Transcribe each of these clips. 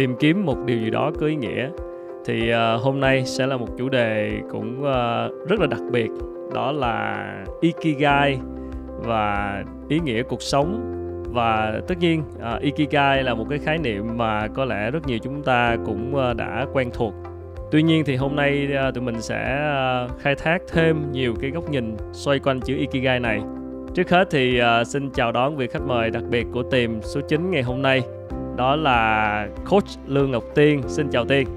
tìm kiếm một điều gì đó có ý nghĩa. Thì uh, hôm nay sẽ là một chủ đề cũng uh, rất là đặc biệt đó là ikigai và ý nghĩa cuộc sống. Và tất nhiên uh, ikigai là một cái khái niệm mà có lẽ rất nhiều chúng ta cũng uh, đã quen thuộc. Tuy nhiên thì hôm nay uh, tụi mình sẽ uh, khai thác thêm nhiều cái góc nhìn xoay quanh chữ ikigai này. Trước hết thì uh, xin chào đón vị khách mời đặc biệt của tìm số 9 ngày hôm nay đó là coach lương ngọc tiên xin chào tiên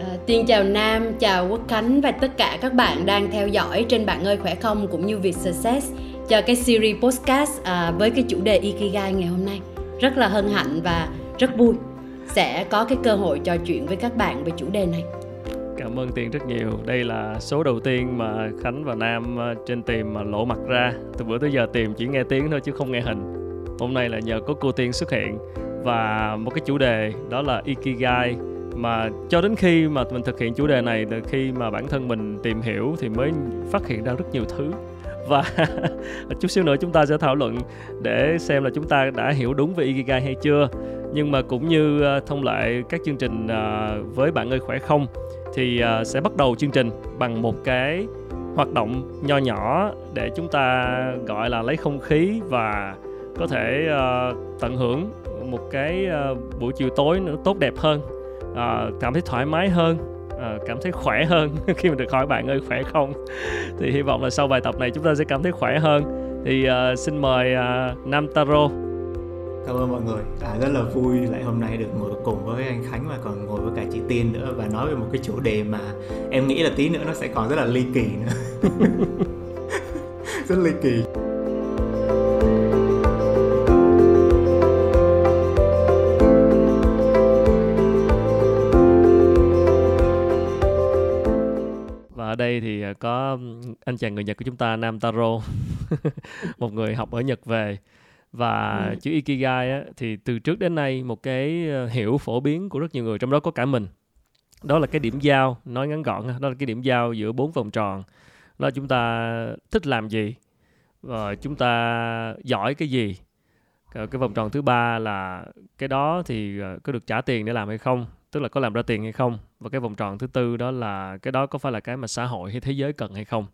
À, Tiên chào Nam, chào Quốc Khánh và tất cả các bạn đang theo dõi trên Bạn ơi khỏe không cũng như Việt Success cho cái series podcast à, với cái chủ đề Ikigai ngày hôm nay. Rất là hân hạnh và rất vui sẽ có cái cơ hội trò chuyện với các bạn về chủ đề này. Cảm ơn Tiên rất nhiều. Đây là số đầu tiên mà Khánh và Nam ờ, trên tìm mà lộ mặt ra. Từ bữa tới giờ tìm chỉ nghe tiếng thôi chứ không nghe hình. Hôm nay là nhờ có cô Tiên xuất hiện. Và một cái chủ đề đó là Ikigai. Mà cho đến khi mà mình thực hiện chủ đề này, từ khi mà bản thân mình tìm hiểu thì mới phát hiện ra rất nhiều thứ. Và chút xíu nữa chúng ta sẽ thảo luận để xem là chúng ta đã hiểu đúng về Ikigai hay chưa. Nhưng mà cũng như ờ, thông lệ các chương trình ờ, với bạn ơi khỏe không, thì ờ, sẽ bắt đầu chương trình bằng một cái hoạt động nho nhỏ để chúng ta gọi là lấy không khí và có thể ờ, tận hưởng một cái ờ, buổi chiều tối nó tốt đẹp hơn uh, cảm thấy thoải mái hơn uh, cảm thấy khỏe hơn khi mình được hỏi bạn ơi khỏe không thì hy vọng là sau bài tập này chúng ta sẽ cảm thấy khỏe hơn thì uh, xin mời uh, Nam Taro Cảm ơn mọi người. À, rất là vui lại hôm nay được ngồi cùng với anh Khánh và còn ngồi với cả chị Tiên nữa và nói về một cái chủ đề mà em nghĩ là tí nữa nó sẽ còn rất là ly kỳ nữa. rất ly kỳ. Ở đây thì à, có anh chàng người Nhật của chúng ta Nam Taro một người học ở Nhật về. Và ừ. chữ Ikigai á, thì từ trước đến nay một cái ờ, hiểu phổ biến của rất nhiều người trong đó có cả mình. Đó là cái điểm giao nói ngắn gọn đó là cái điểm giao giữa bốn vòng tròn. Đó là chúng ta thích làm gì và chúng ta giỏi cái gì. Cái vòng tròn thứ ba là cái đó thì ờ, có được trả tiền để làm hay không tức là có làm ra tiền hay không và cái vòng tròn thứ tư đó là cái đó có phải là cái mà xã hội hay thế giới cần hay không?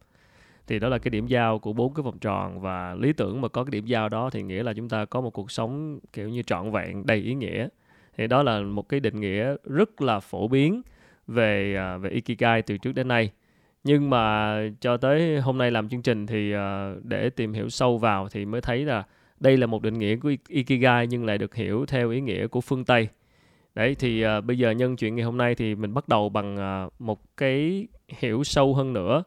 Thì đó là cái điểm giao của bốn cái vòng tròn và lý tưởng mà có cái điểm giao đó thì nghĩa là chúng ta có một cuộc sống kiểu như trọn vẹn, đầy ý nghĩa. Thì đó là một cái định nghĩa rất là phổ biến về à, về ikigai từ trước đến nay. Nhưng mà cho tới hôm nay làm chương trình thì à, để tìm hiểu sâu vào thì mới thấy là đây là một định nghĩa của ikigai nhưng lại được hiểu theo ý nghĩa của phương tây đấy thì uh, bây giờ nhân chuyện ngày hôm nay thì mình bắt đầu bằng uh, một cái hiểu sâu hơn nữa.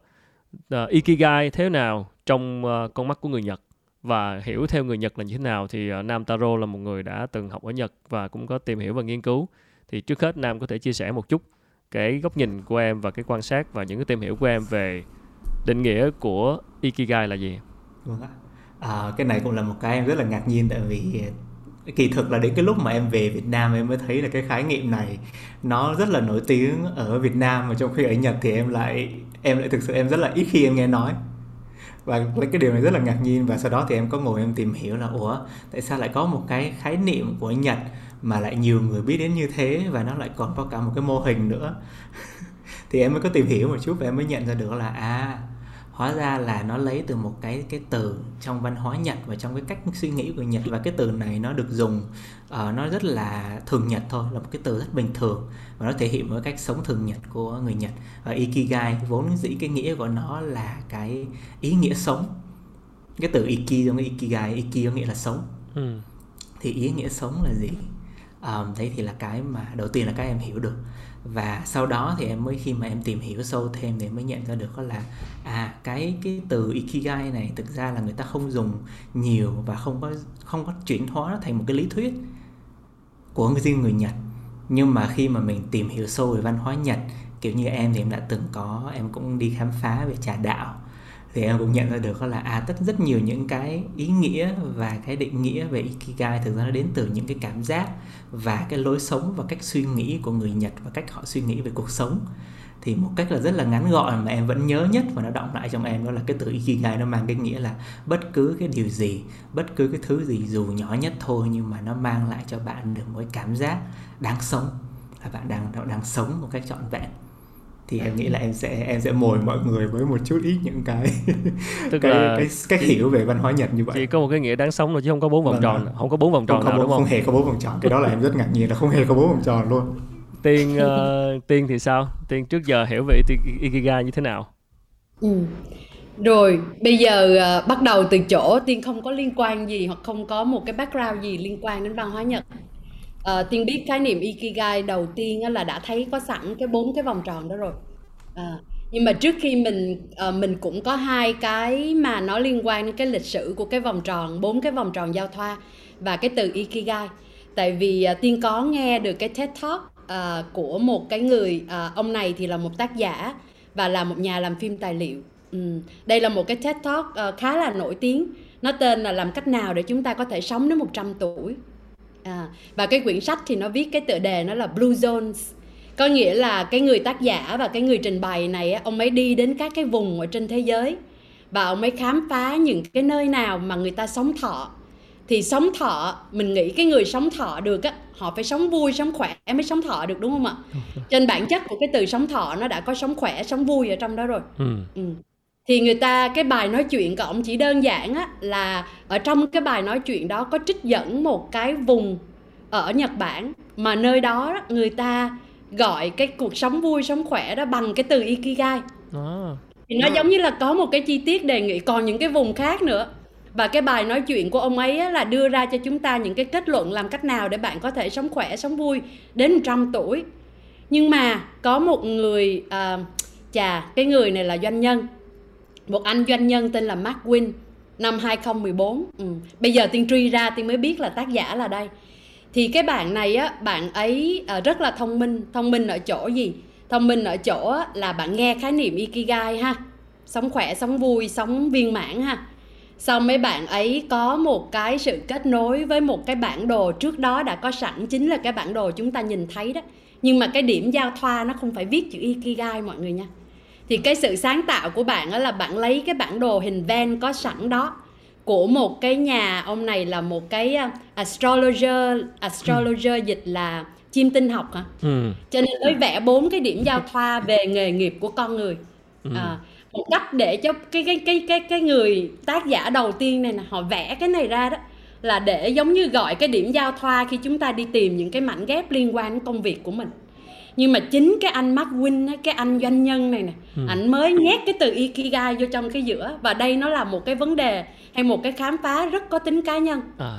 Uh, ikigai thế nào trong uh, con mắt của người nhật? Và hiểu theo người nhật là như thế nào thì uh, nam taro là một người đã từng học ở nhật và cũng có tìm hiểu và nghiên cứu. Thì trước hết nam có thể chia sẻ một chút cái góc nhìn của em và cái quan sát và những cái tìm hiểu của em về định nghĩa của ikigai là gì? Vâng ạ. À, cái này cũng là một cái em rất là ngạc nhiên tại vì kỳ thực là đến cái lúc mà em về Việt Nam em mới thấy là cái khái niệm này nó rất là nổi tiếng ở Việt Nam mà trong khi ở Nhật thì em lại em lại thực sự em rất là ít khi em nghe nói. Và cái điều này rất là ngạc nhiên và sau đó thì em có ngồi em tìm hiểu là, ủa, tại sao lại có một cái khái niệm của Nhật mà lại nhiều người biết đến như thế và nó lại còn có cả một cái mô hình nữa? Thì em mới có tìm hiểu một chút và em mới nhận ra được là à hóa ra là nó lấy từ một cái cái từ trong văn hóa Nhật và trong cái cách suy nghĩ của Nhật. Và cái từ này nó được dùng uh, nó rất là thường nhật thôi là một cái từ rất bình thường và nó thể hiện một cách sống thường nhật của người Nhật. Và ikigai vốn dĩ cái nghĩa của nó là cái ý nghĩa sống. Cái từ iki giống với ikigai iki có nghĩa là sống. Ừ. thì ý nghĩa sống là gì? Um, đấy thì là cái mà đầu tiên là các em hiểu được và sau đó thì em mới, khi mà em tìm hiểu sâu thêm thì em mới nhận ra được đó là à cái cái từ ikigai này thực ra là người ta không dùng nhiều và không có không có chuyển hóa nó thành một cái lý thuyết của riêng người Nhật. Nhưng mà khi mà mình tìm hiểu sâu về văn hóa Nhật, kiểu như em thì em đã từng có, em cũng đi khám phá về trà đạo thì em cũng nhận ra được là à tất rất nhiều những cái ý nghĩa và cái định nghĩa về ikigai thực ra nó đến từ những cái cảm giác và cái lối sống và cách suy nghĩ của người Nhật và cách họ suy nghĩ về cuộc sống. Thì một cách là rất là ngắn gọn mà em vẫn nhớ nhất và nó động lại trong em đó là cái từ ikigai nó mang cái nghĩa là bất cứ cái điều gì, bất cứ cái thứ gì dù nhỏ nhất thôi nhưng mà nó mang lại cho bạn được một cái cảm giác đáng sống, là bạn đang đang sống một cách trọn vẹn thì em nghĩ là em sẽ em sẽ mồi mọi người với một chút ít những cái Tức cái, là cái cách hiểu về văn hóa Nhật như vậy. chỉ có một cái nghĩa đáng sống thôi chứ không có bốn vòng vâng, tròn không có bốn vòng tròn không, nào đúng không không? hề có bốn vòng tròn. Cái đó là em rất ngạc nhiên là không hề có bốn vòng tròn luôn. Tiên uh, tiên thì sao? Tiên trước giờ hiểu về ikigai như thế nào? Ừ. rồi bây giờ uh, bắt đầu từ chỗ tiên không có liên quan gì hoặc không có một cái background gì liên quan đến văn hóa nhật uh, tiên biết khái niệm ikigai đầu tiên là đã thấy có sẵn cái bốn cái vòng tròn đó rồi. Uh, nhưng mà trước khi mình uh, mình cũng có hai cái mà nó liên quan đến cái lịch sử của cái vòng tròn bốn cái vòng tròn giao thoa và cái từ ikigai. Tại vì uh, tiên có nghe được cái TED Talk uh, của một cái người uh, ông này thì là một tác giả và là một nhà làm phim tài liệu. Ừ. đây là một cái TED Talk uh, khá là nổi tiếng. Nó tên là làm cách nào để chúng ta có thể sống đến 100 tuổi? À, và cái quyển sách thì nó viết cái tựa đề nó là Blue Zones. Có nghĩa là cái người tác giả và cái người trình bày này ông ấy đi đến các cái vùng ở trên thế giới và ông ấy khám phá những cái nơi nào mà người ta sống thọ. Thì sống thọ mình nghĩ cái người sống thọ được á họ phải sống vui sống khỏe mới sống thọ được đúng không ạ? Trên bản chất của cái từ sống thọ nó đã có sống khỏe sống vui ở trong đó rồi. Ừ. Ừ. thì người ta cái bài nói chuyện của ông chỉ đơn giản á là ở trong cái bài nói chuyện đó có trích dẫn một cái vùng ở Nhật Bản mà nơi đó người ta gọi cái cuộc sống vui sống khỏe đó bằng cái từ ikigai. À. thì nó giống như là có một cái chi tiết đề nghị còn những cái vùng khác nữa. Và cái bài nói chuyện của ông ấy là đưa ra cho chúng ta những cái kết luận làm cách nào để bạn có thể sống khỏe sống vui đến 100 tuổi. Nhưng mà có một người à, chà cái người này là doanh nhân một anh doanh nhân tên là Mark Win năm 2014 ừ. bây giờ tiên truy ra, tiên mới biết là tác giả là đây. Thì cái bạn này á, bạn ấy ờ, rất là thông minh. Thông minh ở chỗ gì? Thông minh ở chỗ là bạn nghe khái niệm ikigai ha. Sống khỏe, sống vui, sống viên mãn ha. Xong mấy bạn ấy có một cái sự kết nối với một cái bản đồ trước đó đã có sẵn, chính là cái bản đồ chúng ta nhìn thấy đó. Nhưng mà cái điểm giao thoa nó không phải viết chữ ikigai, mọi người nha thì cái sự sáng tạo của bạn đó là bạn lấy cái bản đồ hình ven có sẵn đó của một cái nhà ông này là một cái uh, astrologer astrologer ừ. dịch là chim tinh học hả ừ. cho nên mới vẽ bốn cái điểm giao thoa về nghề nghiệp của con người ừ. à, một cách để cho cái cái cái cái cái người tác giả đầu tiên này nè họ vẽ cái này ra đó là để giống như gọi cái điểm giao thoa khi chúng ta đi tìm những cái mảnh ghép liên quan đến công việc của mình nhưng mà chính cái anh Mark Win cái anh doanh nhân này nè ừ. ảnh mới nhét cái từ ikigai vô trong cái giữa và đây nó là một cái vấn đề hay một cái khám phá rất có tính cá nhân. À.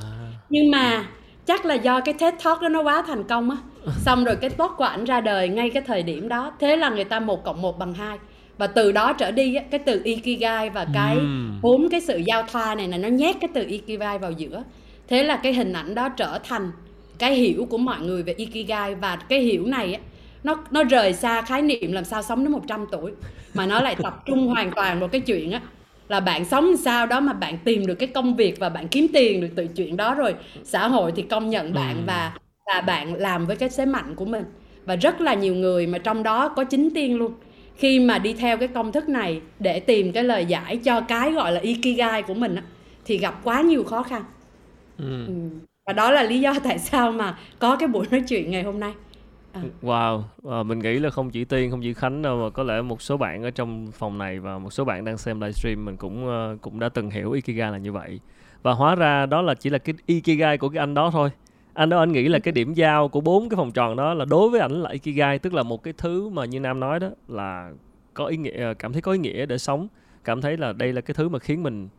nhưng mà chắc là do cái TED Talk đó nó quá thành công á. Xong rồi cái blog của ảnh ra đời ngay cái thời điểm đó. Thế là người ta một cộng một bằng hai. Và từ đó trở đi cái từ ikigai và cái bốn uhm. cái sự giao thoa này là nó nhét cái từ ikigai vào giữa thế là cái hình ảnh đó trở thành cái hiểu của mọi người về ikigai. Và cái hiểu này á nó nó rời xa khái niệm làm sao sống đến 100 tuổi. Mà nó lại tập trung hoàn toàn vào cái chuyện á là bạn sống sao đó mà bạn tìm được cái công việc và bạn kiếm tiền được từ chuyện đó rồi. Xã hội thì công nhận bạn và và bạn làm với cái thế mạnh của mình. Và rất là nhiều người mà trong đó có chính tiên luôn. Khi mà đi theo cái công thức này để tìm cái lời giải cho cái gọi là ikigai của mình á thì gặp quá nhiều khó khăn. Ừ. ừ. và đó là lý do tại sao mà có cái buổi nói chuyện ngày hôm nay à. wow à, mình nghĩ là không chỉ tiên không chỉ khánh đâu mà có lẽ một số bạn ở trong phòng này và một số bạn đang xem livestream mình cũng uh, cũng đã từng hiểu ikigai là như vậy. Và hóa ra đó là chỉ là cái ikigai của cái anh đó thôi. Anh đó anh nghĩ là cái điểm giao của bốn cái vòng tròn đó là đối với ảnh là ikigai tức là một cái thứ mà như nam nói đó là có ý nghĩa cảm thấy có ý nghĩa để sống. Cảm thấy là đây là cái thứ mà khiến mình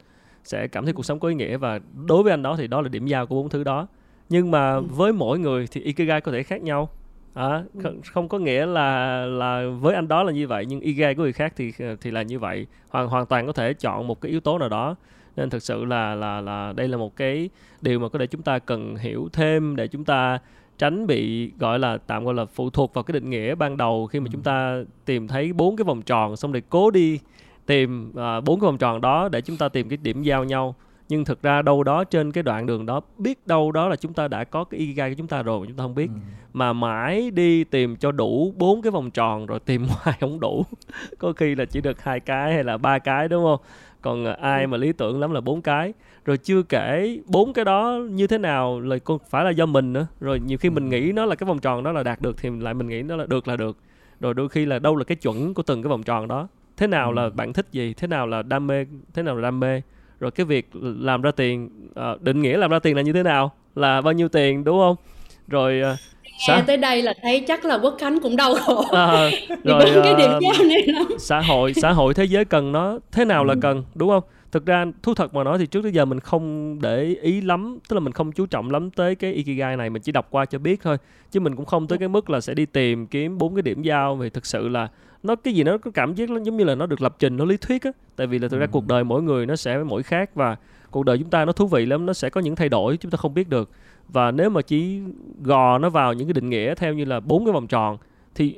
sẽ cảm thấy cuộc sống có ý nghĩa và đối với anh đó thì đó là điểm giao của bốn thứ đó. Nhưng mà ừ. với mỗi người thì ikigai có thể khác nhau à, không có nghĩa là là với anh đó là như vậy nhưng ikigai của người khác thì thì là như vậy. Hoàn hoàn toàn có thể chọn một cái yếu tố nào đó. Nên thực sự là là là đây là một cái điều mà có thể chúng ta cần hiểu thêm để chúng ta tránh bị gọi là tạm gọi là phụ thuộc vào cái định nghĩa ban đầu khi mà chúng ta tìm thấy bốn cái vòng tròn xong rồi cố đi tìm à, bốn uh, cái vòng tròn đó để chúng ta tìm cái điểm giao nhau nhưng thực ra đâu đó trên cái đoạn đường đó biết đâu đó là chúng ta đã có cái ikigai của chúng ta rồi mà chúng ta không biết. Ừ. mà mãi đi tìm cho đủ bốn cái vòng tròn rồi tìm hoài không đủ. Có khi là chỉ được hai cái hay là ba cái đúng không? Còn à, ai ừ. mà lý tưởng lắm là bốn cái. Rồi chưa kể bốn cái đó như thế nào là còn phải là do mình nữa. Rồi nhiều khi mình ừ. nghĩ nó là cái vòng tròn đó là đạt được thì lại mình nghĩ nó là được là được. Rồi đôi khi là đâu là cái chuẩn của từng cái vòng tròn đó. Thế nào là bạn thích gì? Thế nào là đam mê? Thế nào là đam mê rồi cái việc làm ra tiền uh, định nghĩa làm ra tiền là như thế nào? Là bao nhiêu tiền đúng không? Rồi uh, Nghe tới đây là thấy chắc là Quốc Khánh cũng đau khổ. À, rồi cái điểm giao này lắm. xã hội xã hội thế giới cần nó thế nào là ừ. cần đúng không? Thực ra thú thật mà nói thì trước tới giờ mình không để ý lắm tức là mình không chú trọng lắm tới cái ikigai này mình chỉ đọc qua cho biết thôi. Chứ mình cũng không tới cái mức là sẽ đi tìm kiếm bốn cái điểm giao. Vì thực sự là nó cái gì nó có cảm giác nó giống như là nó được lập trình nó lý thuyết á. Tại vì là thực ra ừ. cuộc đời mỗi người nó sẽ mỗi khác và cuộc đời chúng ta nó thú vị lắm nó sẽ có những thay đổi chúng ta không biết được. Và nếu mà chỉ gò nó vào những cái định nghĩa theo như là bốn cái vòng tròn thì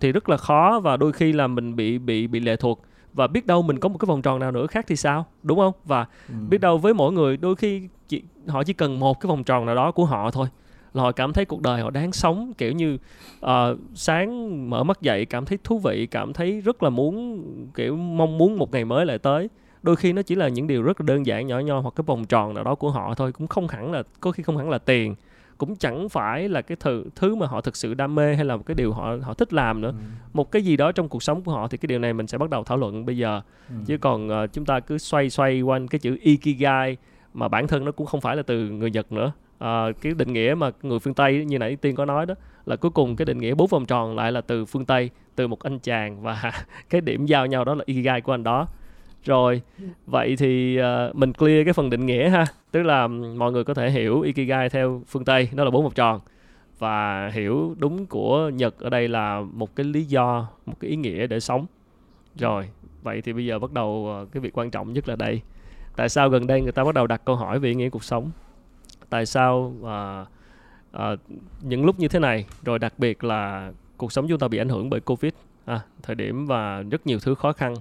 thì rất là khó và đôi khi là mình bị bị bị lệ thuộc. Và biết đâu mình có một cái vòng tròn nào nữa khác thì sao đúng không? Và ừ. biết đâu với mỗi người đôi khi chỉ, họ chỉ cần một cái vòng tròn nào đó của họ thôi là họ cảm thấy cuộc đời họ đáng sống. Kiểu như uh, sáng mở mắt dậy cảm thấy thú vị cảm thấy rất là muốn kiểu mong muốn một ngày mới lại tới. Đôi khi nó chỉ là những điều rất là đơn giản nhỏ nho hoặc cái vòng tròn nào đó của họ thôi cũng không hẳn là có khi không hẳn là tiền. Cũng chẳng phải là cái thứ thứ mà họ thực sự đam mê hay là một cái điều họ họ thích làm nữa. Ừ. một cái gì đó trong cuộc sống của họ thì cái điều này mình sẽ bắt đầu thảo luận bây giờ. Ừ. chứ còn uh, chúng ta cứ xoay xoay quanh cái chữ ikigai mà bản thân nó cũng không phải là từ người nhật nữa uh, cái định nghĩa mà người phương tây như nãy tiên có nói đó là cuối cùng cái định nghĩa bốn vòng tròn lại là từ phương tây từ một anh chàng và cái điểm giao nhau đó là ikigai của anh đó. Rồi vậy thì uh, mình clear cái phần định nghĩa ha tức là mọi người có thể hiểu ikigai theo phương tây nó là bốn vòng tròn. Và hiểu đúng của nhật ở đây là một cái lý do một cái ý nghĩa để sống. Rồi vậy thì bây giờ bắt đầu ờ, cái việc quan trọng nhất là đây. Tại sao gần đây người ta bắt đầu đặt câu hỏi về ý nghĩa cuộc sống? Tại sao uh, uh, những lúc như thế này rồi đặc biệt là cuộc sống chúng ta bị ảnh hưởng bởi covid à, thời điểm và rất nhiều thứ khó khăn.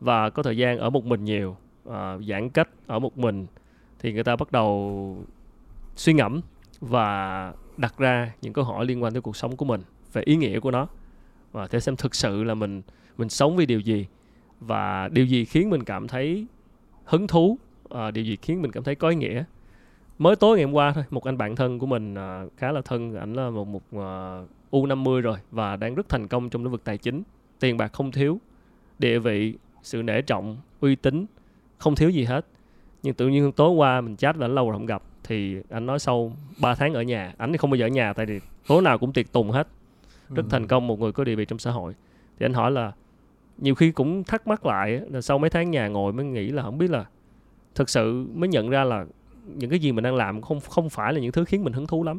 Và có thời gian ở một mình nhiều uh, giãn cách ở một mình thì người ta bắt đầu suy ngẫm và đặt ra những câu hỏi liên quan tới cuộc sống của mình về ý nghĩa của nó. Và để xem thực sự là mình mình sống vì điều gì. Và điều gì khiến mình cảm thấy hứng thú uh, điều gì khiến mình cảm thấy có ý nghĩa mới tối ngày hôm qua thôi một anh bạn thân của mình uh, khá là thân ảnh là một một uh, u 50 rồi và đang rất thành công trong lĩnh vực tài chính. Tiền bạc không thiếu địa vị sự nể trọng uy tín không thiếu gì hết. Nhưng tự nhiên tối qua mình chat anh lâu rồi không gặp thì anh nói sau 3 tháng ở nhà anh thì không bao giờ ở nhà tại vì tối nào cũng tiệc tùng hết. Rất ừ. thành công một người có địa vị trong xã hội. Thì anh hỏi là nhiều khi cũng thắc mắc lại là sau mấy tháng nhà ngồi mới nghĩ là không biết là thực sự mới nhận ra là những cái gì mình đang làm không không phải là những thứ khiến mình hứng thú lắm.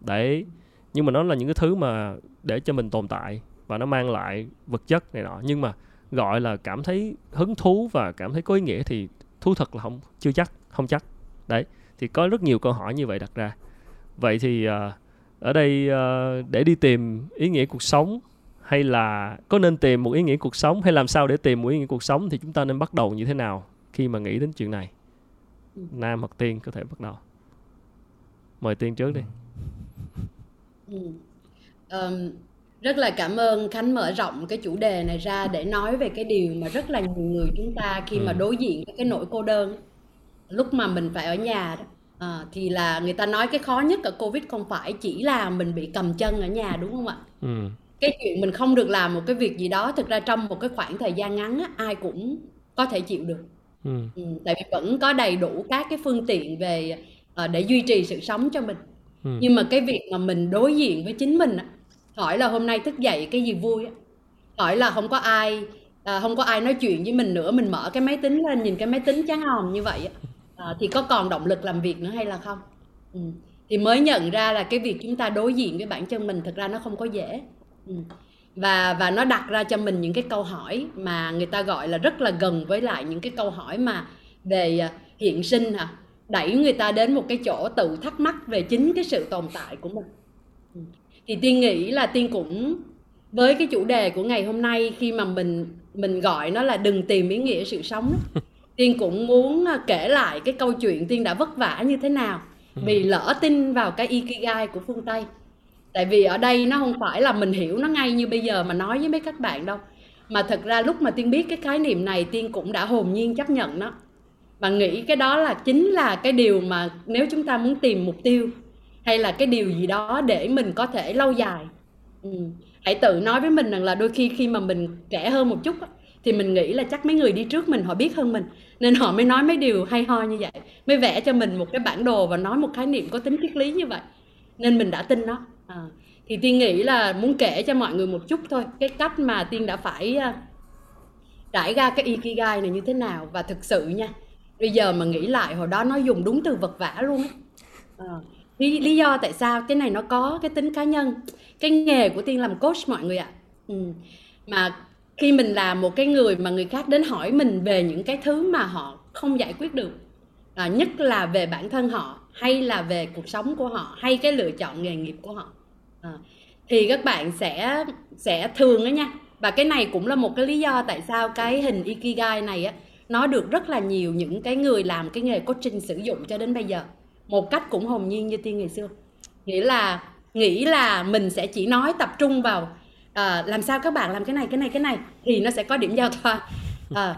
Đấy nhưng mà nó là những cái thứ mà để cho mình tồn tại và nó mang lại vật chất này nọ. Nhưng mà gọi là cảm thấy hứng thú và cảm thấy có ý nghĩa thì thú thật là không chưa chắc không chắc. Đấy thì có rất nhiều câu hỏi như vậy đặt ra. Vậy thì uh, ở đây uh, để đi tìm ý nghĩa cuộc sống hay là có nên tìm một ý nghĩa cuộc sống hay làm sao để tìm một ý nghĩa cuộc sống thì chúng ta nên bắt đầu như thế nào khi mà nghĩ đến chuyện này nam hoặc tiên có thể bắt đầu mời tiên trước đi ừ. um, rất là cảm ơn khánh mở rộng cái chủ đề này ra để nói về cái điều mà rất là nhiều người chúng ta khi mà ừ. đối diện với cái nỗi cô đơn lúc mà mình phải ở nhà đó à, thì là người ta nói cái khó nhất ở covid không phải chỉ là mình bị cầm chân ở nhà đúng không ạ ừ. cái chuyện mình không được làm một cái việc gì đó thực ra trong một cái khoảng thời gian ngắn á, ai cũng có thể chịu được ừ. Ừ, tại vì vẫn có đầy đủ các cái phương tiện về uh, để duy trì sự sống cho mình ừ. nhưng mà cái việc mà mình đối diện với chính mình á, hỏi là hôm nay thức dậy cái gì vui hỏi là không có ai à, không có ai nói chuyện với mình nữa mình mở cái máy tính lên nhìn cái máy tính chán hòm như vậy à, thì có còn động lực làm việc nữa hay là không ừ. thì mới nhận ra là cái việc chúng ta đối diện với bản chân mình thật ra nó không có dễ ừ. Và và nó đặt ra cho mình những cái câu hỏi mà người ta gọi là rất là gần với lại những cái câu hỏi mà về à, hiện sinh hả đẩy người ta đến một cái chỗ tự thắc mắc về chính cái sự tồn tại của mình thì tiên nghĩ là tiên cũng với cái chủ đề của ngày hôm nay khi mà mình mình gọi nó là đừng tìm ý nghĩa sự sống đó. tiên cũng muốn à, kể lại cái câu chuyện tiên đã vất vả như thế nào ừ. vì lỡ tin vào cái ikigai của phương tây tại vì ở đây nó không phải là mình hiểu nó ngay như bây giờ mà nói với mấy các bạn đâu. Mà thật ra lúc mà tiên biết cái khái niệm này, tiên cũng đã hồn nhiên chấp nhận nó. Và nghĩ cái đó là chính là cái điều mà nếu chúng ta muốn tìm mục tiêu hay là cái điều gì đó để mình có thể lâu dài. Ừ. hãy tự nói với mình rằng là đôi khi khi mà mình trẻ hơn một chút thì mình nghĩ là chắc mấy người đi trước mình họ biết hơn mình, nên họ mới nói mấy điều hay ho như vậy, mới vẽ cho mình một cái bản đồ và nói một khái niệm có tính triết lý như vậy. Nên mình đã tin nó à. thì tiên nghĩ là muốn kể cho mọi người một chút thôi cái cách mà tiên đã phải ờ, trải ra cái ikigai này như thế nào và thực sự nha bây giờ mà nghĩ lại hồi đó nó dùng đúng từ vật vã luôn ấy. à, lý, lý do tại sao cái này nó có cái tính cá nhân cái nghề của tiên làm coach mọi người ạ ừ. mà khi mình là một cái người mà người khác đến hỏi mình về những cái thứ mà họ không giải quyết được à, nhất là về bản thân họ hay là về cuộc sống của họ hay cái lựa chọn nghề nghiệp của họ à, thì các bạn sẽ sẽ thường đó nha và cái này cũng là một cái lý do tại sao cái hình ikigai này á nó được rất là nhiều những cái người làm cái nghề coaching sử dụng cho đến bây giờ. Một cách cũng hồn nhiên như tiên ngày xưa. Nghĩa là nghĩ là mình sẽ chỉ nói tập trung vào à, làm sao các bạn làm cái này cái này cái này thì nó sẽ có điểm giao thoa. À,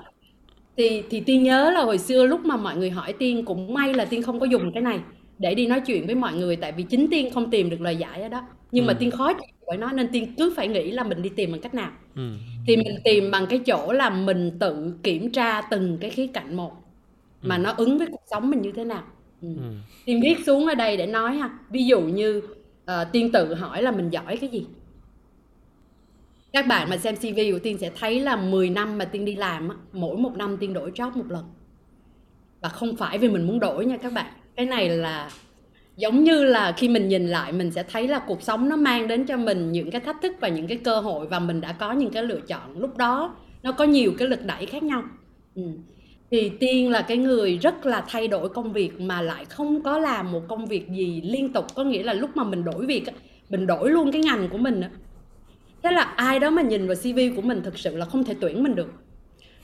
thì thì tiên nhớ là hồi xưa lúc mà mọi người hỏi tiên cũng may là tiên không có dùng cái này để đi nói chuyện với mọi người tại vì chính tiên không tìm được lời giải ở đó nhưng ừ. mà tiên khó chịu với nó nên tiên cứ phải nghĩ là mình đi tìm bằng cách nào ừ. thì mình tìm bằng cái chỗ là mình tự kiểm tra từng cái khía cạnh một mà ừ. nó ứng với cuộc sống mình như thế nào ừ. Ừ. tiên viết xuống ở đây để nói ha ví dụ như uh, tiên tự hỏi là mình giỏi cái gì các bạn mà xem CV của Tiên sẽ thấy là 10 năm mà Tiên đi làm mỗi một năm Tiên đổi job một lần và không phải vì mình muốn đổi nha các bạn cái này là giống như là khi mình nhìn lại mình sẽ thấy là cuộc sống nó mang đến cho mình những cái thách thức và những cái cơ hội và mình đã có những cái lựa chọn lúc đó. Nó có nhiều cái lực đẩy khác nhau. Ừ. thì tiên là cái người rất là thay đổi công việc mà lại không có làm một công việc gì liên tục, có nghĩa là lúc mà mình đổi việc mình đổi luôn cái ngành của mình thế là ai đó mà nhìn vào cv của mình thực sự là không thể tuyển mình được.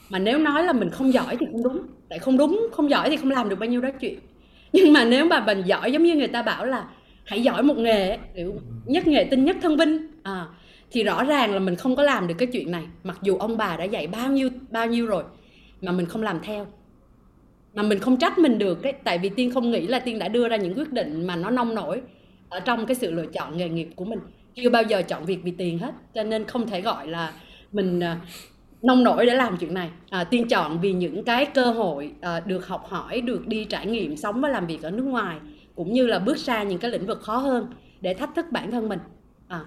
Mà nếu nói là mình không giỏi thì không đúng, tại không đúng, không giỏi thì không làm được bao nhiêu đó chuyện nhưng mà nếu mà mình giỏi giống như người ta bảo là hãy giỏi một nghề kiểu nhất nghề tinh nhất thân vinh à, thì rõ ràng là mình không có làm được cái chuyện này. Mặc dù ông bà đã dạy bao nhiêu bao nhiêu rồi mà mình không làm theo. Mà mình không trách mình được cái tại vì tiên không nghĩ là tiên đã đưa ra những quyết định mà nó nông nổi ở trong cái sự lựa chọn nghề nghiệp của mình. Chưa bao giờ chọn việc vì tiền hết cho nên không thể gọi là mình à, nông nổi để làm chuyện này. À, tiên chọn vì những cái cơ hội à, được học hỏi được đi trải nghiệm sống và làm việc ở nước ngoài cũng như là bước ra những cái lĩnh vực khó hơn để thách thức bản thân mình. À,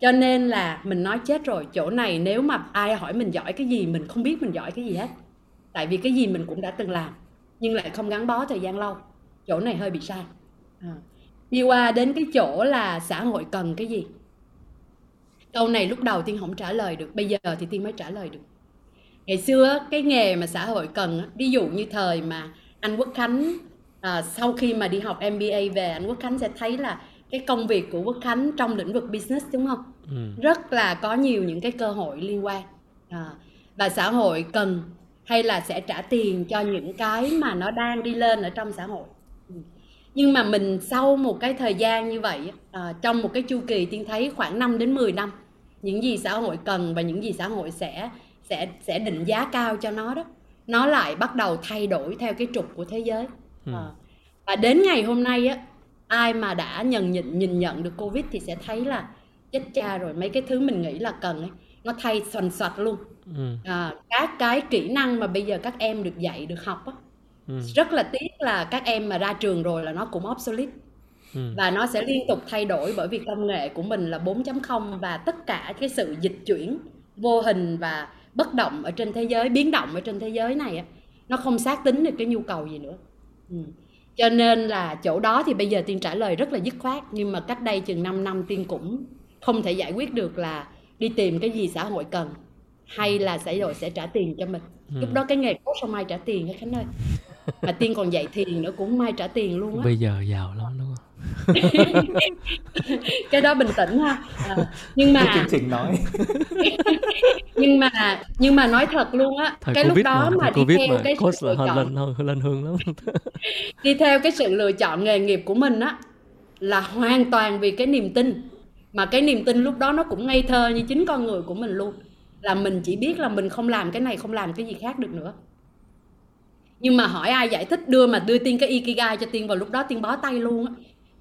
cho nên là mình nói chết rồi chỗ này nếu mà ai hỏi mình giỏi cái gì mình không biết mình giỏi cái gì hết. Tại vì cái gì mình cũng đã từng làm nhưng lại không gắn bó thời gian lâu. Chỗ này hơi bị sai. À. đi qua đến cái chỗ là xã hội cần cái gì? Câu này lúc đầu tiên không trả lời được bây giờ thì tiên mới trả lời được ngày xưa cái nghề mà xã hội cần ví dụ như thời mà anh quốc khánh à, sau khi mà đi học mba về anh quốc khánh sẽ thấy là cái công việc của quốc khánh trong lĩnh vực business đúng không ừ. rất là có nhiều những cái cơ hội liên quan à, và xã hội cần hay là sẽ trả tiền cho những cái mà nó đang đi lên ở trong xã hội ừ. nhưng mà mình sau một cái thời gian như vậy à, trong một cái chu kỳ tiên thấy khoảng 5 đến 10 năm những gì xã hội cần và những gì xã hội sẽ sẽ sẽ định giá cao cho nó đó nó lại bắt đầu thay đổi theo cái trục của thế giới ừ. à. và đến ngày hôm nay á ai mà đã nhận nhìn nhìn nhận được covid thì sẽ thấy là chết cha rồi mấy cái thứ mình nghĩ là cần ấy nó thay xoành xoạch luôn ừ. à, các cái kỹ năng mà bây giờ các em được dạy được học á ừ. rất là tiếc là các em mà ra trường rồi là nó cũng obsolete Ừ. và nó sẽ liên tục thay đổi bởi vì công nghệ của mình là 4.0 và tất cả cái sự dịch chuyển vô hình và bất động ở trên thế giới biến động ở trên thế giới này nó không xác tính được cái nhu cầu gì nữa. Ừ. cho nên là chỗ đó thì bây giờ tiên trả lời rất là dứt khoát nhưng mà cách đây chừng 5 năm tiên cũng không thể giải quyết được là đi tìm cái gì xã hội cần hay là xã hội sẽ trả tiền cho mình. Ừ. lúc đó cái nghề coach không ai trả tiền hết khánh ơi? Mà tiên còn dạy thiền nữa cũng mai trả tiền luôn á. Bây giờ giàu lắm cái đó bình tĩnh ha. À, nhưng mà chương trình nói. Nhưng mà nhưng mà nói thật luôn á thời cái covid lúc đó mà, mà thời covid đi theo mà cái sự lựa hơn chọn lên hơn lên hương lắm. Đi theo cái sự lựa chọn nghề nghiệp của mình á là hoàn toàn vì cái niềm tin. Mà cái niềm tin lúc đó nó cũng ngây thơ như chính con người của mình luôn. Là mình chỉ biết là mình không làm cái này không làm cái gì khác được nữa. Nhưng mà hỏi ai giải thích đưa mà đưa tiên cái ikigai cho tiên vào lúc đó tiên bó tay luôn á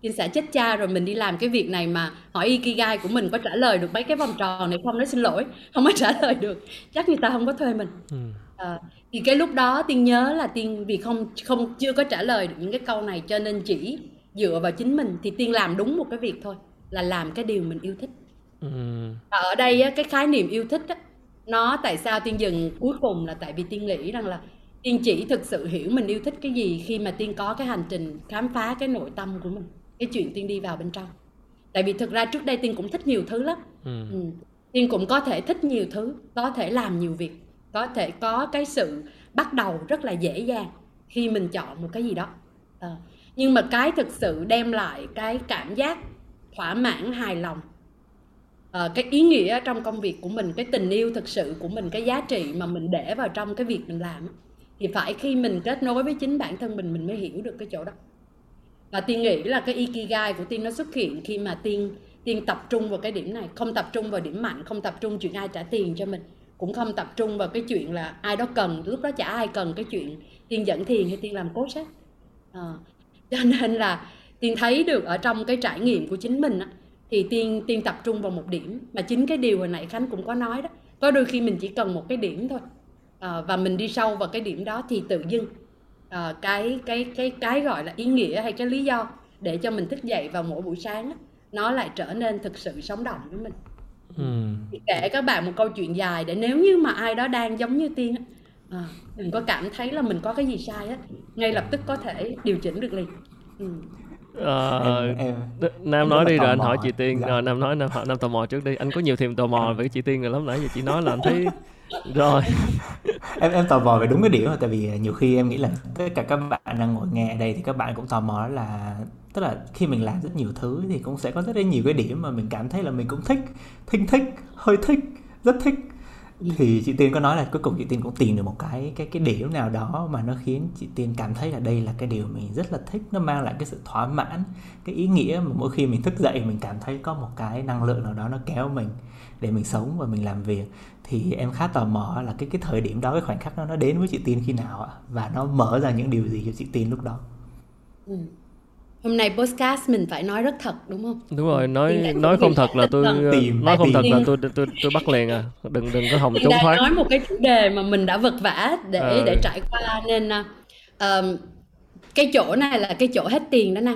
tiên sẽ chết cha rồi mình đi làm cái việc này mà hỏi ikigai của mình có trả lời được mấy cái vòng tròn này không? Nói xin lỗi không có trả lời được. Chắc người ta không có thuê mình. Ừ. à, thì cái lúc đó tiên nhớ là tiên vì không không chưa có trả lời được những cái câu này cho nên chỉ dựa vào chính mình. Thì tiên làm đúng một cái việc thôi là làm cái điều mình yêu thích. Ừ. và ở đây á, cái khái niệm yêu thích á, nó tại sao tiên dừng cuối cùng là tại vì tiên nghĩ rằng là tiên chỉ thực sự hiểu mình yêu thích cái gì khi mà tiên có cái hành trình khám phá cái nội tâm của mình cái chuyện tiên đi vào bên trong tại vì thực ra trước đây tiên cũng thích nhiều thứ lắm Ừ. ừ. tiên cũng có thể thích nhiều thứ có thể làm nhiều việc có thể có cái sự bắt đầu rất là dễ dàng khi mình chọn một cái gì đó Ờ. nhưng mà cái thực sự đem lại cái cảm giác thỏa mãn hài lòng Ờ, cái ý nghĩa trong công việc của mình cái tình yêu thực sự của mình cái giá trị mà mình để vào trong cái việc mình làm thì phải khi mình kết nối với chính bản thân mình mình mới hiểu được cái chỗ đó và tiên nghĩ là cái ikigai của tiên nó xuất hiện khi mà tiên tiên tập trung vào cái điểm này. Không tập trung vào điểm mạnh không tập trung chuyện ai trả tiền cho mình. Cũng không tập trung vào cái chuyện là ai đó cần lúc đó chả ai cần cái chuyện tiên dẫn thiền hay tiên làm cố sách à, ờ, cho nên là tiên thấy được ở trong cái trải nghiệm của chính mình á, thì tiên tiên tập trung vào một điểm. Mà chính cái điều hồi nãy khánh cũng có nói đó có đôi khi mình chỉ cần một cái điểm thôi. À, và mình đi sâu vào cái điểm đó thì tự dưng ờ, cái cái cái cái gọi là ý nghĩa hay cái lý do để cho mình thức dậy vào mỗi buổi sáng á, nó lại trở nên thực sự sống động với mình Ừ. thì kể các bạn một câu chuyện dài để nếu như mà ai đó đang giống như tiên á, à, đừng có cảm thấy là mình có cái gì sai á ngay lập tức có thể điều chỉnh được liền ừ. Ờ, em, em Nam em nói đi rồi anh hỏi chị Tiên Dạ. rồi Nam nói Nam hỏi Nam tò mò trước đi anh có nhiều thêm tò mò về chị Tiên rồi lắm nãy giờ chị nói là anh thấy rồi. Em em tò mò về đúng cái điểm rồi, tại vì nhiều khi em nghĩ là tất cả các bạn đang ngồi nghe ở đây thì các bạn cũng tò mò là, tức là khi mình làm rất nhiều thứ thì cũng sẽ có rất là nhiều cái điểm mà mình cảm thấy là mình cũng thích, thinh thích, hơi thích, rất thích thì chị Tiên có nói là cuối cùng chị Tiên cũng tìm được một cái cái cái điểm nào đó mà nó khiến chị Tiên cảm thấy là đây là cái điều mình rất là thích nó mang lại cái sự thỏa mãn cái ý nghĩa mà mỗi khi mình thức dậy mình cảm thấy có một cái năng lượng nào đó nó kéo mình để mình sống và mình làm việc. Thì em khá tò mò là cái cái thời điểm đó cái khoảnh khắc đó nó đến với chị Tiên khi nào ạ? Và nó mở ra những điều gì cho chị Tiên lúc đó? Ừ. hôm nay podcast mình phải nói rất thật đúng không đúng rồi nói nói không thật là tôi thần. Tìm, nói không tìm. thật là tôi tôi tôi bắt liền à đừng đừng có hòng trốn đang thoát nói một cái chủ đề mà mình đã vật vã để Ờ. để trải qua nên à, ờm, cái chỗ này là cái chỗ hết tiền đó nè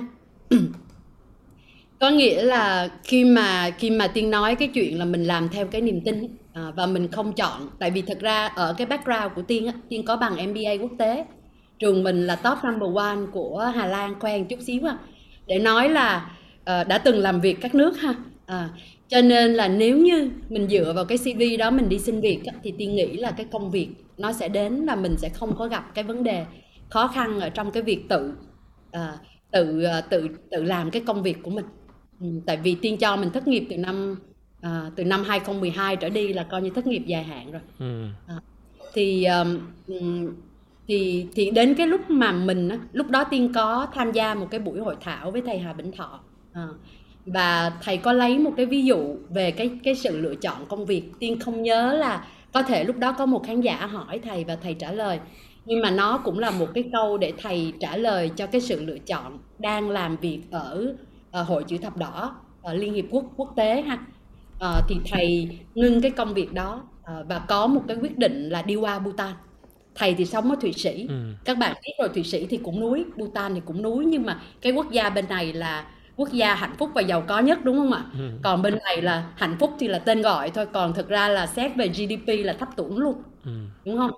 có nghĩa là khi mà khi mà tiên nói cái chuyện là mình làm theo cái niềm tin à, và mình không chọn tại vì thật ra ở cái background của tiên á tiên có bằng MBA quốc tế trường mình là top number one của Hà Lan một chút xíu à để nói là ờ, đã từng làm việc các nước ha. À, cho nên là nếu như mình dựa vào cái CV đó mình đi xin việc thì tiên nghĩ là cái công việc nó sẽ đến và mình sẽ không có gặp cái vấn đề khó khăn ở trong cái việc tự à, tự à, tự tự làm cái công việc của mình. Ừ, tại vì tiên cho mình thất nghiệp từ năm à, từ năm 2012 trở đi là coi như thất nghiệp dài hạn rồi. Ừ. thì um, thì thì đến cái lúc mà mình lúc đó tiên có tham gia một cái buổi hội thảo với thầy Hà Bỉnh Thọ. À, và thầy có lấy một cái ví dụ về cái cái sự lựa chọn công việc. Tiên không nhớ là có thể lúc đó có một khán giả hỏi thầy và thầy trả lời. Nhưng mà nó cũng là một cái câu để thầy trả lời cho cái sự lựa chọn đang làm việc ở, ở hội chữ thập đỏ ở liên hiệp quốc quốc tế ha. À, thì thầy ngưng cái công việc đó và có một cái quyết định là đi qua Bhutan thầy thì sống ở Thụy Sĩ Ừ. các bạn biết rồi Thụy Sĩ thì cũng núi Bhutan thì cũng núi nhưng mà cái quốc gia bên này là quốc gia hạnh phúc và giàu có nhất đúng không ạ Ừ. còn bên này là hạnh phúc thì là tên gọi thôi còn thực ra là xét về GDP là thấp tủng luôn Ừ. đúng không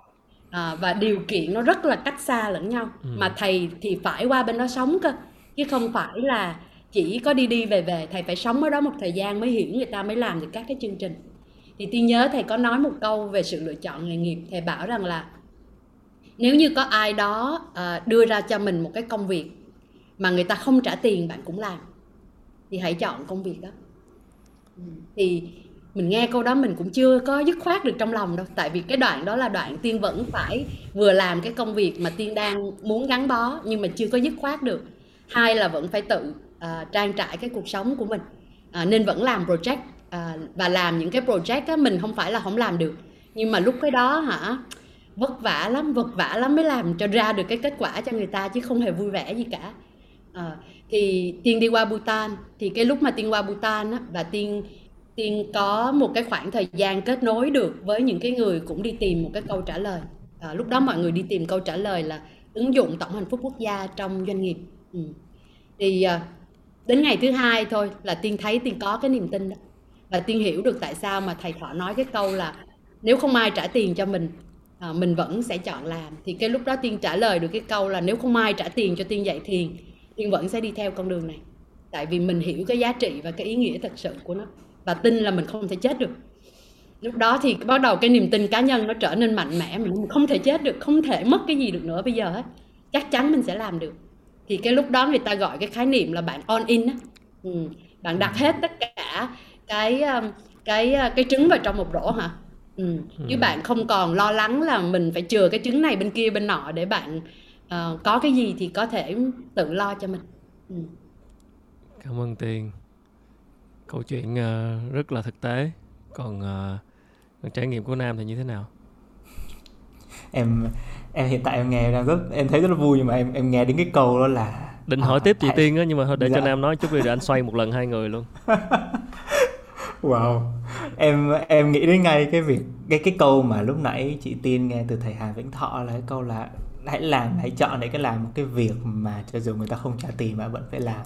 à, và điều kiện nó rất là cách xa lẫn nhau Ừ. mà thầy thì phải qua bên đó sống cơ chứ không phải là chỉ có đi đi về về thầy phải sống ở đó một thời gian mới hiểu người ta mới làm được các cái chương trình thì tiên nhớ thầy có nói một câu về sự lựa chọn nghề nghiệp thầy bảo rằng là nếu như có ai đó uh, đưa ra cho mình một cái công việc mà người ta không trả tiền bạn cũng làm thì hãy chọn công việc đó. Thì mình nghe câu đó mình cũng chưa có dứt khoát được trong lòng đâu tại vì cái đoạn đó là đoạn tiên vẫn phải vừa làm cái công việc mà tiên đang muốn gắn bó nhưng mà chưa có dứt khoát được. Hai là vẫn phải tự uh, trang trải cái cuộc sống của mình uh, nên vẫn làm project uh, và làm những cái project á mình không phải là không làm được. Nhưng mà lúc cái đó hả vất vả lắm vất vả lắm mới làm cho ra được cái kết quả cho người ta chứ không hề vui vẻ gì cả. À, thì tiên đi qua Bhutan thì cái lúc mà tiên qua Bhutan á, và tiên tiên có một cái khoảng thời gian kết nối được với những cái người cũng đi tìm một cái câu trả lời. À, lúc đó mọi người đi tìm câu trả lời là ứng dụng tổng hạnh phúc quốc gia trong doanh nghiệp. Ừ. thì à, đến ngày thứ hai thôi là tiên thấy tiên có cái niềm tin đó. Và tiên hiểu được tại sao mà thầy thọ nói cái câu là nếu không ai trả tiền cho mình à, mình vẫn sẽ chọn làm. Thì cái lúc đó tiên trả lời được cái câu là nếu không ai trả tiền cho tiên dạy thiền tiên vẫn sẽ đi theo con đường này. Tại vì mình hiểu cái giá trị và cái ý nghĩa thật sự của nó và tin là mình không thể chết được. Lúc đó thì bắt đầu cái niềm tin cá nhân nó trở nên mạnh mẽ mình không thể chết được không thể mất cái gì được nữa bây giờ hết chắc chắn mình sẽ làm được. Thì cái lúc đó người ta gọi cái khái niệm là bạn on in á. Ừ. bạn đặt hết tất cả cái cái cái trứng vào trong một rổ hả? Ừ. chứ ừ. bạn không còn lo lắng là mình phải chừa cái trứng này bên kia bên nọ để bạn uh, có cái gì thì có thể tự lo cho mình ừ. cảm ơn tiền câu chuyện uh, rất là thực tế còn uh, trải nghiệm của nam thì như thế nào em em hiện tại em nghe đang rất em thấy rất là vui nhưng mà em em nghe đến cái câu đó là định hỏi à, tiếp chị tiên á nhưng mà thôi để dạ. cho nam nói chút đi rồi anh xoay một lần hai người luôn wow. Em em nghĩ đến ngay cái việc cái cái câu mà lúc nãy chị tiên nghe từ thầy hà vĩnh thọ là cái câu là hãy làm hãy chọn để cái làm một cái việc mà cho dù người ta không trả tiền mà vẫn phải làm.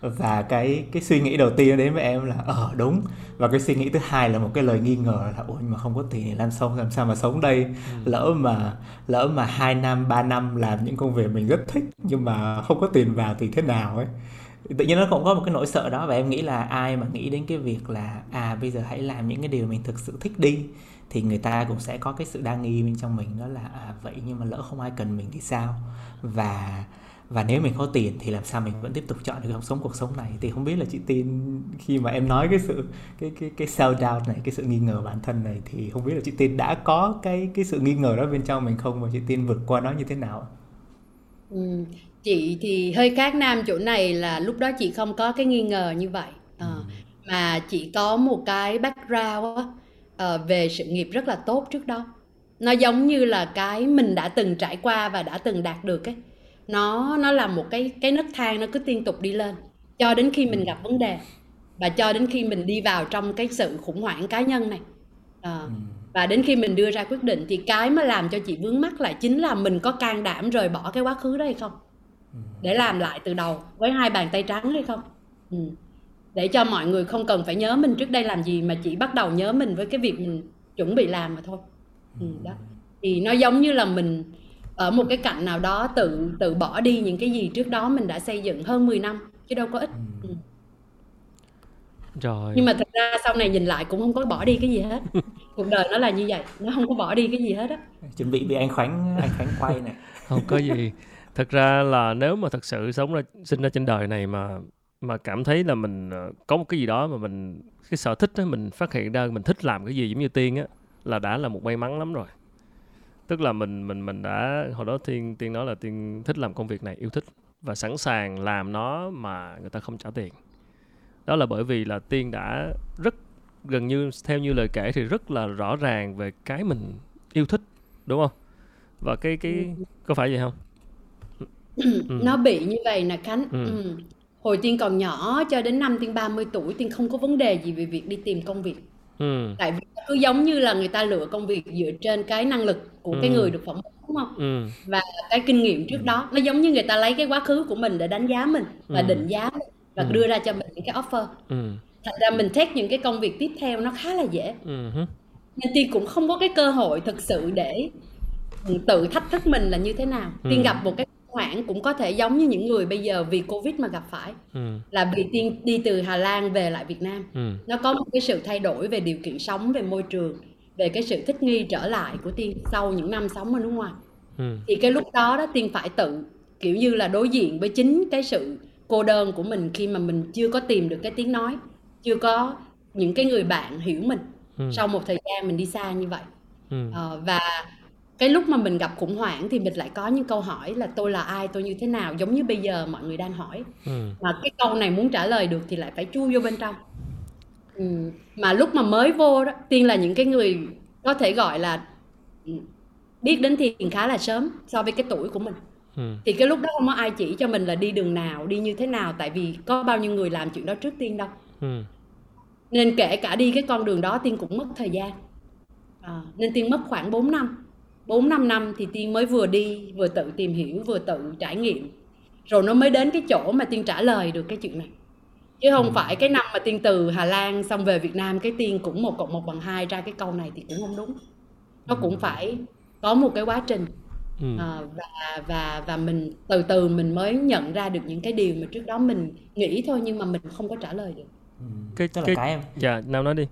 Và cái cái suy nghĩ đầu tiên đến với em là ờ đúng. Và cái suy nghĩ thứ hai là một cái lời nghi ngờ là ôi mà không có tiền thì làm sao làm sao mà sống đây? Ừ. lỡ mà lỡ mà hai năm ba năm làm những công việc mình rất thích nhưng mà không có tiền vào thì thế nào ấy tự nhiên nó cũng có một cái nỗi sợ đó và em nghĩ là ai mà nghĩ đến cái việc là à bây giờ hãy làm những cái điều mình thực sự thích đi thì người ta cũng sẽ có cái sự đa nghi bên trong mình đó là à vậy nhưng mà lỡ không ai cần mình thì sao? Và và nếu mình có tiền thì làm sao mình vẫn tiếp tục chọn được sống cuộc sống này? Thì không biết là chị tin khi mà em nói cái sự cái cái cái self doubt này cái sự nghi ngờ bản thân này thì không biết là chị tin đã có cái cái sự nghi ngờ đó bên trong mình không? Và chị tin vượt qua nó như thế nào ừ, chị thì hơi khác nam chỗ này là lúc đó chị không có cái nghi ngờ như vậy. À, ừ. mà chị có một cái background á, uh, về sự nghiệp rất là tốt trước đó. Nó giống như là cái mình đã từng trải qua và đã từng đạt được ấy. Nó nó là một cái cái nấc thang nó cứ liên tục đi lên. Cho đến khi mình gặp vấn đề và cho đến khi mình đi vào trong cái sự khủng hoảng cá nhân này. À, và đến khi mình đưa ra quyết định thì cái mà làm cho chị vướng mắt lại chính là mình có can đảm rời bỏ cái quá khứ đó hay không để làm lại từ đầu với hai bàn tay trắng hay không? Ừ. Để cho mọi người không cần phải nhớ mình trước đây làm gì mà chỉ bắt đầu nhớ mình với cái việc mình chuẩn bị làm mà thôi. Ừ, đó. Thì nó giống như là mình ở một cái cạnh nào đó tự tự bỏ đi những cái gì trước đó mình đã xây dựng hơn 10 năm chứ đâu có ít. Ừ. rồi. Nhưng mà thật ra sau này nhìn lại cũng không có bỏ đi cái gì hết. Cuộc đời nó là như vậy nó không có bỏ đi cái gì hết á. Chuẩn bị bị anh khoánh anh khoánh quay này không có gì thật ra là nếu mà thật sự sống ra sinh ra trên đời này mà mà cảm thấy là mình ờ, có một cái gì đó mà mình cái sở thích đó mình phát hiện ra mình thích làm cái gì giống như tiên á là đã là một may mắn lắm rồi. Tức là mình mình mình đã hồi đó tiên tiên nói là tiên thích làm công việc này yêu thích và sẵn sàng làm nó mà người ta không trả tiền. Đó là bởi vì là tiên đã rất gần như theo như lời kể thì rất là rõ ràng về cái mình yêu thích đúng không? Và cái cái ừ. có phải vậy không ừ. nó bị như vậy nè khánh ừ. Ừ hồi tiên còn nhỏ cho đến năm tiên 30 tuổi tiên không có vấn đề gì về việc đi tìm công việc ừ. tại vì cứ giống như là người ta lựa công việc dựa trên cái năng lực của ừ. cái người được phỏng vấn đúng không ừ. và cái kinh nghiệm trước đó nó giống như người ta lấy cái quá khứ của mình để đánh giá mình và ừ. định giá mình và ừ. đưa ra cho mình những cái offer ừ. thành ra mình take những cái công việc tiếp theo nó khá là dễ ừ. nên tiên cũng không có cái cơ hội thực sự để tự thách thức mình là như thế nào tiên ừ. gặp một cái hoảng cũng có thể giống như những người bây giờ vì covid mà gặp phải ừ. là vì tiên đi từ hà lan về lại việt nam ừ. nó có một cái sự thay đổi về điều kiện sống về môi trường về cái sự thích nghi trở lại của tiên sau những năm sống ở nước ngoài ừ. thì cái lúc đó đó tiên phải tự kiểu như là đối diện với chính cái sự cô đơn của mình khi mà mình chưa có tìm được cái tiếng nói chưa có những cái người bạn hiểu mình ừ. sau một thời gian mình đi xa như vậy ừ. uh, và cái lúc mà mình gặp khủng hoảng thì mình lại có những câu hỏi là tôi là ai tôi như thế nào giống như bây giờ mọi người đang hỏi ừ. mà cái câu này muốn trả lời được thì lại phải chui vô bên trong ừ. mà lúc mà mới vô đó tiên là những cái người có thể gọi là ừ, biết đến thiền khá là sớm so với cái tuổi của mình ừ. thì cái lúc đó không có ai chỉ cho mình là đi đường nào đi như thế nào tại vì có bao nhiêu người làm chuyện đó trước tiên đâu ừ. nên kể cả đi cái con đường đó tiên cũng mất thời gian à, nên tiên mất khoảng 4 năm 4 5 năm thì Tiên mới vừa đi, vừa tự tìm hiểu, vừa tự trải nghiệm. Rồi nó mới đến cái chỗ mà Tiên trả lời được cái chuyện này. Chứ không ừ. phải cái năm mà Tiên từ Hà Lan xong về Việt Nam cái Tiên cũng một cộng một bằng hai ra cái câu này thì cũng không đúng. Nó cũng ừ. phải có một cái quá trình. Ừ. À, và và và mình từ từ mình mới nhận ra được những cái điều mà trước đó mình nghĩ thôi nhưng mà mình không có trả lời được. Ừ. Cái, Tức là cái, cái em. Dạ, nào nói đi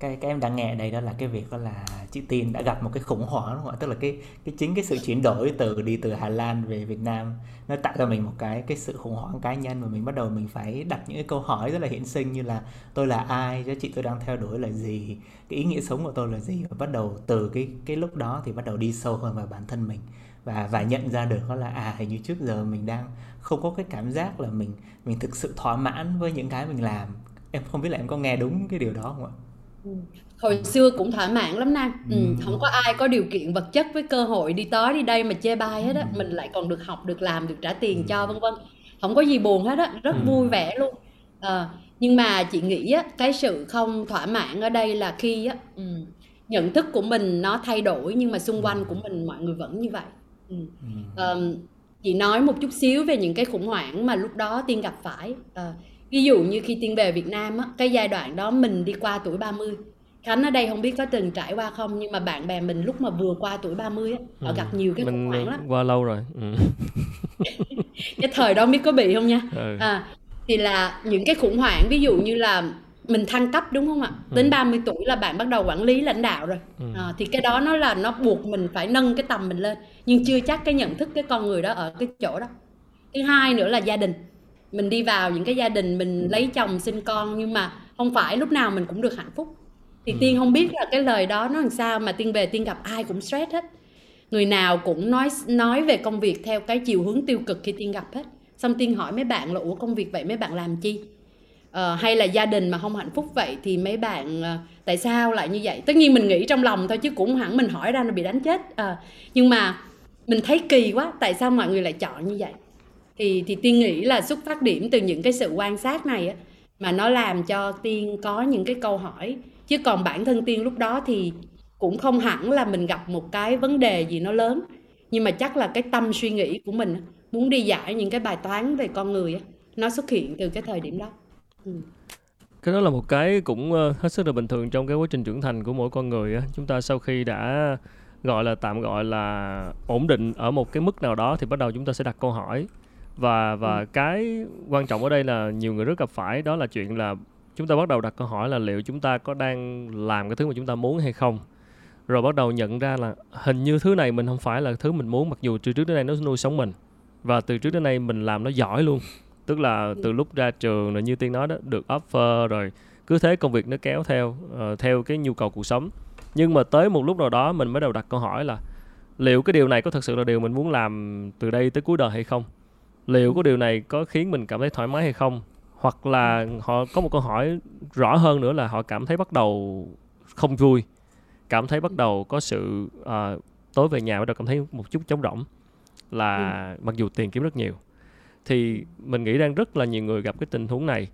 cái cái em đang nghe ở đây đó là cái việc đó là chị Tiên đã gặp một cái khủng hoảng đúng không ạ? Tức là cái cái chính cái sự chuyển đổi từ đi từ Hà Lan về Việt Nam nó tạo cho mình một cái cái sự khủng hoảng cá nhân mà mình bắt đầu mình phải đặt những cái câu hỏi rất là hiện sinh như là tôi là ai, giá trị tôi đang theo đuổi là gì, cái ý nghĩa sống của tôi là gì và bắt đầu từ cái cái lúc đó thì bắt đầu đi sâu hơn vào bản thân mình và và nhận ra được đó là à hình như trước giờ mình đang không có cái cảm giác là mình mình thực sự thỏa mãn với những cái mình làm em không biết là em có nghe đúng cái điều đó không ạ? Ừ. hồi xưa cũng thỏa mãn lắm nam. Ừ, ừ. không có ai có điều kiện vật chất với cơ hội đi tới đi đây mà chê bai hết á. Ừ. mình lại còn được học được làm được trả tiền cho vân vân. Không có gì buồn hết á rất vui vẻ luôn. À, nhưng mà chị nghĩ á cái sự không thỏa mãn ở đây là khi á nhận thức của mình nó thay đổi nhưng mà xung quanh của mình mọi người vẫn như vậy. Ừ. um, chị nói một chút xíu về những cái khủng hoảng mà lúc đó tiên gặp phải. Uh, ví dụ như khi tiên về Việt Nam á cái giai đoạn đó mình đi qua tuổi 30 Khánh ở đây không biết có từng trải qua không nhưng mà bạn bè mình lúc mà vừa qua tuổi 30 á họ ừ. gặp nhiều cái khủng hoảng lắm qua lâu rồi ừ. cái thời đó biết có bị không nha ừ. à, thì là những cái khủng hoảng ví dụ như là mình thăng cấp đúng không ạ ừ. đến 30 tuổi là bạn bắt đầu quản lý lãnh đạo rồi ừ. à, thì cái đó nó là nó buộc mình phải nâng cái tầm mình lên nhưng chưa chắc cái nhận thức cái con người đó ở cái chỗ đó thứ hai nữa là gia đình mình đi vào những cái gia đình mình lấy chồng sinh con nhưng mà không phải lúc nào mình cũng được hạnh phúc. Thì ừ. tiên không biết là cái lời đó nó làm sao mà tiên về tiên gặp ai cũng stress hết. Người nào cũng nói nói về công việc theo cái chiều hướng tiêu cực khi tiên gặp hết. Xong tiên hỏi mấy bạn là ủa công việc vậy mấy bạn làm chi? Ờ, hay là gia đình mà không hạnh phúc vậy thì mấy bạn uh, tại sao lại như vậy? Tất nhiên mình nghĩ trong lòng thôi chứ cũng hẳn mình hỏi ra nó bị đánh chết. Uh, nhưng mà mình thấy kỳ quá tại sao mọi người lại chọn như vậy thì thì tiên nghĩ là xuất phát điểm từ những cái sự quan sát này á, mà nó làm cho tiên có những cái câu hỏi. Chứ còn bản thân tiên lúc đó thì cũng không hẳn là mình gặp một cái vấn đề gì nó lớn. Nhưng mà chắc là cái tâm suy nghĩ của mình muốn đi giải những cái bài toán về con người á, nó xuất hiện từ cái thời điểm đó. Ừ. cái đó là một cái cũng ờ, hết sức là bình thường trong cái quá trình trưởng thành của mỗi con người á. Chúng ta sau khi đã gọi là, tạm gọi là ổn định ở một cái mức nào đó thì bắt đầu chúng ta sẽ đặt câu hỏi và và ừ. cái quan trọng ở đây là nhiều người rất gặp phải đó là chuyện là chúng ta bắt đầu đặt câu hỏi là liệu chúng ta có đang làm cái thứ mà chúng ta muốn hay không? Rồi bắt đầu nhận ra là hình như thứ này mình không phải là thứ mình muốn mặc dù từ trước đến nay nó nuôi sống mình. Và từ trước đến nay mình làm nó giỏi luôn. Tức là ừ. từ lúc ra trường là như tiên nói đó được offer rồi cứ thế công việc nó kéo theo uh, theo cái nhu cầu cuộc sống. Nhưng mà tới một lúc nào đó mình mới đầu đặt câu hỏi là liệu cái điều này có thật sự là điều mình muốn làm từ đây tới cuối đời hay không liệu có điều này có khiến mình cảm thấy thoải mái hay không? Hoặc là họ có một câu hỏi rõ hơn nữa là họ cảm thấy bắt đầu không vui cảm thấy bắt đầu có sự uh, tối về nhà bắt đầu cảm thấy một chút trống rỗng là ừ. mặc dù tiền kiếm rất nhiều. Thì mình nghĩ đang rất là nhiều người gặp cái tình huống này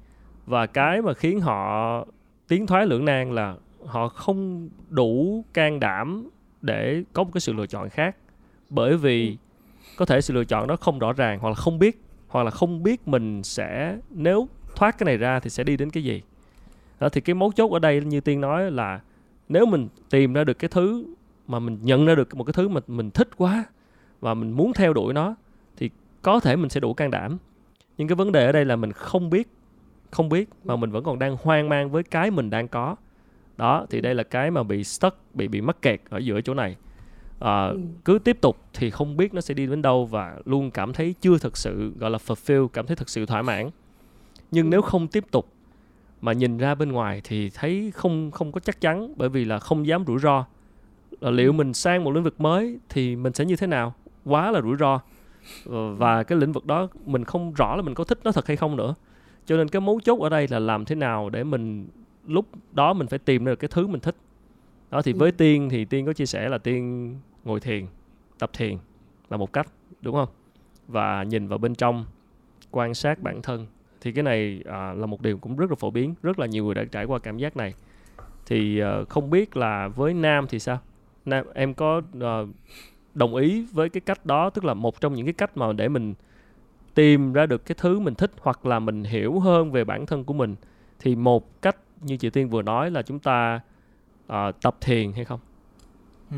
và cái mà khiến họ tiến thoái lưỡng nan là họ không đủ can đảm để có một cái sự lựa chọn khác. Bởi vì ừ có thể sự lựa chọn đó không rõ ràng hoặc là không biết, hoặc là không biết mình sẽ, nếu thoát cái này ra thì sẽ đi đến cái gì. Đó, thì cái mấu chốt ở đây như tiên nói là nếu mình tìm ra được cái thứ mà mình nhận ra được một cái thứ mà mình thích quá và mình muốn theo đuổi nó thì có thể mình sẽ đủ can đảm. Nhưng cái vấn đề ở đây là mình không biết không biết mà mình vẫn còn đang hoang mang với cái mình đang có. Đó, thì đây là cái mà bị stuck, bị bị mắc kẹt ở giữa chỗ này à, ừ. cứ tiếp tục thì không biết nó sẽ đi đến đâu và luôn cảm thấy chưa thực sự gọi là fulfill cảm thấy thực sự thỏa mãn. Nhưng ừ. nếu không tiếp tục mà nhìn ra bên ngoài thì thấy không không có chắc chắn bởi vì là không dám rủi ro. Là liệu mình sang một lĩnh vực mới thì mình sẽ như thế nào? Quá là rủi ro. Ờ, và cái lĩnh vực đó mình không rõ là mình có thích nó thật hay không nữa. Cho nên cái mấu chốt ở đây là làm thế nào để mình lúc đó mình phải tìm ra được cái thứ mình thích đó thì với tiên thì tiên có chia sẻ là tiên ngồi thiền tập thiền là một cách đúng không? Và nhìn vào bên trong quan sát bản thân. Thì cái này à, là một điều cũng rất là phổ biến rất là nhiều người đã trải qua cảm giác này. Thì à, không biết là với nam thì sao? Nam em có à, đồng ý với cái cách đó tức là một trong những cái cách mà để mình tìm ra được cái thứ mình thích hoặc là mình hiểu hơn về bản thân của mình. Thì một cách như chị tiên vừa nói là chúng ta uh, tập thiền hay không ừ.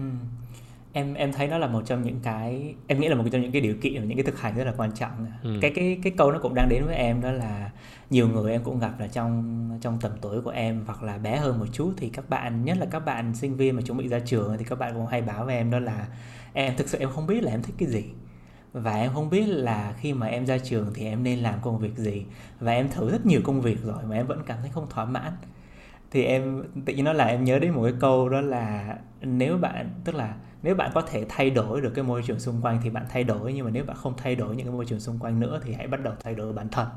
em em thấy nó là một trong những cái em nghĩ là một trong những cái điều kiện và những cái thực hành rất là quan trọng ừ. cái cái cái câu nó cũng đang đến với em đó là nhiều người em cũng gặp là trong trong tầm tuổi của em hoặc là bé hơn một chút thì các bạn nhất là các bạn sinh viên mà chuẩn bị ra trường thì các bạn cũng hay báo với em đó là em thực sự em không biết là em thích cái gì và em không biết là khi mà em ra trường thì em nên làm công việc gì và em thử rất nhiều công việc rồi mà em vẫn cảm thấy không thỏa mãn thì em tự nhiên nó là em nhớ đến một cái câu đó là nếu bạn tức là nếu bạn có thể thay đổi được cái môi trường xung quanh thì bạn thay đổi nhưng mà nếu bạn không thay đổi những cái môi trường xung quanh nữa thì hãy bắt đầu thay đổi bản thân.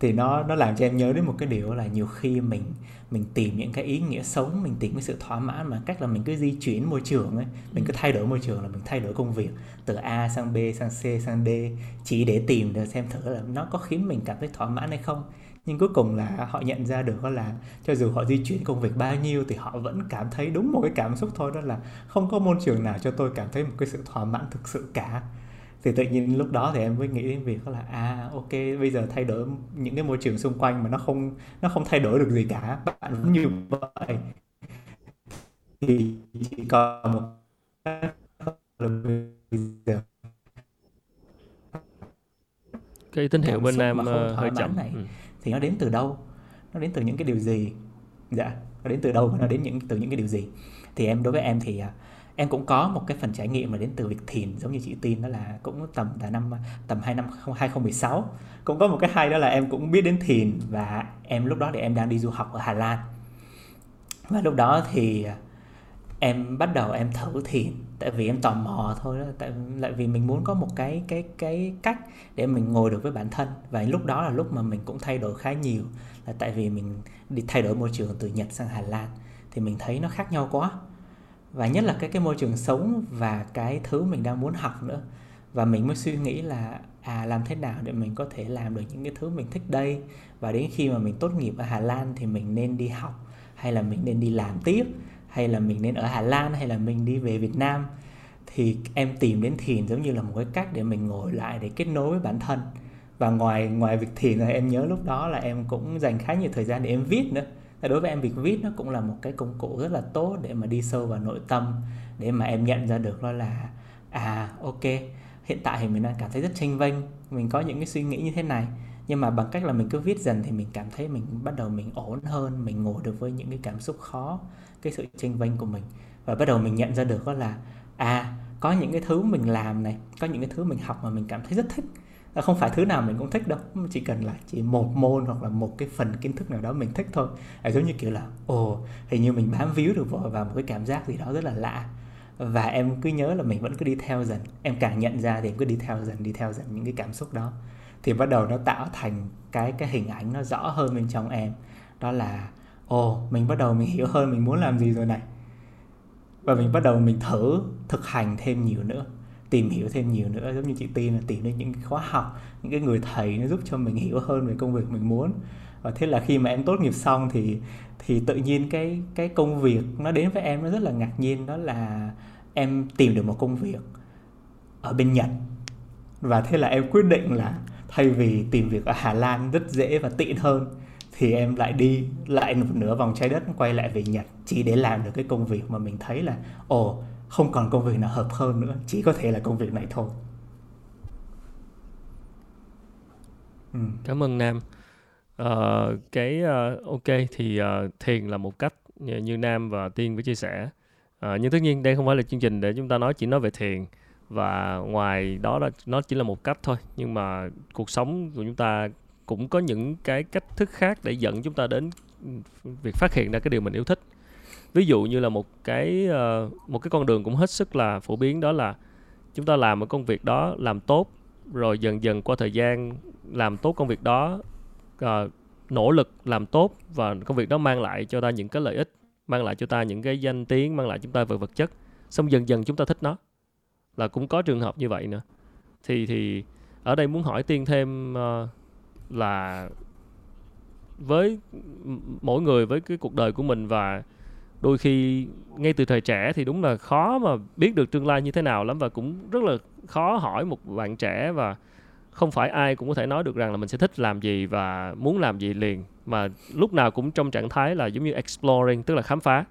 Thì nó nó làm cho em nhớ đến một cái điều là nhiều khi mình mình tìm những cái ý nghĩa sống mình tìm cái sự thỏa mãn mà cách là mình cứ di chuyển môi trường ấy mình cứ thay đổi môi trường là mình thay đổi công việc từ A sang B sang C sang D chỉ để tìm để xem thử là nó có khiến mình cảm thấy thỏa mãn hay không nhưng cuối cùng là họ nhận ra được là cho dù họ di chuyển công việc bao nhiêu thì họ vẫn cảm thấy đúng một cái cảm xúc thôi đó là không có môi trường nào cho tôi cảm thấy một cái sự thỏa mãn thực sự cả. Thì tự nhiên lúc đó thì em mới nghĩ đến việc là à ok bây giờ thay đổi những cái môi trường xung quanh mà nó không nó không thay đổi được gì cả. Bạn vẫn như vậy. Thì chỉ còn một cái tín hiệu bên em ờ, hơi chậm. này, ừ thì nó đến từ đâu? Nó đến từ những cái điều gì? Dạ nó đến từ đâu và nó đến những, từ những cái điều gì? Thì em, đối với em thì à, em cũng có một cái phần trải nghiệm mà đến từ việc thiền, giống như chị tin, đó là cũng tầm là năm, tầm hai năm 2016 cũng có một cái hay đó là em cũng biết đến thiền và em lúc đó thì em đang đi du học ở Hà Lan. Và lúc đó thì à, em bắt đầu em thử thiền tại vì em tò mò thôi đó, tại lại vì mình muốn có một cái cái cái cách để mình ngồi được với bản thân. Và lúc đó là lúc mà mình cũng thay đổi khá nhiều. Là tại vì mình đi thay đổi môi trường từ Nhật sang Hà Lan, thì mình thấy nó khác nhau quá. Và nhất là cái cái môi trường sống và cái thứ mình đang muốn học nữa. Và mình mới suy nghĩ là à làm thế nào để mình có thể làm được những cái thứ mình thích đây? Và đến khi mà mình tốt nghiệp ở Hà Lan thì mình nên đi học hay là mình nên đi làm tiếp? Hay là mình nên ở Hà Lan hay là mình đi về Việt Nam, thì em tìm đến thiền giống như là một cái cách để mình ngồi lại để kết nối với bản thân. Và ngoài ngoài việc thiền thì em nhớ lúc đó là em cũng dành khá nhiều thời gian để em viết nữa. Đối với em việc viết nó cũng là một cái công cụ rất là tốt để mà đi sâu vào nội tâm, để mà em nhận ra được đó là à ok, hiện tại thì mình đang cảm thấy rất tranh vênh, mình có những cái suy nghĩ như thế này. Nhưng mà bằng cách là mình cứ viết dần thì mình cảm thấy mình bắt đầu mình ổn hơn, mình ngồi được với những cái cảm xúc khó cái sự tranh vênh của mình. Và bắt đầu mình nhận ra được đó là à có những cái thứ mình làm này có những cái thứ mình học mà mình cảm thấy rất thích. Không phải thứ nào mình cũng thích đâu chỉ cần là chỉ một môn hoặc là một cái phần kiến thức nào đó mình thích thôi. À, giống như kiểu là ồ hình như mình bám víu được vào một cái cảm giác gì đó rất là lạ. Và em cứ nhớ là mình vẫn cứ đi theo dần. Em càng nhận ra thì em cứ đi theo dần đi theo dần những cái cảm xúc đó. Thì bắt đầu nó tạo thành cái cái hình ảnh nó rõ hơn bên trong em. Đó là ồ, mình bắt đầu mình hiểu hơn, mình muốn làm gì rồi này. Và mình bắt đầu mình thử thực hành thêm nhiều nữa, tìm hiểu thêm nhiều nữa. Giống như chị tin là tìm đến những khóa học, những cái người thầy nó giúp cho mình hiểu hơn về công việc mình muốn. Và thế là khi mà em tốt nghiệp xong thì thì tự nhiên cái cái công việc nó đến với em nó rất là ngạc nhiên, đó là em tìm được một công việc ở bên Nhật. Và thế là em quyết định là thay vì tìm việc ở Hà Lan rất dễ và tiện hơn thì em lại đi lại một nửa vòng trái đất quay lại về Nhật chỉ để làm được cái công việc mà mình thấy là ồ không còn công việc nào hợp hơn nữa chỉ có thể là công việc này thôi. Ừ. cảm ơn nam. Uh, cái uh, ok thì uh, thiền là một cách như, như nam và tiên có chia sẻ. Uh, nhưng tất nhiên đây không phải là chương trình để chúng ta nói chỉ nói về thiền và ngoài đó là nó chỉ là một cách thôi. Nhưng mà cuộc sống của chúng ta cũng có những cái cách thức khác để dẫn chúng ta đến việc phát hiện ra cái điều mình yêu thích. Ví dụ như là một cái uh, một cái con đường cũng hết sức là phổ biến đó là chúng ta làm một công việc đó làm tốt rồi dần dần qua thời gian làm tốt công việc đó uh, nỗ lực làm tốt và công việc đó mang lại cho ta những cái lợi ích mang lại cho ta những cái danh tiếng mang lại chúng ta về vật chất xong dần dần chúng ta thích nó. Là cũng có trường hợp như vậy nữa. Thì thì ở đây muốn hỏi tiên thêm uh, là với mỗi người, với cái cuộc đời của mình và đôi khi ngay từ thời trẻ thì đúng là khó mà biết được tương lai như thế nào lắm và cũng rất là khó hỏi một bạn trẻ và không phải ai cũng có thể nói được rằng là mình sẽ thích làm gì và muốn làm gì liền. Mà lúc nào cũng trong trạng thái là giống như exploring, tức là khám phá.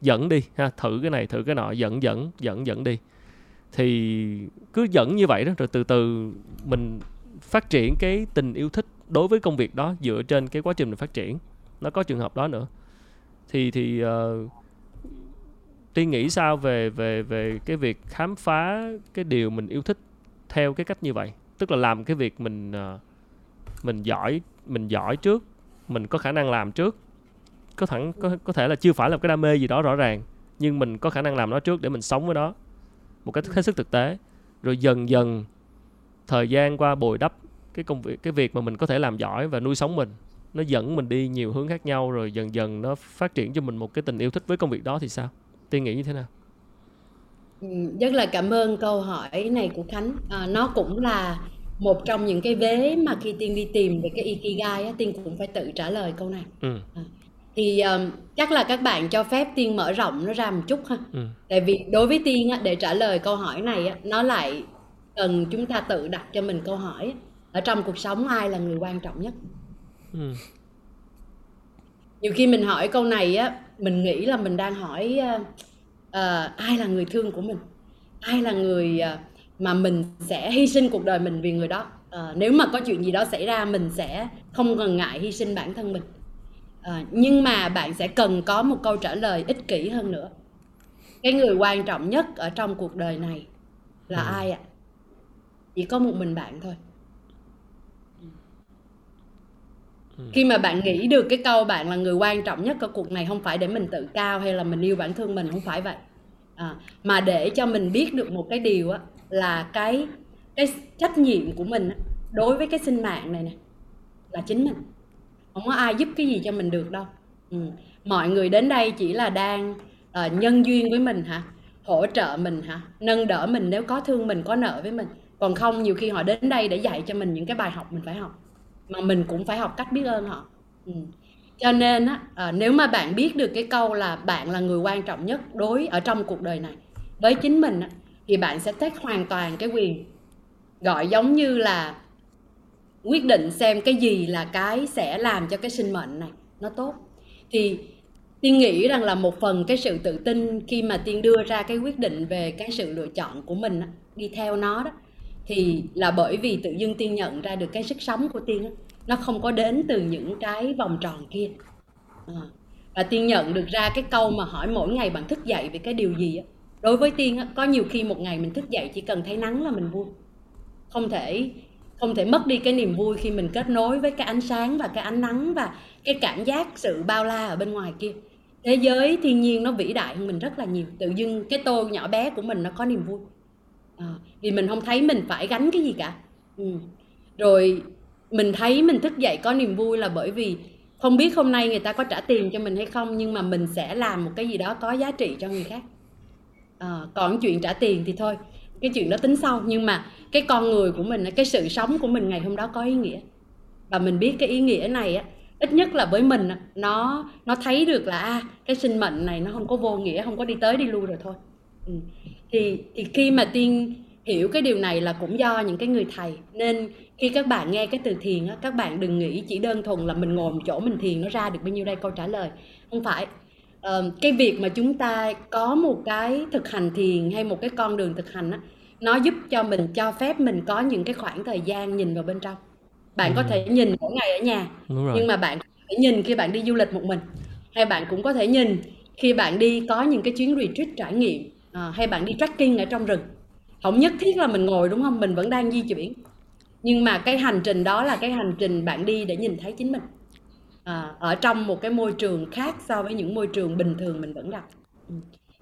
Dẫn đi ha, thử cái này, thử cái nọ, dẫn dẫn dẫn dẫn đi. Thì cứ dẫn như vậy đó, rồi từ từ mình phát triển cái tình yêu thích đối với công việc đó dựa trên cái quá trình mình phát triển nó có trường hợp đó nữa. Thì thì uh, tiên nghĩ sao về về về cái việc khám phá cái điều mình yêu thích theo cái cách như vậy? Tức là làm cái việc mình uh, mình giỏi mình giỏi trước mình có khả năng làm trước. Có thẳng có có thể là chưa phải là cái đam mê gì đó rõ ràng nhưng mình có khả năng làm nó trước để mình sống với nó một cách hết sức thực tế. Rồi dần dần thời gian qua bồi đắp cái công việc cái việc mà mình có thể làm giỏi và nuôi sống mình nó dẫn mình đi nhiều hướng khác nhau rồi dần dần nó phát triển cho mình một cái tình yêu thích với công việc đó thì sao? Tiên nghĩ như thế nào? Ừ, rất là cảm ơn câu hỏi này của khánh. À, nó cũng là một trong những cái vế mà khi tiên đi tìm về cái ikigai á, tiên cũng phải tự trả lời câu này. Ừ. à, thì um, chắc là các bạn cho phép tiên mở rộng nó ra một chút ha. Ừ. tại vì đối với tiên á, để trả lời câu hỏi này á, nó lại cần chúng ta tự đặt cho mình câu hỏi ở trong cuộc sống ai là người quan trọng nhất? Ừ. nhiều khi mình hỏi câu này á mình nghĩ là mình đang hỏi uh, uh, ai là người thương của mình? Ai là người uh, mà mình sẽ hy sinh cuộc đời mình vì người đó? Uh, nếu mà có chuyện gì đó xảy ra mình sẽ không ngần ngại hy sinh bản thân mình. Uh, nhưng mà bạn sẽ cần có một câu trả lời ích kỷ hơn nữa. Cái người quan trọng nhất ở trong cuộc đời này là ừ. ai ạ? Chỉ có một mình bạn thôi ừ. Ừ. khi mà bạn nghĩ được cái câu bạn là người quan trọng nhất ở cuộc này không phải để mình tự cao hay là mình yêu bản thân mình không phải vậy. À, mà để cho mình biết được một cái điều á là cái cái trách nhiệm của mình á, đối với cái sinh mạng này nè là chính mình. Không có ai giúp cái gì cho mình được đâu. Ừ. mọi người đến đây chỉ là đang uh, nhân duyên với mình hả? Hỗ trợ mình hả? Nâng đỡ mình nếu có thương mình có nợ với mình. Còn không nhiều khi họ đến đây để dạy cho mình những cái bài học mình phải học mà mình cũng phải học cách biết ơn họ ừ. cho nên á à, nếu mà bạn biết được cái câu là bạn là người quan trọng nhất đối ở trong cuộc đời này với chính mình á, thì bạn sẽ take hoàn toàn cái quyền gọi giống như là quyết định xem cái gì là cái sẽ làm cho cái sinh mệnh này nó tốt thì tiên nghĩ rằng là một phần cái sự tự tin khi mà tiên đưa ra cái quyết định về cái sự lựa chọn của mình đi theo nó đó thì là bởi vì tự dưng tiên nhận ra được cái sức sống của tiên nó không có đến từ những cái vòng tròn kia. À, và tiên nhận được ra cái câu mà hỏi mỗi ngày bạn thức dậy về cái điều gì á. Đối với tiên á có nhiều khi một ngày mình thức dậy chỉ cần thấy nắng là mình vui. Không thể không thể mất đi cái niềm vui khi mình kết nối với cái ánh sáng và cái ánh nắng và cái cảm giác sự bao la ở bên ngoài kia. Thế giới thiên nhiên nó vĩ đại hơn mình rất là nhiều. Tự dưng cái tô nhỏ bé của mình nó có niềm vui à, vì mình không thấy mình phải gánh cái gì cả. Ừ. rồi mình thấy mình thức dậy có niềm vui là bởi vì không biết hôm nay người ta có trả tiền cho mình hay không nhưng mà mình sẽ làm một cái gì đó có giá trị cho người khác. À, còn chuyện trả tiền thì thôi cái chuyện đó tính sau. Nhưng mà cái con người của mình cái sự sống của mình ngày hôm đó có ý nghĩa. Và mình biết cái ý nghĩa này á ít nhất là với mình nó nó thấy được là à, cái sinh mệnh này nó không có vô nghĩa không có đi tới đi lui rồi thôi. Ừ thì thì khi mà tiên hiểu cái điều này là cũng do những cái người thầy. Nên khi các bạn nghe cái từ thiền á các bạn đừng nghĩ chỉ đơn thuần là mình ngồi một chỗ mình thiền nó ra được bao nhiêu đây câu trả lời. Không phải. Uh, cái việc mà chúng ta có một cái thực hành thiền hay một cái con đường thực hành á nó giúp cho mình cho phép mình có những cái khoảng thời gian nhìn vào bên trong. Bạn ừ. có thể nhìn mỗi ngày ở nhà nhưng mà bạn có thể nhìn khi bạn đi du lịch một mình. Hay bạn cũng có thể nhìn khi bạn đi có những cái chuyến retreat trải nghiệm à, hay bạn đi trekking ở trong rừng không nhất thiết là mình ngồi đúng không mình vẫn đang di chuyển nhưng mà cái hành trình đó là cái hành trình bạn đi để nhìn thấy chính mình à, ở trong một cái môi trường khác so với những môi trường bình thường mình vẫn gặp ừ.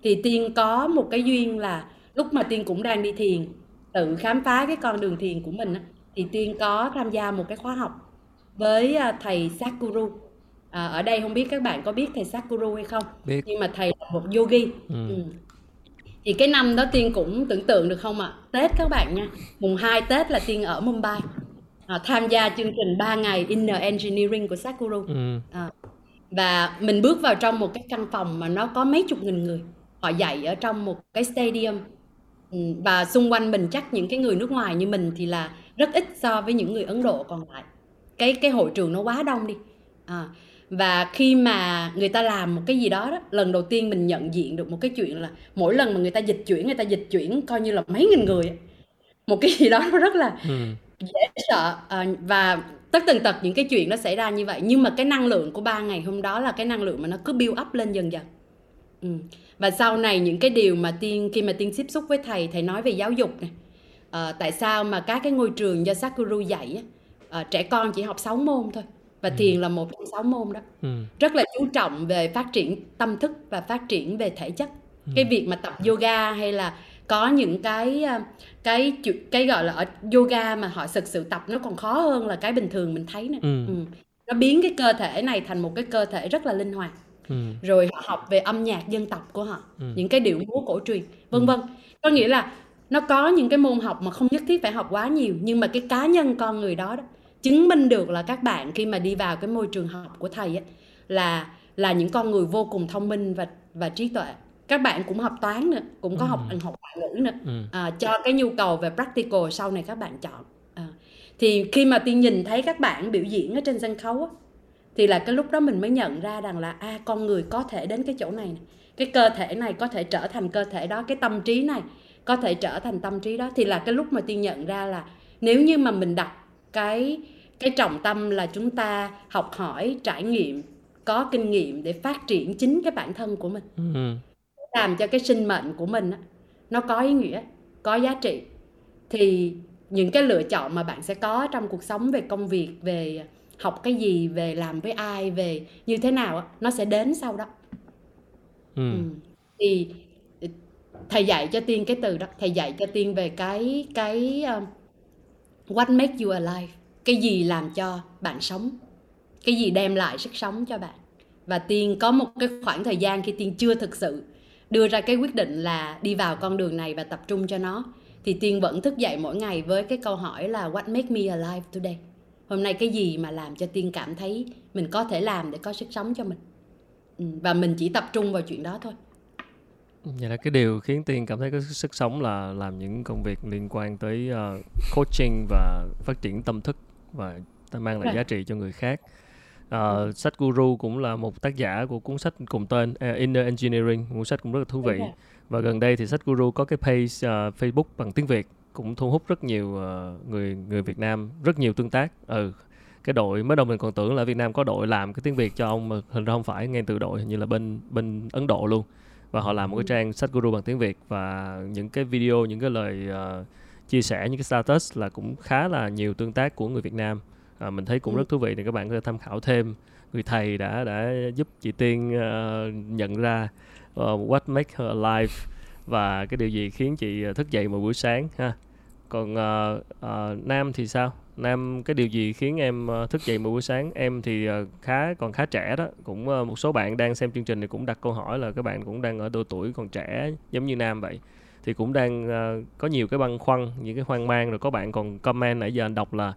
thì tiên có một cái duyên là lúc mà tiên cũng đang đi thiền tự khám phá cái con đường thiền của mình thì tiên có tham gia một cái khóa học với à, thầy Sakuru à, ở đây không biết các bạn có biết thầy Sakuru hay không biết. nhưng mà thầy là một yogi ừ. Ừ. thì cái năm đó tiên cũng tưởng tượng được không ạ? À? Tết các bạn nha. Mùng 2 Tết là tiên ở Mumbai. À, tham gia chương trình 3 ngày Inner Engineering của Sakura. Ừ. à, và mình bước vào trong một cái căn phòng mà nó có mấy chục nghìn người. Họ dạy ở trong một cái stadium. Ừ, và xung quanh mình chắc những cái người nước ngoài như mình thì là rất ít so với những người Ấn Độ còn lại. Cái cái hội trường nó quá đông đi. À, và khi mà người ta làm một cái gì đó, đó lần đầu tiên mình nhận diện được một cái chuyện là mỗi lần mà người ta dịch chuyển người ta dịch chuyển coi như là mấy nghìn người một cái gì đó nó rất là ừ. dễ sợ à, và tất tần tật những cái chuyện nó xảy ra như vậy. Nhưng mà cái năng lượng của ba ngày hôm đó là cái năng lượng mà nó cứ build up lên dần dần. Ừ. và sau này những cái điều mà tiên khi mà tiên tiếp xúc với thầy thầy nói về giáo dục này à, tại sao mà các cái ngôi trường do Sakuru dạy á, à, trẻ con chỉ học 6 môn thôi và ừ. thiền là một trong sáu môn đó ừ. rất là chú trọng về phát triển tâm thức và phát triển về thể chất ừ. cái việc mà tập yoga hay là có những cái ờ, cái cái gọi là ở yoga mà họ thực sự tập nó còn khó hơn là cái bình thường mình thấy nè ừ. Ừ. nó biến cái cơ thể này thành một cái cơ thể rất là linh hoạt ừ. rồi họ học về âm nhạc dân tộc của họ ừ. những cái điệu múa cổ truyền vân ừ. vân có nghĩa là nó có những cái môn học mà không nhất thiết phải học quá nhiều nhưng mà cái cá nhân con người đó đó chứng minh được là các bạn khi mà đi vào cái môi trường học của thầy ấy, là là những con người vô cùng thông minh và và trí tuệ. Các bạn cũng học toán nữa cũng có ừ. học học ngoại ngữ nữa. Ừ. à, cho cái nhu cầu về practical sau này các bạn chọn. À, thì khi mà tiên nhìn thấy các bạn biểu diễn ở trên sân khấu á, thì là cái lúc đó mình mới nhận ra rằng là a à, con người có thể đến cái chỗ này, này cái cơ thể này có thể trở thành cơ thể đó cái tâm trí này có thể trở thành tâm trí đó. Thì là cái lúc mà tiên nhận ra là nếu như mà mình đặt cái cái trọng tâm là chúng ta học hỏi trải nghiệm có kinh nghiệm để phát triển chính cái bản thân của mình ừ làm cho cái sinh mệnh của mình nó có ý nghĩa có giá trị thì những cái lựa chọn mà bạn sẽ có trong cuộc sống về công việc về học cái gì về làm với ai về như thế nào nó sẽ đến sau đó ừ. Ừ. thì thầy dạy cho tiên cái từ đó thầy dạy cho tiên về cái cái um, what make you alive? Cái gì làm cho bạn sống? Cái gì đem lại sức sống cho bạn? Và tiên có một cái khoảng thời gian khi tiên chưa thực sự đưa ra cái quyết định là đi vào con đường này và tập trung cho nó, thì tiên vẫn thức dậy mỗi ngày với cái câu hỏi là, what make me alive today? Hôm nay cái gì mà làm cho tiên cảm thấy mình có thể làm để có sức sống cho mình? Ừ, và mình chỉ tập trung vào chuyện đó thôi vậy là cái điều khiến tiên cảm thấy có sức sống là làm những công việc liên quan tới uh, coaching và phát triển tâm thức và mang lại Rồi. giá trị cho người khác Uh, sách Guru cũng là một tác giả của cuốn sách cùng tên uh, Inner Engineering, cuốn sách cũng rất là thú vị. Và gần đây thì sách Guru có cái page uh, Facebook bằng tiếng Việt cũng thu hút rất nhiều uh, người người Việt Nam rất nhiều tương tác. Ừ, cái đội mới đầu mình còn tưởng là Việt Nam có đội làm cái tiếng Việt cho ông mà hình ra không phải ngay từ đội như là bên bên Ấn Độ luôn. Và họ làm một cái trang sách Guru bằng tiếng Việt. Và những cái video, những cái lời uh, chia sẻ những cái status là cũng khá là nhiều tương tác của người Việt Nam. À, mình thấy cũng ừ. rất thú vị. Thì các bạn có thể tham khảo thêm. Người thầy đã đã giúp chị Tiên uh, nhận ra uh, what make her alive và cái điều gì khiến chị thức dậy một buổi sáng ha. Còn uh, uh, Nam thì sao Nam cái điều gì khiến em uh, thức dậy một buổi sáng? Em thì uh, khá còn khá trẻ đó. Cũng uh, một số bạn đang xem chương trình thì cũng đặt câu hỏi là các bạn cũng đang ở độ tuổi còn trẻ giống như Nam vậy. Thì cũng đang uh, có nhiều cái băn khoăn những cái hoang mang. Rồi có bạn còn comment nãy giờ anh đọc là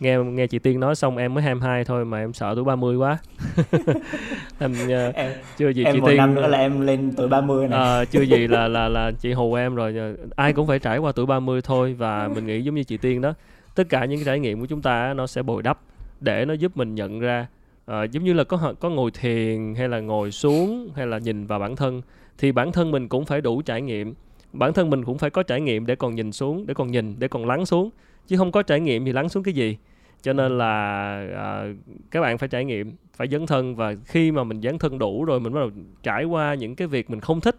nghe nghe chị Tiên nói xong em mới 22 thôi mà em sợ tuổi 30 quá. Em, uh, em chưa gì em chị Tiên năm nữa là em lên tuổi 30 này. Uh, chưa gì là là là chị hù em rồi. Ai cũng phải trải qua tuổi 30 thôi và mình nghĩ giống như chị Tiên đó tất cả những cái trải nghiệm của chúng ta nó sẽ bồi đắp để nó giúp mình nhận ra uh, giống như là có có ngồi thiền hay là ngồi xuống hay là nhìn vào bản thân thì bản thân mình cũng phải đủ trải nghiệm. Bản thân mình cũng phải có trải nghiệm để còn nhìn xuống để còn nhìn để còn lắng xuống. Chứ không có trải nghiệm thì lắng xuống cái gì? Cho nên là à, các bạn phải trải nghiệm phải dấn thân. Và khi mà mình dấn thân đủ rồi mình bắt đầu trải qua những cái việc mình không thích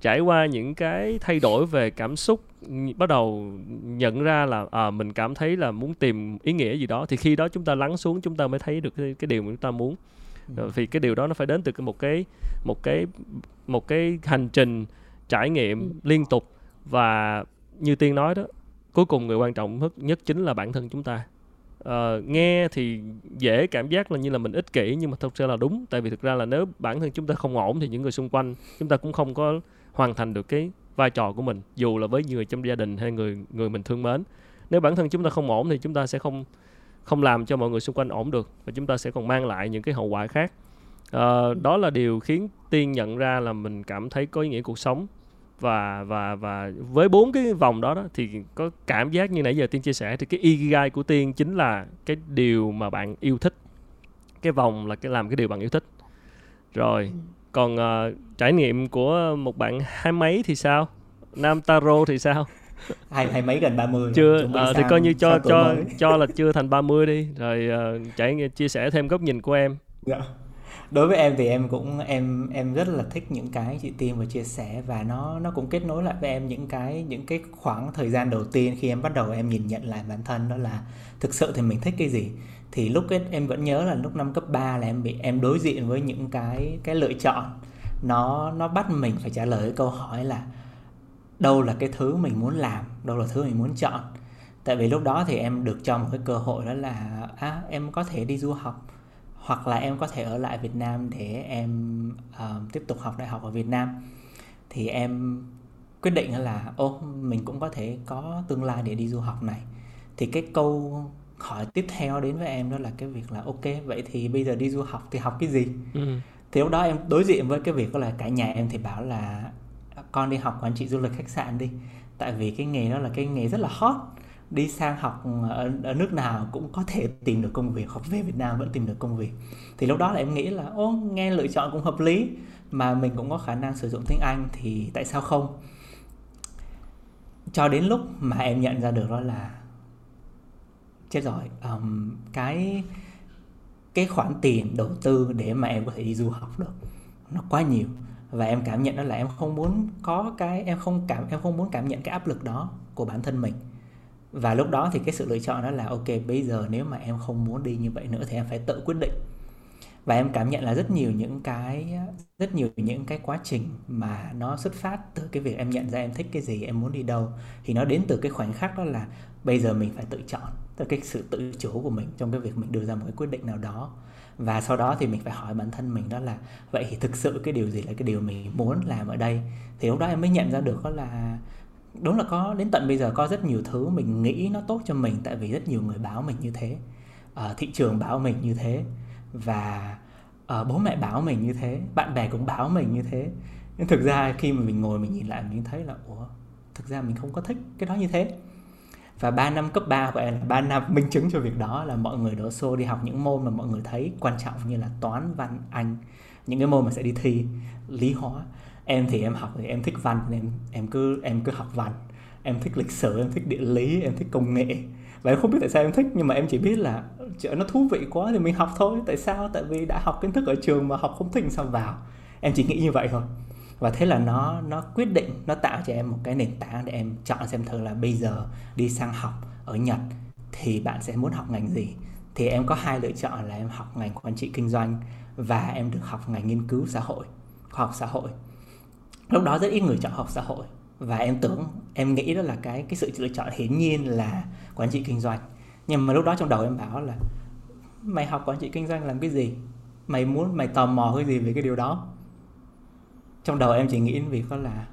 trải qua những cái thay đổi về cảm xúc bắt đầu nhận ra là à, mình cảm thấy là muốn tìm ý nghĩa gì đó thì khi đó chúng ta lắng xuống chúng ta mới thấy được cái, cái điều mà chúng ta muốn ừ. vì cái điều đó nó phải đến từ một cái một cái một cái hành trình trải nghiệm ừ. liên tục và như tiên nói đó cuối cùng người quan trọng nhất chính là bản thân chúng ta uh, nghe thì dễ cảm giác là như là mình ích kỷ nhưng mà thực ra là đúng tại vì thực ra là nếu bản thân chúng ta không ổn thì những người xung quanh chúng ta cũng không có hoàn thành được cái vai trò của mình dù là với người trong gia đình hay người người mình thương mến. Nếu bản thân chúng ta không ổn thì chúng ta sẽ không không làm cho mọi người xung quanh ổn được và chúng ta sẽ còn mang lại những cái hậu quả khác. À, đó là điều khiến tiên nhận ra là mình cảm thấy có ý nghĩa cuộc sống và và và với bốn cái vòng đó, đó thì có cảm giác như nãy giờ tiên chia sẻ thì cái ikigai của tiên chính là cái điều mà bạn yêu thích. Cái vòng là cái làm cái điều bạn yêu thích. Rồi. Ừ còn uh, trải nghiệm của một bạn hai mấy thì sao? Nam taro thì sao? Hai hai mấy gần 30 chưa uh, thì coi như cho cho cho là chưa thành 30 đi. Rồi uh, trải chia sẻ thêm góc nhìn của em. Dạ đối với em thì em cũng em em rất là thích những cái chị tiên vừa chia sẻ và nó nó cũng kết nối lại với em những cái những cái khoảng thời gian đầu tiên khi em bắt đầu em nhìn nhận lại bản thân đó là thực sự thì mình thích cái gì. Thì lúc ấy, em vẫn nhớ là lúc năm cấp 3 là em bị em đối diện với những cái cái lựa chọn. Nó nó bắt mình phải trả lời cái câu hỏi là đâu là cái thứ mình muốn làm đâu là thứ mình muốn chọn. Tại vì lúc đó thì em được cho một cái cơ hội đó là à, em có thể đi du học hoặc là em có thể ở lại Việt Nam để em uh, tiếp tục học đại học ở Việt Nam thì em quyết định là ô mình cũng có thể có tương lai để đi du học này. Thì cái câu hỏi tiếp theo đến với em đó là cái việc là ok vậy thì bây giờ đi du học thì học cái gì? Ừ. thì lúc đó em đối diện với cái việc đó là cả nhà em thì bảo là con đi học quản trị du lịch khách sạn đi. Tại vì cái nghề đó là cái nghề rất là hot đi sang học ở, ở nước nào cũng có thể tìm được công việc hoặc về Việt Nam vẫn tìm được công việc. Thì lúc đó là em nghĩ là ô nghe lựa chọn cũng hợp lý mà mình cũng có khả năng sử dụng tiếng Anh thì tại sao không? Cho đến lúc mà em nhận ra được đó là chết rồi um, cái cái khoản tiền đầu tư để mà em có thể đi du học được nó quá nhiều. Và em cảm nhận đó là em không muốn có cái em không cảm em không muốn cảm nhận cái áp lực đó của bản thân mình và lúc đó thì cái sự lựa chọn đó là, ok, bây giờ nếu mà em không muốn đi như vậy nữa thì em phải tự quyết định. Và em cảm nhận là rất nhiều những cái, rất nhiều những cái quá trình mà nó xuất phát từ cái việc em nhận ra em thích cái gì, em muốn đi đâu, thì nó đến từ cái khoảnh khắc đó là bây giờ mình phải tự chọn từ cái sự tự chủ của mình trong cái việc mình đưa ra một cái quyết định nào đó. Và sau đó thì mình phải hỏi bản thân mình đó là, vậy thì thực sự cái điều gì là cái điều mình muốn làm ở đây? Thì lúc đó em mới nhận ra được đó là đúng là có đến tận bây giờ có rất nhiều thứ mình nghĩ nó tốt cho mình tại vì rất nhiều người báo mình như thế. À, thị trường báo mình như thế. Và à, bố mẹ báo mình như thế bạn bè cũng báo mình như thế. Nhưng thực ra khi mà mình ngồi mình nhìn lại mình thấy là ủa thực ra mình không có thích cái đó như thế. Và 3 năm cấp 3 của em là 3 năm minh chứng cho việc đó là mọi người đổ xô đi học những môn mà mọi người thấy quan trọng như là toán văn anh. Những cái môn mà sẽ đi thi lý hóa em thì em học thì em thích văn nên em em cứ em cứ học văn. Em thích lịch sử, em thích địa lý, em thích công nghệ. Và em không biết tại sao em thích, nhưng mà em chỉ biết là trời, nó thú vị quá thì mình học thôi. Tại sao? Tại vì đã học kiến thức ở trường mà học không thích sao vào? Em chỉ nghĩ như vậy thôi. Và thế là nó nó quyết định, nó tạo cho em một cái nền tảng để em chọn xem thử là bây giờ đi sang học ở Nhật thì bạn sẽ muốn học ngành gì. Thì em có hai lựa chọn là em học ngành quản trị kinh doanh và em được học ngành nghiên cứu xã hội, khoa học xã hội lúc đó rất ít người chọn học xã hội. Và em tưởng, em nghĩ đó là cái cái sự lựa chọn hiển nhiên là quản trị kinh doanh. Nhưng mà lúc đó trong đầu em bảo là, mày học quản trị kinh doanh làm cái gì? Mày muốn, mày tò mò cái gì về cái điều đó? Trong đầu em chỉ nghĩ đến việc đó là,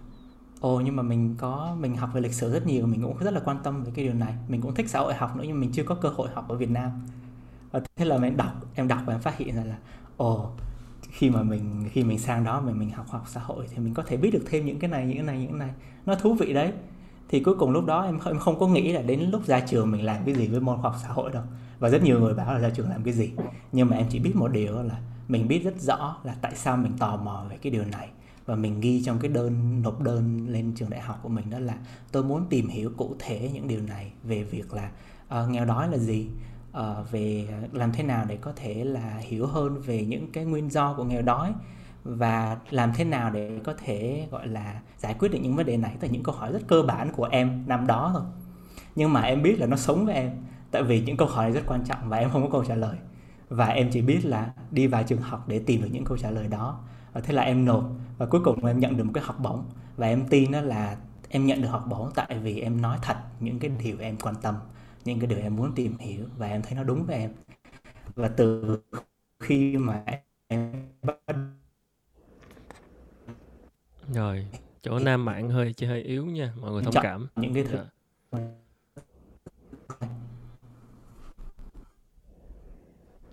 ồ, nhưng mà mình có, mình học về lịch sử rất nhiều, mình cũng rất là quan tâm về cái điều này. Mình cũng thích xã hội học nữa, nhưng mình chưa có cơ hội học ở Việt Nam. Và thế là em đọc em đọc và em phát hiện ra là, ồ khi mà mình khi mình sang đó mình mình học học xã hội thì mình có thể biết được thêm những cái này những cái này những cái này. Nó thú vị đấy. Thì cuối cùng lúc đó em em không có nghĩ là đến lúc ra trường mình làm cái gì với môn khoa học xã hội đâu. Và rất nhiều người bảo là ra trường làm cái gì. Nhưng mà em chỉ biết một điều là mình biết rất rõ là tại sao mình tò mò về cái điều này. Và mình ghi trong cái đơn nộp đơn lên trường đại học của mình đó là tôi muốn tìm hiểu cụ thể những điều này về việc là uh, nghèo đói là gì uh, về làm thế nào để có thể là hiểu hơn về những cái nguyên do của nghèo đói và làm thế nào để có thể gọi là giải quyết được những vấn đề này. Là những câu hỏi rất cơ bản của em năm đó thôi. Nhưng mà em biết là nó sống với em tại vì những câu hỏi này rất quan trọng và em không có câu trả lời. Và em chỉ biết là đi vào trường học để tìm được những câu trả lời đó. Và thế là em nộp và cuối cùng em nhận được một cái học bổng. Và em tin đó là em nhận được học bổng tại vì em nói thật những cái điều em quan tâm những cái điều em muốn tìm hiểu và em thấy nó đúng với em. Và từ khi mà em bắt rồi chỗ nam mạng hơi chỉ hơi yếu nha mọi người thông cảm. những cái thứ dạ.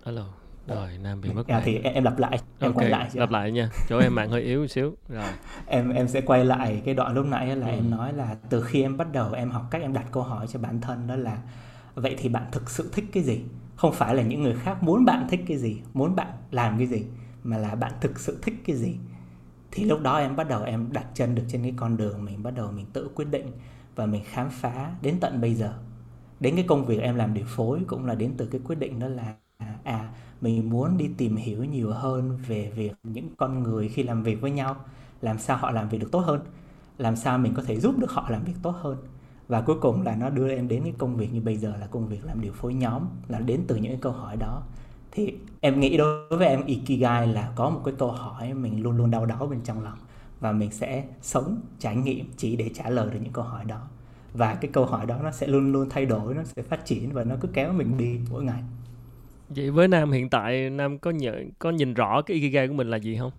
alo rồi nam bị mất à, thì em, em lặp lại em okay, quay lại lặp lại nha. Chỗ em mạng hơi yếu xíu. Rồi. Em em sẽ quay lại cái đoạn lúc nãy là ừ. em nói là từ khi em bắt đầu em học cách em đặt câu hỏi cho bản thân đó là vậy thì bạn thực sự thích cái gì? Không phải là những người khác muốn bạn thích cái gì muốn bạn làm cái gì mà là bạn thực sự thích cái gì? Thì lúc đó em bắt đầu em đặt chân được trên cái con đường mình bắt đầu mình tự quyết định và mình khám phá đến tận bây giờ. Đến cái công việc em làm điều phối cũng là đến từ cái quyết định đó là à mình muốn đi tìm hiểu nhiều hơn về việc những con người khi làm việc với nhau, làm sao họ làm việc được tốt hơn, làm sao mình có thể giúp được họ làm việc tốt hơn. Và cuối cùng là nó đưa em đến cái công việc như bây giờ là công việc làm điều phối nhóm, là đến từ những cái câu hỏi đó. Thì em nghĩ đối với em, ikigai là có một cái câu hỏi mình luôn luôn đau đáu bên trong lòng. Và mình sẽ sống, trải nghiệm chỉ để trả lời được những câu hỏi đó. Và cái câu hỏi đó nó sẽ luôn luôn thay đổi, nó sẽ phát triển và nó cứ kéo mình đi mỗi ngày vậy với nam hiện tại, nam có nhận có nhìn rõ cái ikigai của mình là gì không?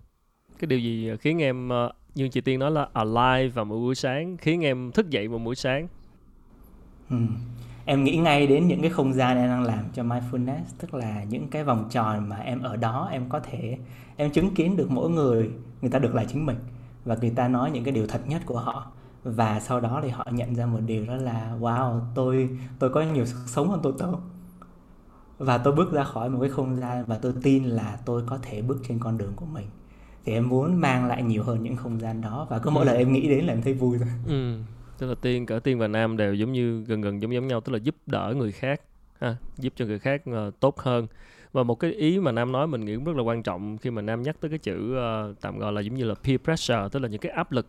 Cái điều gì khiến em ờ, như chị tiên nói là alive vào mỗi buổi sáng, khiến em thức dậy vào buổi sáng? Ừ. em nghĩ ngay đến những cái không gian em đang làm cho mindfulness, tức là những cái vòng tròn mà em ở đó, em có thể, em chứng kiến được mỗi người người ta được là chính mình và người ta nói những cái điều thật nhất của họ. Và sau đó thì họ nhận ra một điều đó là, wow, tôi tôi có nhiều sức sống hơn tôi tưởng và tôi bước ra khỏi một cái không gian và tôi tin là tôi có thể bước trên con đường của mình thì em muốn mang lại nhiều hơn những không gian đó và cứ mỗi ừ. lần em nghĩ đến là em thấy vui thôi ừ. tức là tiên cả tiên và nam đều giống như gần gần giống giống nhau tức là giúp đỡ người khác ha, giúp cho người khác uh, tốt hơn và một cái ý mà nam nói mình nghĩ cũng rất là quan trọng khi mà nam nhắc tới cái chữ uh, tạm gọi là giống như là peer pressure tức là những cái áp lực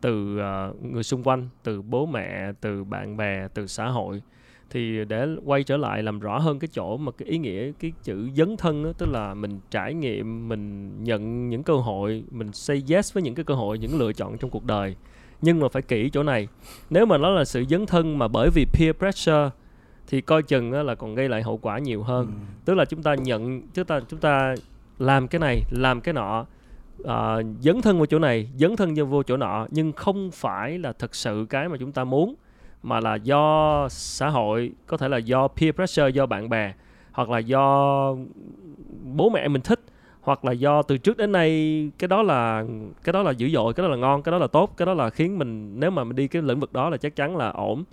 từ uh, người xung quanh từ bố mẹ từ bạn bè từ xã hội thì để quay trở lại làm rõ hơn cái chỗ mà cái ý nghĩa cái chữ dấn thân đó, tức là mình trải nghiệm mình nhận những cơ hội mình say yes với những cái cơ hội những lựa chọn trong cuộc đời. Nhưng mà phải kỹ chỗ này nếu mà nó là sự dấn thân mà bởi vì peer pressure thì coi chừng là còn gây lại hậu quả nhiều hơn. Ừ. tức là chúng ta nhận chúng ta chúng ta làm cái này làm cái nọ uh, dấn thân vào chỗ này dấn thân vô chỗ nọ nhưng không phải là thật sự cái mà chúng ta muốn mà là do xã hội, có thể là do peer pressure, do bạn bè, hoặc là do bố mẹ mình thích, hoặc là do từ trước đến nay cái đó là, cái đó là dữ dội, cái đó là ngon, cái đó là tốt, cái đó là khiến mình, nếu mà mình đi cái lĩnh vực đó là chắc chắn là ổn.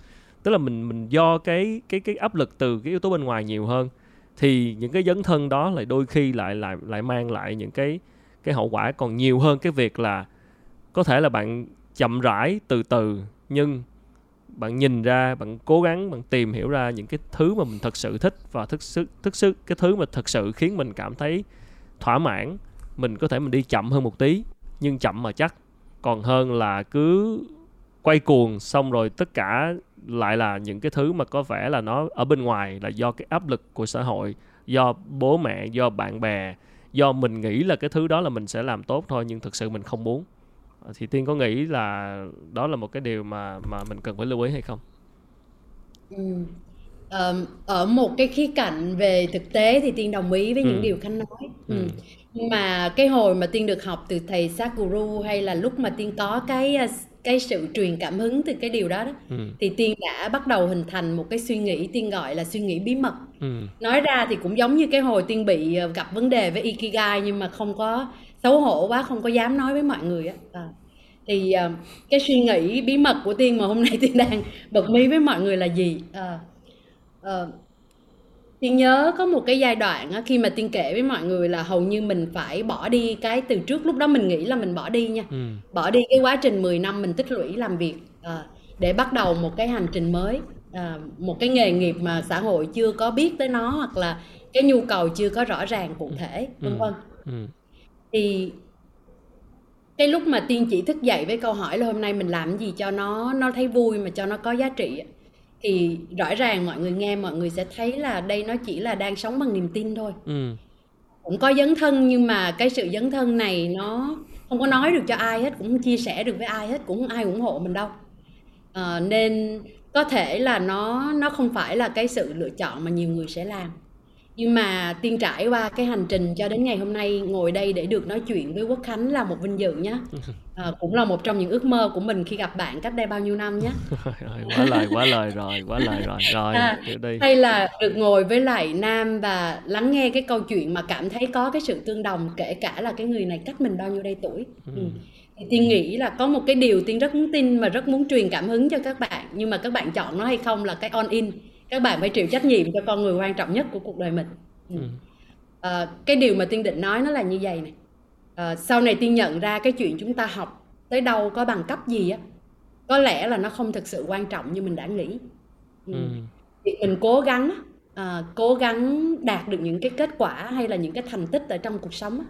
Tức là mình mình do cái cái cái áp lực từ cái yếu tố bên ngoài nhiều hơn, thì những cái dấn thân đó lại đôi khi lại lại lại mang lại những cái cái hậu quả còn nhiều hơn cái việc là có thể là bạn chậm rãi từ từ, nhưng bạn nhìn ra, bạn cố gắng, bạn tìm hiểu ra những cái thứ mà mình thật sự thích và thực sự thực sự cái thứ mà thật sự khiến mình cảm thấy thỏa mãn, mình có thể mình đi chậm hơn một tí, nhưng chậm mà chắc. Còn hơn là cứ quay cuồng xong rồi tất cả lại là những cái thứ mà có vẻ là nó ở bên ngoài là do cái áp lực của xã hội, do bố mẹ, do bạn bè, do mình nghĩ là cái thứ đó là mình sẽ làm tốt thôi, nhưng thực sự mình không muốn thì tiên có nghĩ là đó là một cái điều mà mà mình cần phải lưu ý hay không ừ. um, ở một cái khía cạnh về thực tế thì tiên đồng ý với ừ. những điều khánh nói ừ. Ừ. nhưng mà cái hồi mà tiên được học từ thầy Sakuru hay là lúc mà tiên có cái ờ, cái sự truyền cảm hứng từ cái điều đó đó ừ. thì tiên đã bắt đầu hình thành một cái suy nghĩ tiên gọi là suy nghĩ bí mật ừ. nói ra thì cũng giống như cái hồi tiên bị gặp vấn đề với ikigai nhưng mà không có xấu hổ quá không có dám nói với mọi người á. À. thì uh, cái suy nghĩ bí mật của tiên mà hôm nay tiên đang bật mí với mọi người là gì? À, uh, tiên nhớ có một cái giai đoạn á, khi mà tiên kể với mọi người là hầu như mình phải bỏ đi cái từ trước lúc đó mình nghĩ là mình bỏ đi nha. Ừ. bỏ đi cái quá trình 10 năm mình tích lũy làm việc à, để bắt đầu một cái hành trình mới à, một cái nghề nghiệp mà xã hội chưa có biết tới nó hoặc là cái nhu cầu chưa có rõ ràng cụ thể vân vân. Ừ thì cái lúc mà tiên chỉ thức dậy với câu hỏi là hôm nay mình làm gì cho nó nó thấy vui mà cho nó có giá trị thì rõ ràng mọi người nghe mọi người sẽ thấy là đây nó chỉ là đang sống bằng niềm tin thôi. Ừ. cũng có dấn thân nhưng mà cái sự dấn thân này nó không có nói được cho ai hết cũng không chia sẻ được với ai hết cũng không ai ủng hộ mình đâu. À, nên có thể là nó nó không phải là cái sự lựa chọn mà nhiều người sẽ làm nhưng mà tiên trải qua cái hành trình cho đến ngày hôm nay ngồi đây để được nói chuyện với quốc khánh là một vinh dự nhé à, cũng là một trong những ước mơ của mình khi gặp bạn cách đây bao nhiêu năm nhé quá lời quá lời rồi quá lời rồi rồi à, đi. hay là được ngồi với lại nam và lắng nghe cái câu chuyện mà cảm thấy có cái sự tương đồng kể cả là cái người này cách mình bao nhiêu đây tuổi ừ. Ừ. thì tiên nghĩ là có một cái điều tiên rất muốn tin và rất muốn truyền cảm hứng cho các bạn nhưng mà các bạn chọn nó hay không là cái on in các bạn phải chịu trách nhiệm cho con người quan trọng nhất của cuộc đời mình ừ. à, cái điều mà tiên định nói nó là như vậy này à, sau này tiên nhận ra cái chuyện chúng ta học tới đâu có bằng cấp gì á có lẽ là nó không thực sự quan trọng như mình đã nghĩ ừ. Ừ. thì mình cố gắng à, cố gắng đạt được những cái kết quả hay là những cái thành tích ở trong cuộc sống á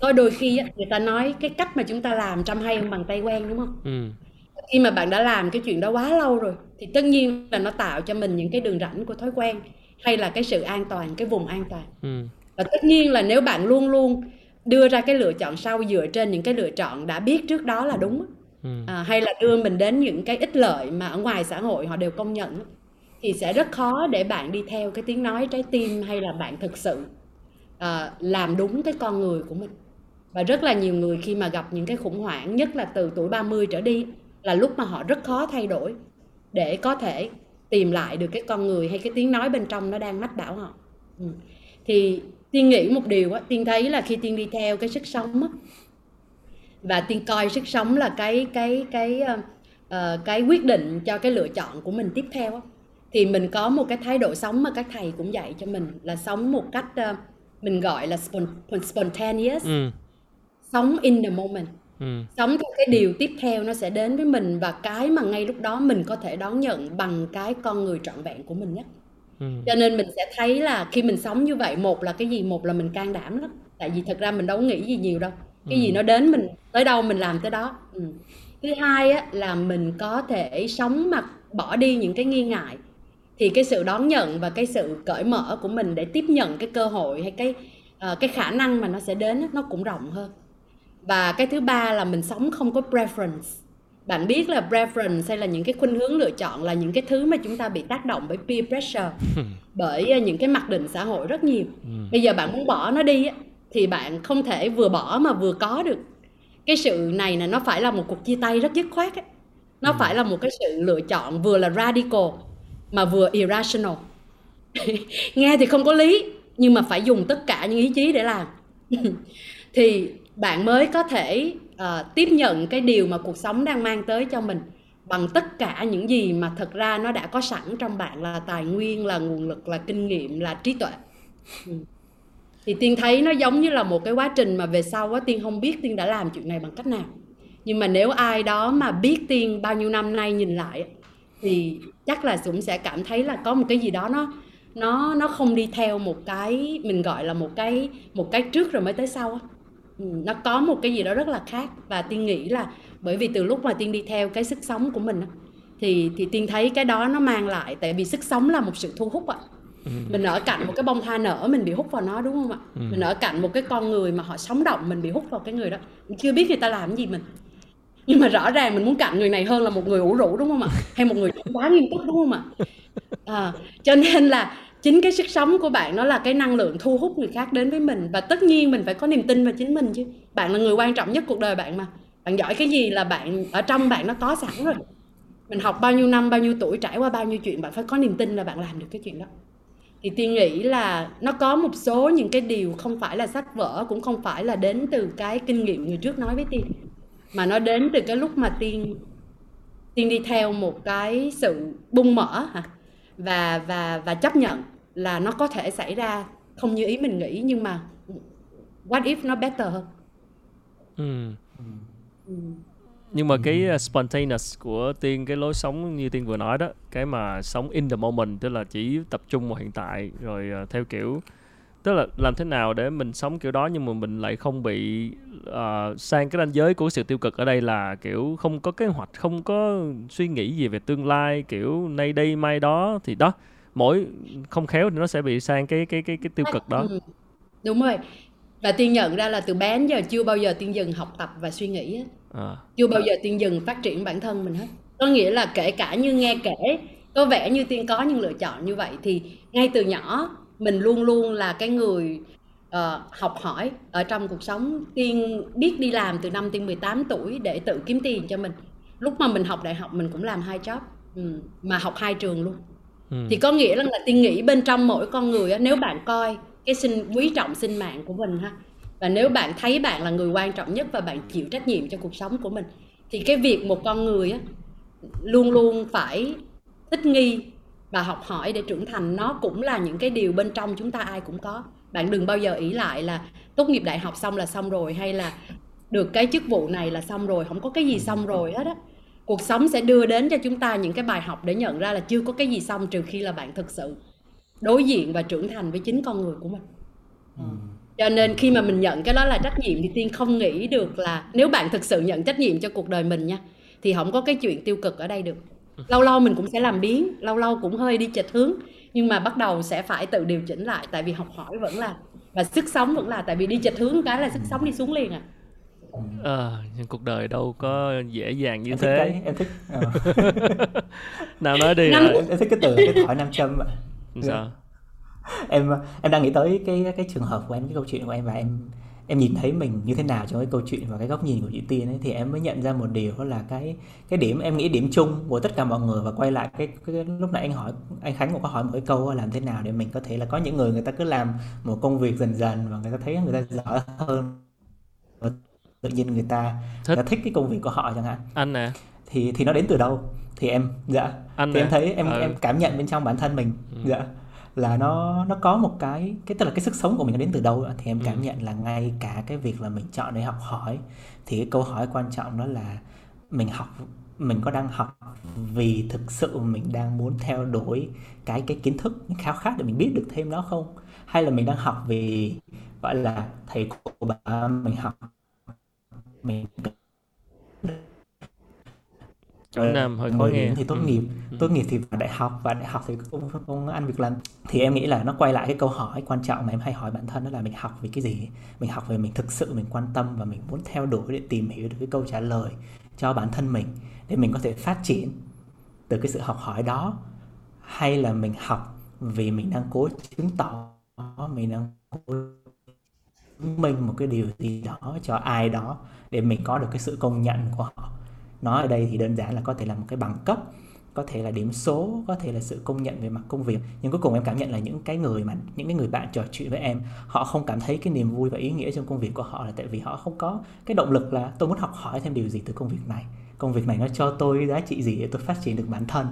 có đôi khi á, người ta nói cái cách mà chúng ta làm trăm hay bằng tay quen đúng không ừ khi mà bạn đã làm cái chuyện đó quá lâu rồi thì tất nhiên là nó tạo cho mình những cái đường rãnh của thói quen hay là cái sự an toàn cái vùng an toàn ừ. và tất nhiên là nếu bạn luôn luôn đưa ra cái lựa chọn sau dựa trên những cái lựa chọn đã biết trước đó là đúng ừ. à, hay là đưa mình đến những cái ích lợi mà ở ngoài xã hội họ đều công nhận thì sẽ rất khó để bạn đi theo cái tiếng nói trái tim hay là bạn thực sự à, làm đúng cái con người của mình và rất là nhiều người khi mà gặp những cái khủng hoảng nhất là từ tuổi 30 trở đi là lúc mà họ rất khó thay đổi để có thể tìm lại được cái con người hay cái tiếng nói bên trong nó đang mách bảo họ ừ. thì tiên nghĩ một điều á tiên thấy là khi tiên đi theo cái sức sống á và tiên coi sức sống là cái cái cái uh, cái quyết định cho cái lựa chọn của mình tiếp theo á thì mình có một cái thái độ sống mà các thầy cũng dạy cho mình là sống một cách uh, mình gọi là spontaneous ừ. sống in the moment ừ. sống theo cái điều tiếp theo nó sẽ đến với mình và cái mà ngay lúc đó mình có thể đón nhận bằng cái con người trọn vẹn của mình nhất ừ. cho nên mình sẽ thấy là khi mình sống như vậy một là cái gì một là mình can đảm lắm tại vì thật ra mình đâu có nghĩ gì nhiều đâu cái ừ. gì nó đến mình tới đâu mình làm tới đó ừ. thứ hai á, là mình có thể sống mà bỏ đi những cái nghi ngại thì cái sự đón nhận và cái sự cởi mở của mình để tiếp nhận cái cơ hội hay cái uh, cái khả năng mà nó sẽ đến nó cũng rộng hơn và cái thứ ba là mình sống không có preference bạn biết là preference hay là những cái khuynh hướng lựa chọn là những cái thứ mà chúng ta bị tác động bởi peer pressure bởi ờ, những cái mặc định xã hội rất nhiều ừ. bây giờ bạn muốn bỏ nó đi thì bạn không thể vừa bỏ mà vừa có được cái sự này là nó phải là một cuộc chia tay rất dứt khoát ấy. nó ừ. phải là một cái sự lựa chọn vừa là radical mà vừa irrational nghe thì không có lý nhưng mà phải dùng tất cả những ý chí để làm thì bạn mới có thể uh, tiếp nhận cái điều mà cuộc sống đang mang tới cho mình bằng tất cả những gì mà thật ra nó đã có sẵn trong bạn là tài nguyên là nguồn lực là kinh nghiệm là trí tuệ. Ừ. thì tiên thấy nó giống như là một cái quá trình mà về sau á tiên không biết tiên đã làm chuyện này bằng cách nào. Nhưng mà nếu ai đó mà biết tiên bao nhiêu năm nay nhìn lại thì chắc là cũng sẽ cảm thấy là có một cái gì đó nó nó nó không đi theo một cái mình gọi là một cái một cái trước rồi mới tới sau á nó có một cái gì đó rất là khác. Và tiên nghĩ là bởi vì từ lúc mà tiên đi theo cái sức sống của mình thì thì tiên thấy cái đó nó mang lại tại vì sức sống là một sự thu hút ạ. Ừ. mình ở cạnh một cái bông hoa nở mình bị hút vào nó đúng không ạ? Ừ. mình ở cạnh một cái con người mà họ sống động mình bị hút vào cái người đó. Mình chưa biết người ta làm gì mình. Nhưng mà rõ ràng mình muốn cạnh người này hơn là một người ủ rũ đúng không ạ? Hay một người quá nghiêm túc đúng không ạ? À, cho nên là chính cái sức sống của bạn nó là cái năng lượng thu hút người khác đến với mình. Và tất nhiên mình phải có niềm tin vào chính mình chứ. Bạn là người quan trọng nhất cuộc đời bạn mà. Bạn giỏi cái gì là bạn, ở trong bạn nó có sẵn rồi. Mình học bao nhiêu năm, bao nhiêu tuổi, trải qua bao nhiêu chuyện, bạn phải có niềm tin là bạn làm được cái chuyện đó. Thì tiên nghĩ là nó có một số những cái điều không phải là sách vở, cũng không phải là đến từ cái kinh nghiệm người trước nói với tiên, mà nó đến từ cái lúc mà tiên tiên đi theo một cái sự bung mở hả? Và và và chấp nhận là nó có thể xảy ra không như ý mình nghĩ nhưng mà what if nó better hơn ừ. Ừ. nhưng mà cái uh, spontaneous của tiên cái lối sống như tiên vừa nói đó cái mà sống in the moment tức là chỉ tập trung vào hiện tại rồi uh, theo kiểu tức là làm thế nào để mình sống kiểu đó nhưng mà mình lại không bị uh, sang cái ranh giới của sự tiêu cực ở đây là kiểu không có kế hoạch không có suy nghĩ gì về tương lai kiểu nay đây mai đó thì đó mỗi không khéo thì nó sẽ bị sang cái cái cái cái tiêu cực đó ừ. đúng rồi và tiên nhận ra là từ bé đến giờ chưa bao giờ tiên dừng học tập và suy nghĩ À. chưa bao giờ tiên dừng phát triển bản thân mình hết có nghĩa là kể cả như nghe kể có vẻ như tiên có những lựa chọn như vậy thì ngay từ nhỏ mình luôn luôn là cái người uh, học hỏi ở trong cuộc sống tiên biết đi làm từ năm tiên 18 tuổi để tự kiếm tiền cho mình lúc mà mình học đại học mình cũng làm hai job ừ, mà học hai trường luôn ừ. thì có nghĩa là, là tiên nghĩ bên trong mỗi con người á, nếu bạn coi cái sinh quý trọng sinh mạng của mình ha và nếu bạn thấy bạn là người quan trọng nhất và bạn chịu trách nhiệm cho cuộc sống của mình thì cái việc một con người á, luôn luôn phải thích nghi và học hỏi để trưởng thành nó cũng là những cái điều bên trong chúng ta ai cũng có. Bạn đừng bao giờ ý lại là tốt nghiệp đại học xong là xong rồi hay là được cái chức vụ này là xong rồi không có cái gì xong rồi hết á. Cuộc sống sẽ đưa đến cho chúng ta những cái bài học để nhận ra là chưa có cái gì xong trừ khi là bạn thực sự đối diện và trưởng thành với chính con người của mình. Ừ. cho nên khi mà mình nhận cái đó là trách nhiệm thì tiên không nghĩ được là nếu bạn thực sự nhận trách nhiệm cho cuộc đời mình nha thì không có cái chuyện tiêu cực ở đây được lâu lâu mình cũng sẽ làm biến lâu lâu cũng hơi đi chệch hướng nhưng mà bắt đầu sẽ phải tự điều chỉnh lại tại vì học hỏi vẫn là và sức sống vẫn là tại vì đi chệch hướng cái là sức sống đi xuống liền à. À, nhưng cuộc đời đâu có dễ dàng như em thế. thích cái, em thích uh. nào nói đi Năm... em, em thích cái từ cái thỏi nam châm ạ. Sao? Em em đang nghĩ tới cái cái trường hợp của em cái câu chuyện của em và em em nhìn thấy mình như thế nào trong cái câu chuyện và cái góc nhìn của chị Tiên ấy thì em mới nhận ra một điều đó là cái cái điểm em nghĩ điểm chung của tất cả mọi người và quay lại cái, cái, cái lúc nãy anh hỏi anh Khánh cũng có hỏi một cái câu làm thế nào để mình có thể là có những người người ta cứ làm một công việc dần dần và người ta thấy người ta giỏi hơn và tự nhiên người ta thích. người ta thích cái công việc của họ chẳng hạn anh nè thì thì nó đến từ đâu thì em dạ anh thì nè. em thấy em ừ. em cảm nhận bên trong bản thân mình ừ. dạ là nó nó có một cái cái tức là cái sức sống của mình nó đến từ đâu thì em cảm ừ. nhận là ngay cả cái việc là mình chọn để học hỏi thì cái câu hỏi quan trọng đó là mình học mình có đang học vì thực sự mình đang muốn theo đuổi cái cái kiến thức những khao khát để mình biết được thêm nó không hay là mình đang học vì gọi là thầy cô bà mình học mình Quảng Nam hơi khó nghe. Thì tốt ừ. nghiệp ừ. tốt nghiệp thì vào đại học và đại học thì cũng không ăn việc làm. Thì em nghĩ là nó quay lại cái câu hỏi quan trọng mà em hay hỏi bản thân đó là mình học về cái gì? Mình học về mình thực sự mình quan tâm và mình muốn theo đuổi để tìm hiểu được cái câu trả lời cho bản thân mình để mình có thể phát triển từ cái sự học hỏi đó. Hay là mình học vì mình đang cố chứng tỏ mình đang cố chứng minh một cái điều gì đó cho ai đó để mình có được cái sự công nhận của họ nói ở đây thì đơn giản là có thể là một cái bằng cấp, có thể là điểm số, có thể là sự công nhận về mặt công việc. Nhưng cuối cùng em cảm nhận là những cái người mà, những cái người bạn trò chuyện với em, họ không cảm thấy cái niềm vui và ý nghĩa trong công việc của họ là tại vì họ không có cái động lực là tôi muốn học hỏi thêm điều gì từ công việc này. Công việc này nó cho tôi giá trị gì để tôi phát triển được bản thân.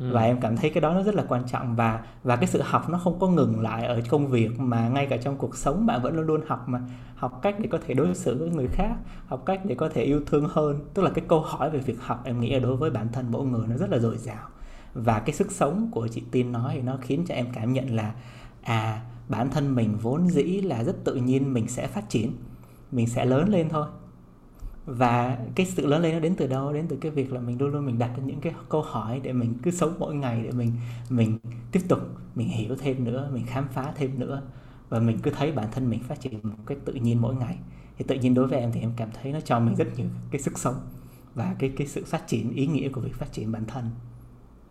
Ừ. và em cảm thấy cái đó nó rất là quan trọng và và cái sự học nó không có ngừng lại ở công việc mà ngay cả trong cuộc sống bạn vẫn luôn luôn học mà, học cách để có thể đối xử với người khác, học cách để có thể yêu thương hơn. Tức là cái câu hỏi về việc học em nghĩ là đối với bản thân mỗi người nó rất là dồi dào. Và cái sức sống của chị tin nói thì nó khiến cho em cảm nhận là à bản thân mình vốn dĩ là rất tự nhiên mình sẽ phát triển, mình sẽ lớn lên thôi và cái sự lớn lên nó đến từ đâu? Đến từ cái việc là mình luôn luôn mình đặt ra những cái câu hỏi để mình cứ sống mỗi ngày để mình mình tiếp tục mình hiểu thêm nữa mình khám phá thêm nữa. Và mình cứ thấy bản thân mình phát triển một cách tự nhiên mỗi ngày. Thì tự nhiên đối với em thì em cảm thấy nó cho mình rất nhiều cái sức sống và cái cái sự phát triển ý nghĩa của việc phát triển bản thân.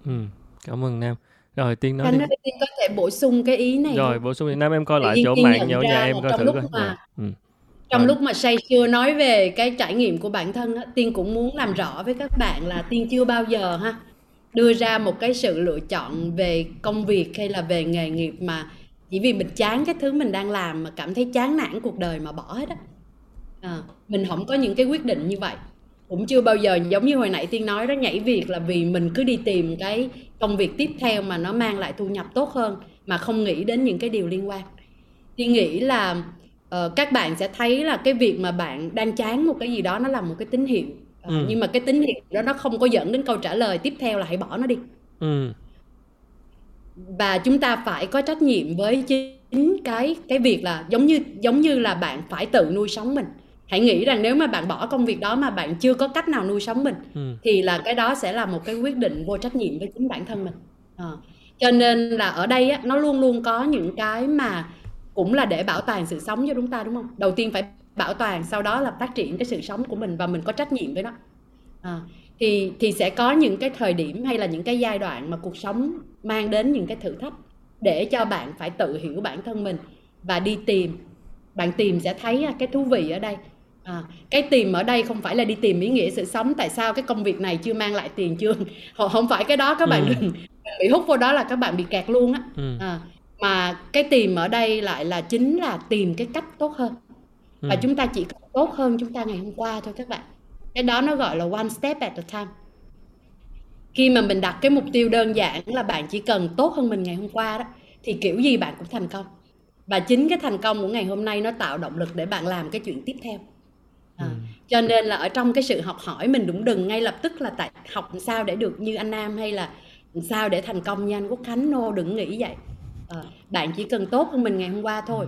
Ừ, cảm ơn nam. Rồi tiên nói anh đi. tiên có thể bổ sung cái ý này rồi bổ sung thì nam em coi lại chỗ mạng nhỏ nhà em coi thử coi. mà, ừ trong lúc mà say chưa nói về cái trải nghiệm của bản thân á, tiên cũng muốn làm rõ với các bạn là tiên chưa bao giờ ha đưa ra một cái sự lựa chọn về công việc hay là về nghề nghiệp mà chỉ vì mình chán cái thứ mình đang làm mà cảm thấy chán nản cuộc đời mà bỏ hết á. À, mình không có những cái quyết định như vậy. Cũng chưa bao giờ giống như hồi nãy tiên nói đó nhảy việc là vì mình cứ đi tìm cái công việc tiếp theo mà nó mang lại thu nhập tốt hơn mà không nghĩ đến những cái điều liên quan. Tiên nghĩ là uh, các bạn sẽ thấy là cái việc mà bạn đang chán một cái gì đó nó là một cái tín hiệu uh, ừ. nhưng mà cái tín hiệu đó nó không có dẫn đến câu trả lời tiếp theo là hãy bỏ nó đi ừ. và chúng ta phải có trách nhiệm với chính cái cái việc là giống như giống như là bạn phải tự nuôi sống mình hãy nghĩ rằng nếu mà bạn bỏ công việc đó mà bạn chưa có cách nào nuôi sống mình ừ. thì là cái đó sẽ là một cái quyết định vô trách nhiệm với chính bản thân mình à. cho nên là ở đây á, nó luôn luôn có những cái mà cũng là để bảo toàn sự sống cho chúng ta đúng không? Đầu tiên phải bảo toàn sau đó là phát triển cái sự sống của mình và mình có trách nhiệm với nó. À, thì thì sẽ có những cái thời điểm hay là những cái giai đoạn mà cuộc sống mang đến những cái thử thách để cho bạn phải tự hiểu bản thân mình và đi tìm. Bạn tìm sẽ thấy cái thú vị ở đây. À, cái tìm ở đây không phải là đi tìm ý nghĩa sự sống tại sao cái công việc này chưa mang lại tiền chưa? Không phải cái đó các bạn ừ. đừng bị hút vào đó là các bạn bị kẹt luôn á. Ừ. à, mà cái tìm ở đây lại là chính là tìm cái cách tốt hơn. Và ừ. chúng ta chỉ tốt hơn chúng ta ngày hôm qua thôi các bạn. Cái đó nó gọi là one step at a time. Khi mà mình đặt cái mục tiêu đơn giản là bạn chỉ cần tốt hơn mình ngày hôm qua đó thì kiểu gì bạn cũng thành công. Và chính cái thành công của ngày hôm nay nó tạo động lực để bạn làm cái chuyện tiếp theo. À, ừ. cho nên là ở trong cái sự học hỏi mình cũng đừng ngay lập tức là tại học sao để được như anh Nam hay là sao để thành công như anh Quốc Khánh. Nô đừng nghĩ vậy à, bạn chỉ cần tốt hơn mình ngày hôm qua thôi.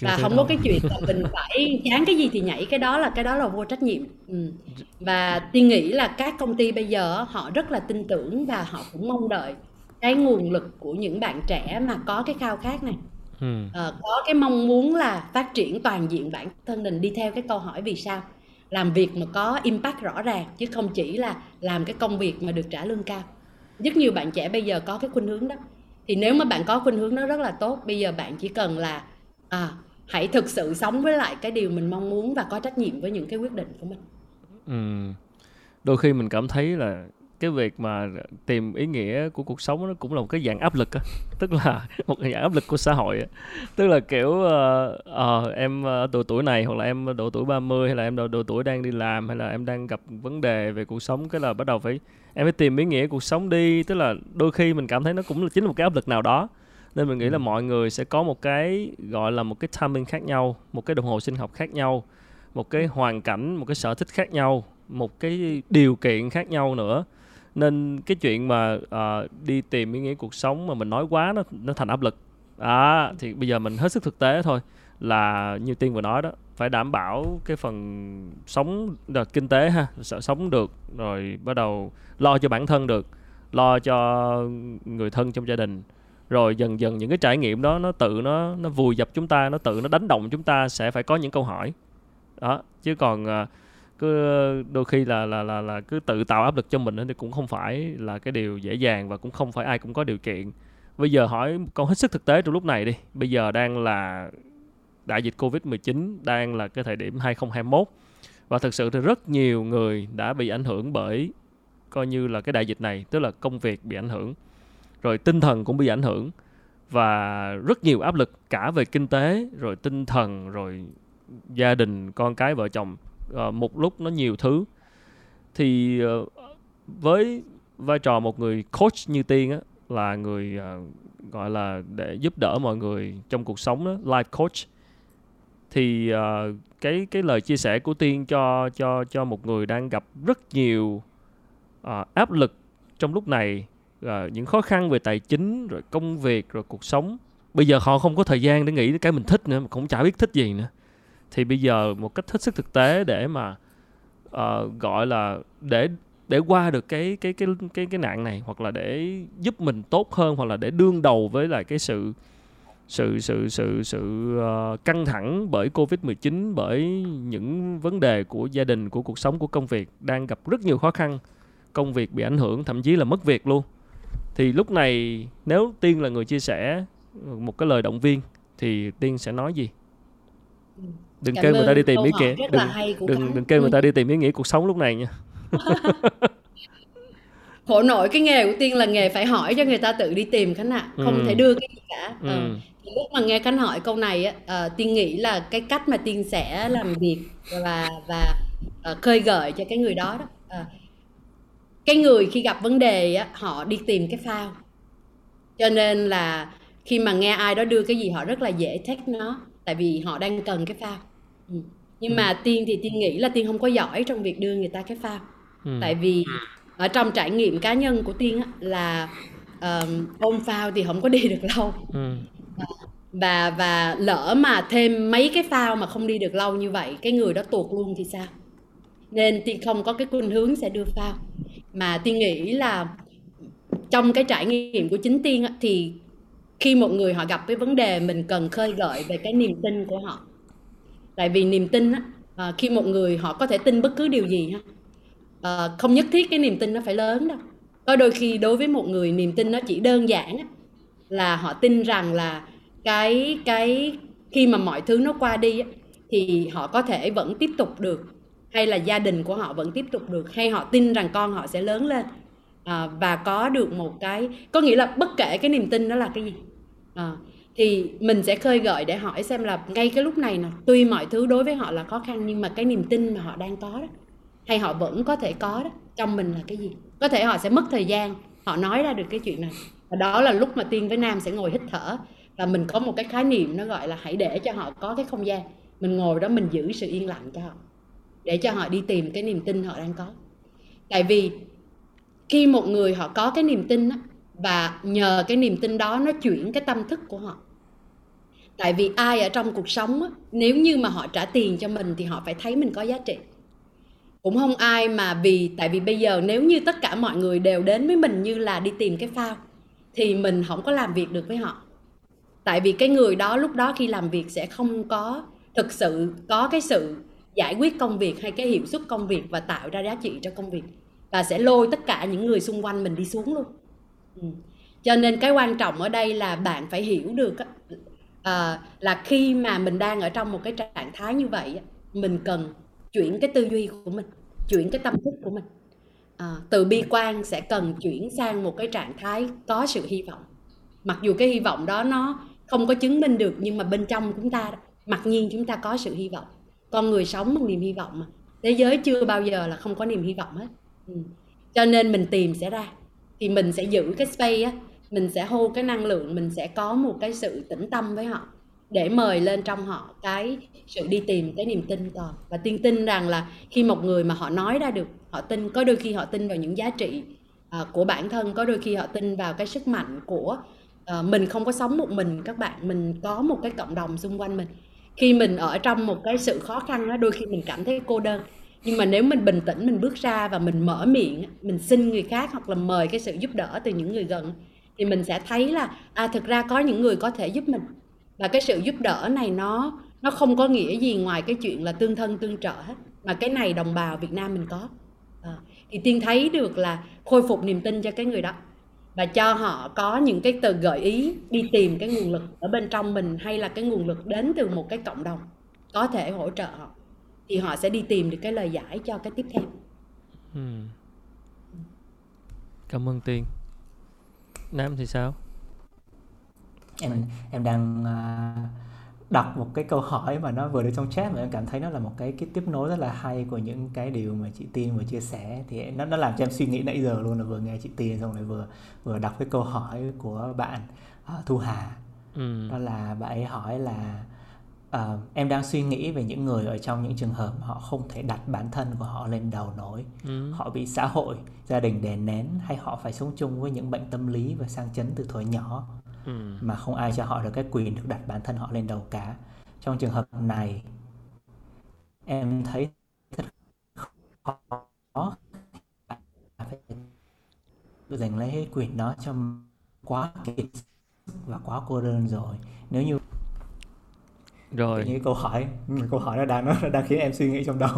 Và không có cái chuyện là mình phải chán cái gì thì nhảy cái đó là cái đó là vô trách nhiệm. Ừ. và tiên nghĩ là các công ty bây giờ họ rất là tin tưởng và họ cũng mong đợi cái nguồn lực của những bạn trẻ mà có cái khao khát này. Ừ. à, có cái mong muốn là phát triển toàn diện bản thân mình đi theo cái câu hỏi vì sao? Làm việc mà có impact rõ ràng chứ không chỉ là làm cái công việc mà được trả lương cao. Rất nhiều bạn trẻ bây giờ có cái khuynh hướng đó thì nếu mà bạn có khuynh hướng nó rất là tốt, bây giờ bạn chỉ cần là à hãy thực sự sống với lại cái điều mình mong muốn và có trách nhiệm với những cái quyết định của mình ừ. đôi khi mình cảm thấy là cái việc mà tìm ý nghĩa của cuộc sống nó cũng là một cái dạng áp lực á. Tức là một cái dạng áp lực của xã hội á. Tức là kiểu uh, uh, em ở độ tuổi này hoặc là em độ tuổi 30 hay là em độ, độ tuổi đang đi làm hay là em đang gặp vấn đề về cuộc sống cái là bắt đầu phải em phải tìm ý nghĩa cuộc sống đi. Tức là đôi khi mình cảm thấy nó cũng là chính là một cái áp lực nào đó. Nên mình nghĩ là ừ. mọi người sẽ có một cái gọi là một cái timing khác nhau một cái đồng hồ sinh học khác nhau một cái hoàn cảnh một cái sở thích khác nhau một cái điều kiện khác nhau nữa nên cái chuyện mà uh, đi tìm ý nghĩa cuộc sống mà mình nói quá nó nó thành áp lực. À, thì bây giờ mình hết sức thực tế thôi. Là như tiên vừa nói đó phải đảm bảo cái phần sống được kinh tế ha sợ sống được rồi bắt đầu lo cho bản thân được lo cho người thân trong gia đình. Rồi dần dần những cái trải nghiệm đó nó tự nó nó vùi dập chúng ta nó tự nó đánh động chúng ta sẽ phải có những câu hỏi. Đó chứ còn uh, cứ, đôi khi là là là là cứ tự tạo áp lực cho mình thì cũng không phải là cái điều dễ dàng và cũng không phải ai cũng có điều kiện. Bây giờ hỏi câu hết sức thực tế trong lúc này đi. Bây giờ đang là đại dịch covid 19 đang là cái thời điểm 2021 và thực sự thì rất nhiều người đã bị ảnh hưởng bởi coi như là cái đại dịch này, tức là công việc bị ảnh hưởng, rồi tinh thần cũng bị ảnh hưởng và rất nhiều áp lực cả về kinh tế, rồi tinh thần, rồi gia đình, con cái, vợ chồng uh, một lúc nó nhiều thứ. Thì uh, với vai trò một người coach như tiên á là người uh, gọi là để giúp đỡ mọi người trong cuộc sống đó life coach. Thì uh, cái cái lời chia sẻ của tiên cho cho cho một người đang gặp rất nhiều uh, áp lực trong lúc này uh, những khó khăn về tài chính rồi công việc rồi cuộc sống. Bây giờ họ không có thời gian để nghĩ cái mình thích nữa mà cũng chả biết thích gì nữa thì bây giờ một cách hết sức thực tế để mà uh, gọi là để để qua được cái cái cái cái cái nạn này hoặc là để giúp mình tốt hơn hoặc là để đương đầu với lại cái sự sự sự sự sự uh, căng thẳng bởi covid 19 bởi những vấn đề của gia đình của cuộc sống của công việc đang gặp rất nhiều khó khăn công việc bị ảnh hưởng thậm chí là mất việc luôn. Thì lúc này nếu tiên là người chia sẻ một cái lời động viên thì tiên sẽ nói gì? Ừ đừng kêu người ta đi tìm ý nghĩa đừng đừng đừng kêu người ta đi tìm ý nghĩa cuộc sống lúc này nha. Khổ nổi cái nghề của tiên là nghề phải hỏi cho người ta tự đi tìm khánh ạ không ừ. thể đưa cái gì cả. Ừ. ừ. lúc mà nghe khánh hỏi câu này á uh, tiên nghĩ là cái cách mà tiên sẽ làm việc và và uh, khơi gợi cho cái người đó đó. Uh, cái người khi gặp vấn đề á họ đi tìm cái phao. Cho nên là khi mà nghe ai đó đưa cái gì họ rất là dễ take nó tại vì họ đang cần cái phao ừ. nhưng ừ. mà tiên thì tiên nghĩ là tiên không có giỏi trong việc đưa người ta cái phao ừ. tại vì ở trong trải nghiệm cá nhân của tiên á, là um, ôm phao thì không có đi được lâu ừ. và và lỡ mà thêm mấy cái phao mà không đi được lâu như vậy cái người đó tuột luôn thì sao nên tiên không có cái khuynh hướng sẽ đưa phao mà tiên nghĩ là trong cái trải nghiệm của chính tiên thì khi một người họ gặp cái vấn đề mình cần khơi gợi về cái niềm tin của họ tại vì niềm tin á à, khi một người họ có thể tin bất cứ điều gì ha à, không nhất thiết cái niềm tin nó phải lớn đâu. Có đôi khi đối với một người niềm tin nó chỉ đơn giản á, là họ tin rằng là cái cái khi mà mọi thứ nó qua đi á, thì họ có thể vẫn tiếp tục được hay là gia đình của họ vẫn tiếp tục được hay họ tin rằng con họ sẽ lớn lên. À, và có được một cái có nghĩa là bất kể cái niềm tin đó là cái gì à, thì mình sẽ khơi gợi để hỏi xem là ngay cái lúc này nè tuy mọi thứ đối với họ là khó khăn nhưng mà cái niềm tin mà họ đang có đó hay họ vẫn có thể có đó trong mình là cái gì? Có thể họ sẽ mất thời gian họ nói ra được cái chuyện này. Và đó là lúc mà tiên với nam sẽ ngồi hít thở và mình có một cái khái niệm nó gọi là hãy để cho họ có cái không gian. Mình ngồi đó mình giữ sự yên lặng cho họ để cho họ đi tìm cái niềm tin họ đang có. Tại vì khi một người họ có cái niềm tin đó, và nhờ cái niềm tin đó nó chuyển cái tâm thức của họ tại vì ai ở trong cuộc sống nếu như mà họ trả tiền cho mình thì họ phải thấy mình có giá trị. Cũng không ai mà vì, tại vì bây giờ nếu như tất cả mọi người đều đến với mình như là đi tìm cái phao, thì mình không có làm việc được với họ. Tại vì cái người đó lúc đó khi làm việc sẽ không có thực sự, có cái sự giải quyết công việc hay cái hiệu suất công việc và tạo ra giá trị cho công việc và sẽ lôi tất cả những người xung quanh mình đi xuống luôn. Ừ. cho nên cái quan trọng ở đây là bạn phải hiểu được à, là khi mà mình đang ở trong một cái trạng thái như vậy mình cần chuyển cái tư duy của mình chuyển cái tâm thức của mình. À, từ bi quan sẽ cần chuyển sang một cái trạng thái có sự hy vọng. Mặc dù cái hy vọng đó nó không có chứng minh được nhưng mà bên trong chúng ta mặc nhiên chúng ta có sự hy vọng. Con người sống bằng niềm hy vọng mà. Thế giới chưa bao giờ là không có niềm hy vọng hết. Ừ. cho nên mình tìm sẽ ra thì mình sẽ giữ cái space á mình sẽ hô cái năng lượng mình sẽ có một cái sự tĩnh tâm với họ để mời lên trong họ cái sự đi tìm cái niềm tin còn và tiên tin rằng là khi một người mà họ nói ra được họ tin có đôi khi họ tin vào những giá trị uh, của bản thân có đôi khi họ tin vào cái sức mạnh của uh, mình không có sống một mình các bạn mình có một cái cộng đồng xung quanh mình. Khi mình ở trong một cái sự khó khăn đó đôi khi mình cảm thấy cô đơn. Nhưng mà nếu mình bình tĩnh mình bước ra và mình mở miệng mình xin người khác hoặc là mời cái sự giúp đỡ từ những người gần thì mình sẽ thấy là à thực ra có những người có thể giúp mình. Và cái sự giúp đỡ này nó nó không có nghĩa gì ngoài cái chuyện là tương thân tương trợ hết mà cái này đồng bào Việt Nam mình có. À, thì tiên thấy được là khôi phục niềm tin cho cái người đó và cho họ có những cái từ gợi ý đi tìm cái nguồn lực ở bên trong mình hay là cái nguồn lực đến từ một cái cộng đồng có thể hỗ trợ họ thì họ sẽ đi tìm được cái lời giải cho cái tiếp theo. Ừ. cảm ơn tiên nam thì sao? Em em đang uh, đọc một cái câu hỏi mà nó vừa được trong chat mà em cảm thấy nó là một cái cái tiếp nối rất là hay của những cái điều mà chị Tiên vừa chia sẻ. Thì nó nó làm cho em suy nghĩ nãy giờ luôn là vừa nghe chị Tiên xong rồi vừa vừa đọc cái câu hỏi của bạn uh, Thu Hà. Ừ. đó là bạn ấy hỏi là uh, em đang suy nghĩ về những người ở trong những trường hợp họ không thể đặt bản thân của họ lên đầu nổi ừ. họ bị xã hội gia đình đè nén hay họ phải sống chung với những bệnh tâm lý và sang chấn từ thuở nhỏ ừ. mà không ai cho họ được cái quyền được đặt bản thân họ lên đầu cả trong trường hợp này em thấy thật khó phải giành lấy quyền đó cho quá kiệt và quá cô đơn rồi nếu như rồi. Những câu hỏi câu hỏi nó đang nó đang khiến em suy nghĩ trong đầu.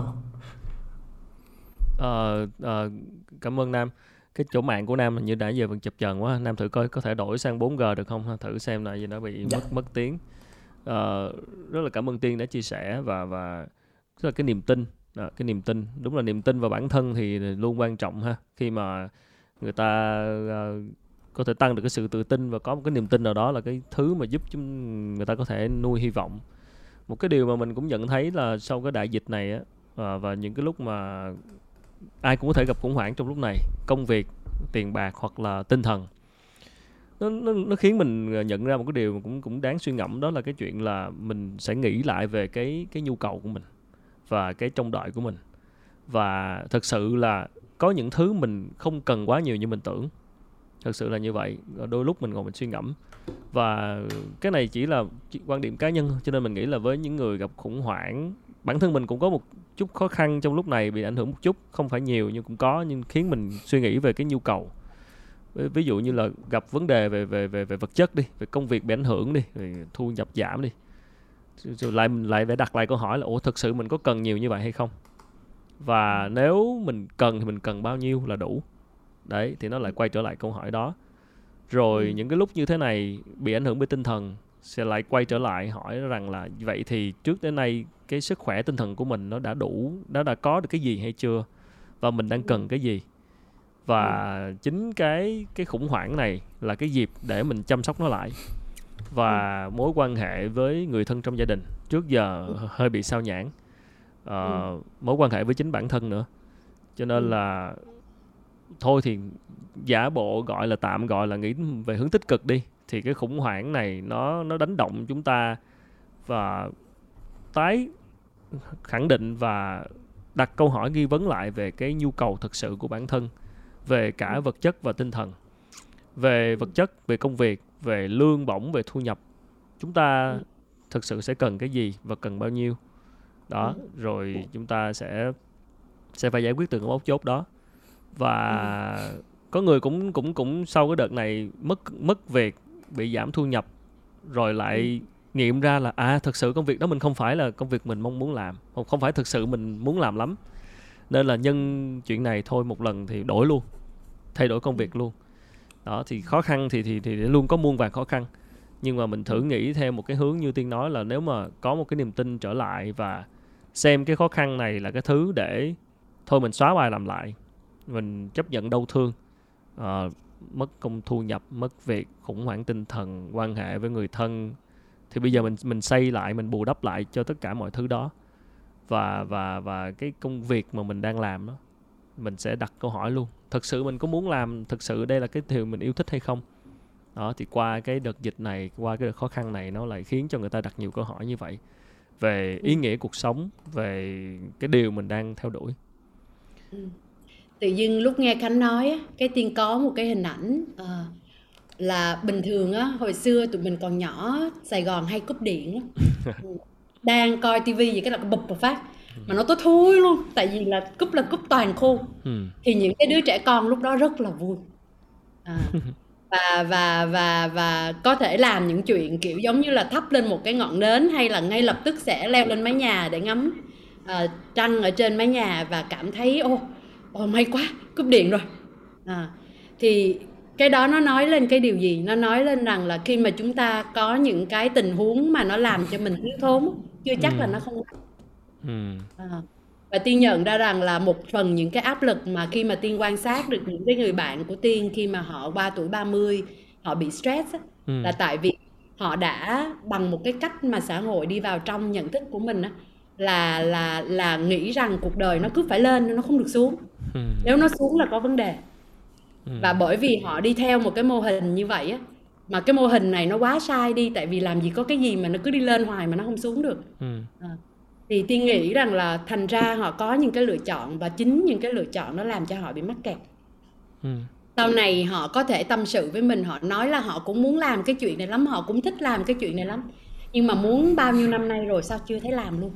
Ờ, ờ, cảm ơn nam. Cái chỗ mạng của nam hình như đã giờ vẫn chập chờn quá. Nam thử coi có thể đổi sang 4G được không thử xem lại gì nó bị dạ. mất mất tiếng. Ờ, rất là cảm ơn tiên đã chia sẻ và và rất là cái niềm tin. À, cái niềm tin. Đúng là niềm tin vào bản thân thì luôn quan trọng ha. Khi mà người ta uh, có thể tăng được cái sự tự tin và có một cái niềm tin nào đó là cái thứ mà giúp chúng người ta có thể nuôi hy vọng một cái điều mà mình cũng nhận thấy là sau cái đại dịch này á và, và những cái lúc mà ai cũng có thể gặp khủng hoảng trong lúc này công việc tiền bạc hoặc là tinh thần. Nó, nó, nó khiến mình à, nhận ra một cái điều mà cũng cũng đáng suy ngẫm đó là cái chuyện là mình sẽ nghĩ lại về cái cái nhu cầu của mình và cái trông đợi của mình. Và thật sự là có những thứ mình không cần quá nhiều như mình tưởng. Thật sự là như vậy đôi lúc mình ngồi mình suy ngẫm và cái này chỉ là quan điểm cá nhân cho nên mình nghĩ là với những người gặp khủng hoảng, bản thân mình cũng có một chút khó khăn trong lúc này bị ảnh hưởng một chút, không phải nhiều nhưng cũng có, nhưng khiến mình suy nghĩ về cái nhu cầu. Ví dụ như là gặp vấn đề về về về về vật chất đi, về công việc bị ảnh hưởng đi, về thu nhập giảm đi. Rồi lại mình lại phải đặt lại câu hỏi là, ủa, thực sự mình có cần nhiều như vậy hay không? Và nếu mình cần thì mình cần bao nhiêu là đủ. Đấy, thì nó lại quay trở lại câu hỏi đó rồi ừ. những cái lúc như thế này bị ảnh hưởng bởi tinh thần sẽ lại quay trở lại hỏi rằng là vậy thì trước đến nay cái sức khỏe tinh thần của mình nó đã đủ nó đã có được cái gì hay chưa và mình đang cần cái gì và ừ. chính cái cái khủng hoảng này là cái dịp để mình chăm sóc nó lại và ừ. mối quan hệ với người thân trong gia đình trước giờ ừ. hơi bị sao nhãn uh, ừ. mối quan hệ với chính bản thân nữa cho nên ừ. là thôi thì giả bộ gọi là tạm gọi là nghĩ về hướng tích cực đi thì cái khủng hoảng này nó nó đánh động chúng ta và tái khẳng định và đặt câu hỏi nghi vấn lại về cái nhu cầu thực sự của bản thân về cả ừ. vật chất và tinh thần về vật chất về công việc về lương bổng về thu nhập chúng ta ừ. thực sự sẽ cần cái gì và cần bao nhiêu đó ừ. rồi chúng ta sẽ sẽ phải giải quyết từng cái mấu chốt đó và có người cũng cũng cũng sau cái đợt này mất mất việc bị giảm thu nhập rồi lại nghiệm ra là à thực sự công việc đó mình không phải là công việc mình mong muốn làm không phải thực sự mình muốn làm lắm. Nên là nhân chuyện này thôi một lần thì đổi luôn thay đổi công việc luôn. Đó thì khó khăn thì thì thì luôn có muôn vàn khó khăn. Nhưng mà mình thử nghĩ theo một cái hướng như tiên nói là nếu mà có một cái niềm tin trở lại và xem cái khó khăn này là cái thứ để thôi mình xóa bài làm lại mình chấp nhận đau thương uh, mất công thu nhập mất việc khủng hoảng tinh thần quan hệ với người thân. Thì bây giờ mình mình xây lại mình bù đắp lại cho tất cả mọi thứ đó. Và và và cái công việc mà mình đang làm đó mình sẽ đặt câu hỏi luôn. Thực sự mình có muốn làm thực sự đây là cái điều mình yêu thích hay không? Đó thì qua cái đợt dịch này qua cái đợt khó khăn này nó lại khiến cho người ta đặt nhiều câu hỏi như vậy. Về ý nghĩa cuộc sống về cái điều mình đang theo đuổi. Ừ tự dưng lúc nghe khánh nói cái tiên có một cái hình ảnh uh, là bình thường á hồi xưa tụi mình còn nhỏ sài gòn hay cúp điện đang coi tivi gì cái là bụp một phát mà nó tối thui luôn tại vì là cúp là cúp toàn khu. Ừ. thì những cái đứa trẻ con lúc đó rất là vui. À, và và và và có thể làm những chuyện kiểu giống như là thắp lên một cái ngọn nến hay là ngay lập tức sẽ leo lên mái nhà để ngắm uh, trăng ở trên mái nhà và cảm thấy ô ô may quá cúp điện rồi à, thì cái đó nó nói lên cái điều gì nó nói lên rằng là khi mà chúng ta có những cái tình huống mà nó làm cho mình thiếu thốn chưa chắc ừ. là nó không ừ. à, và tiên nhận ra rằng là một phần những cái áp lực mà khi mà tiên quan sát được những cái người bạn của tiên khi mà họ qua tuổi 30 họ bị stress á, ừ. là tại vì họ đã bằng một cái cách mà xã hội đi vào trong nhận thức của mình á là là là nghĩ rằng cuộc đời nó cứ phải lên nó không được xuống. Ừ. nếu nó xuống là có vấn đề. Ừ. và bởi vì họ đi theo một cái mô hình như vậy á mà cái mô hình này nó quá sai đi tại vì làm gì có cái gì mà nó cứ đi lên hoài mà nó không xuống được. Ừ. à, thì tiên nghĩ rằng là thành ra họ có những cái lựa chọn và chính những cái lựa chọn nó làm cho họ bị mắc kẹt. Sau này họ có thể tâm sự với mình họ nói là họ cũng muốn làm cái chuyện này lắm họ cũng thích làm cái chuyện này lắm. Nhưng mà muốn bao nhiêu năm nay rồi sao chưa thấy làm luôn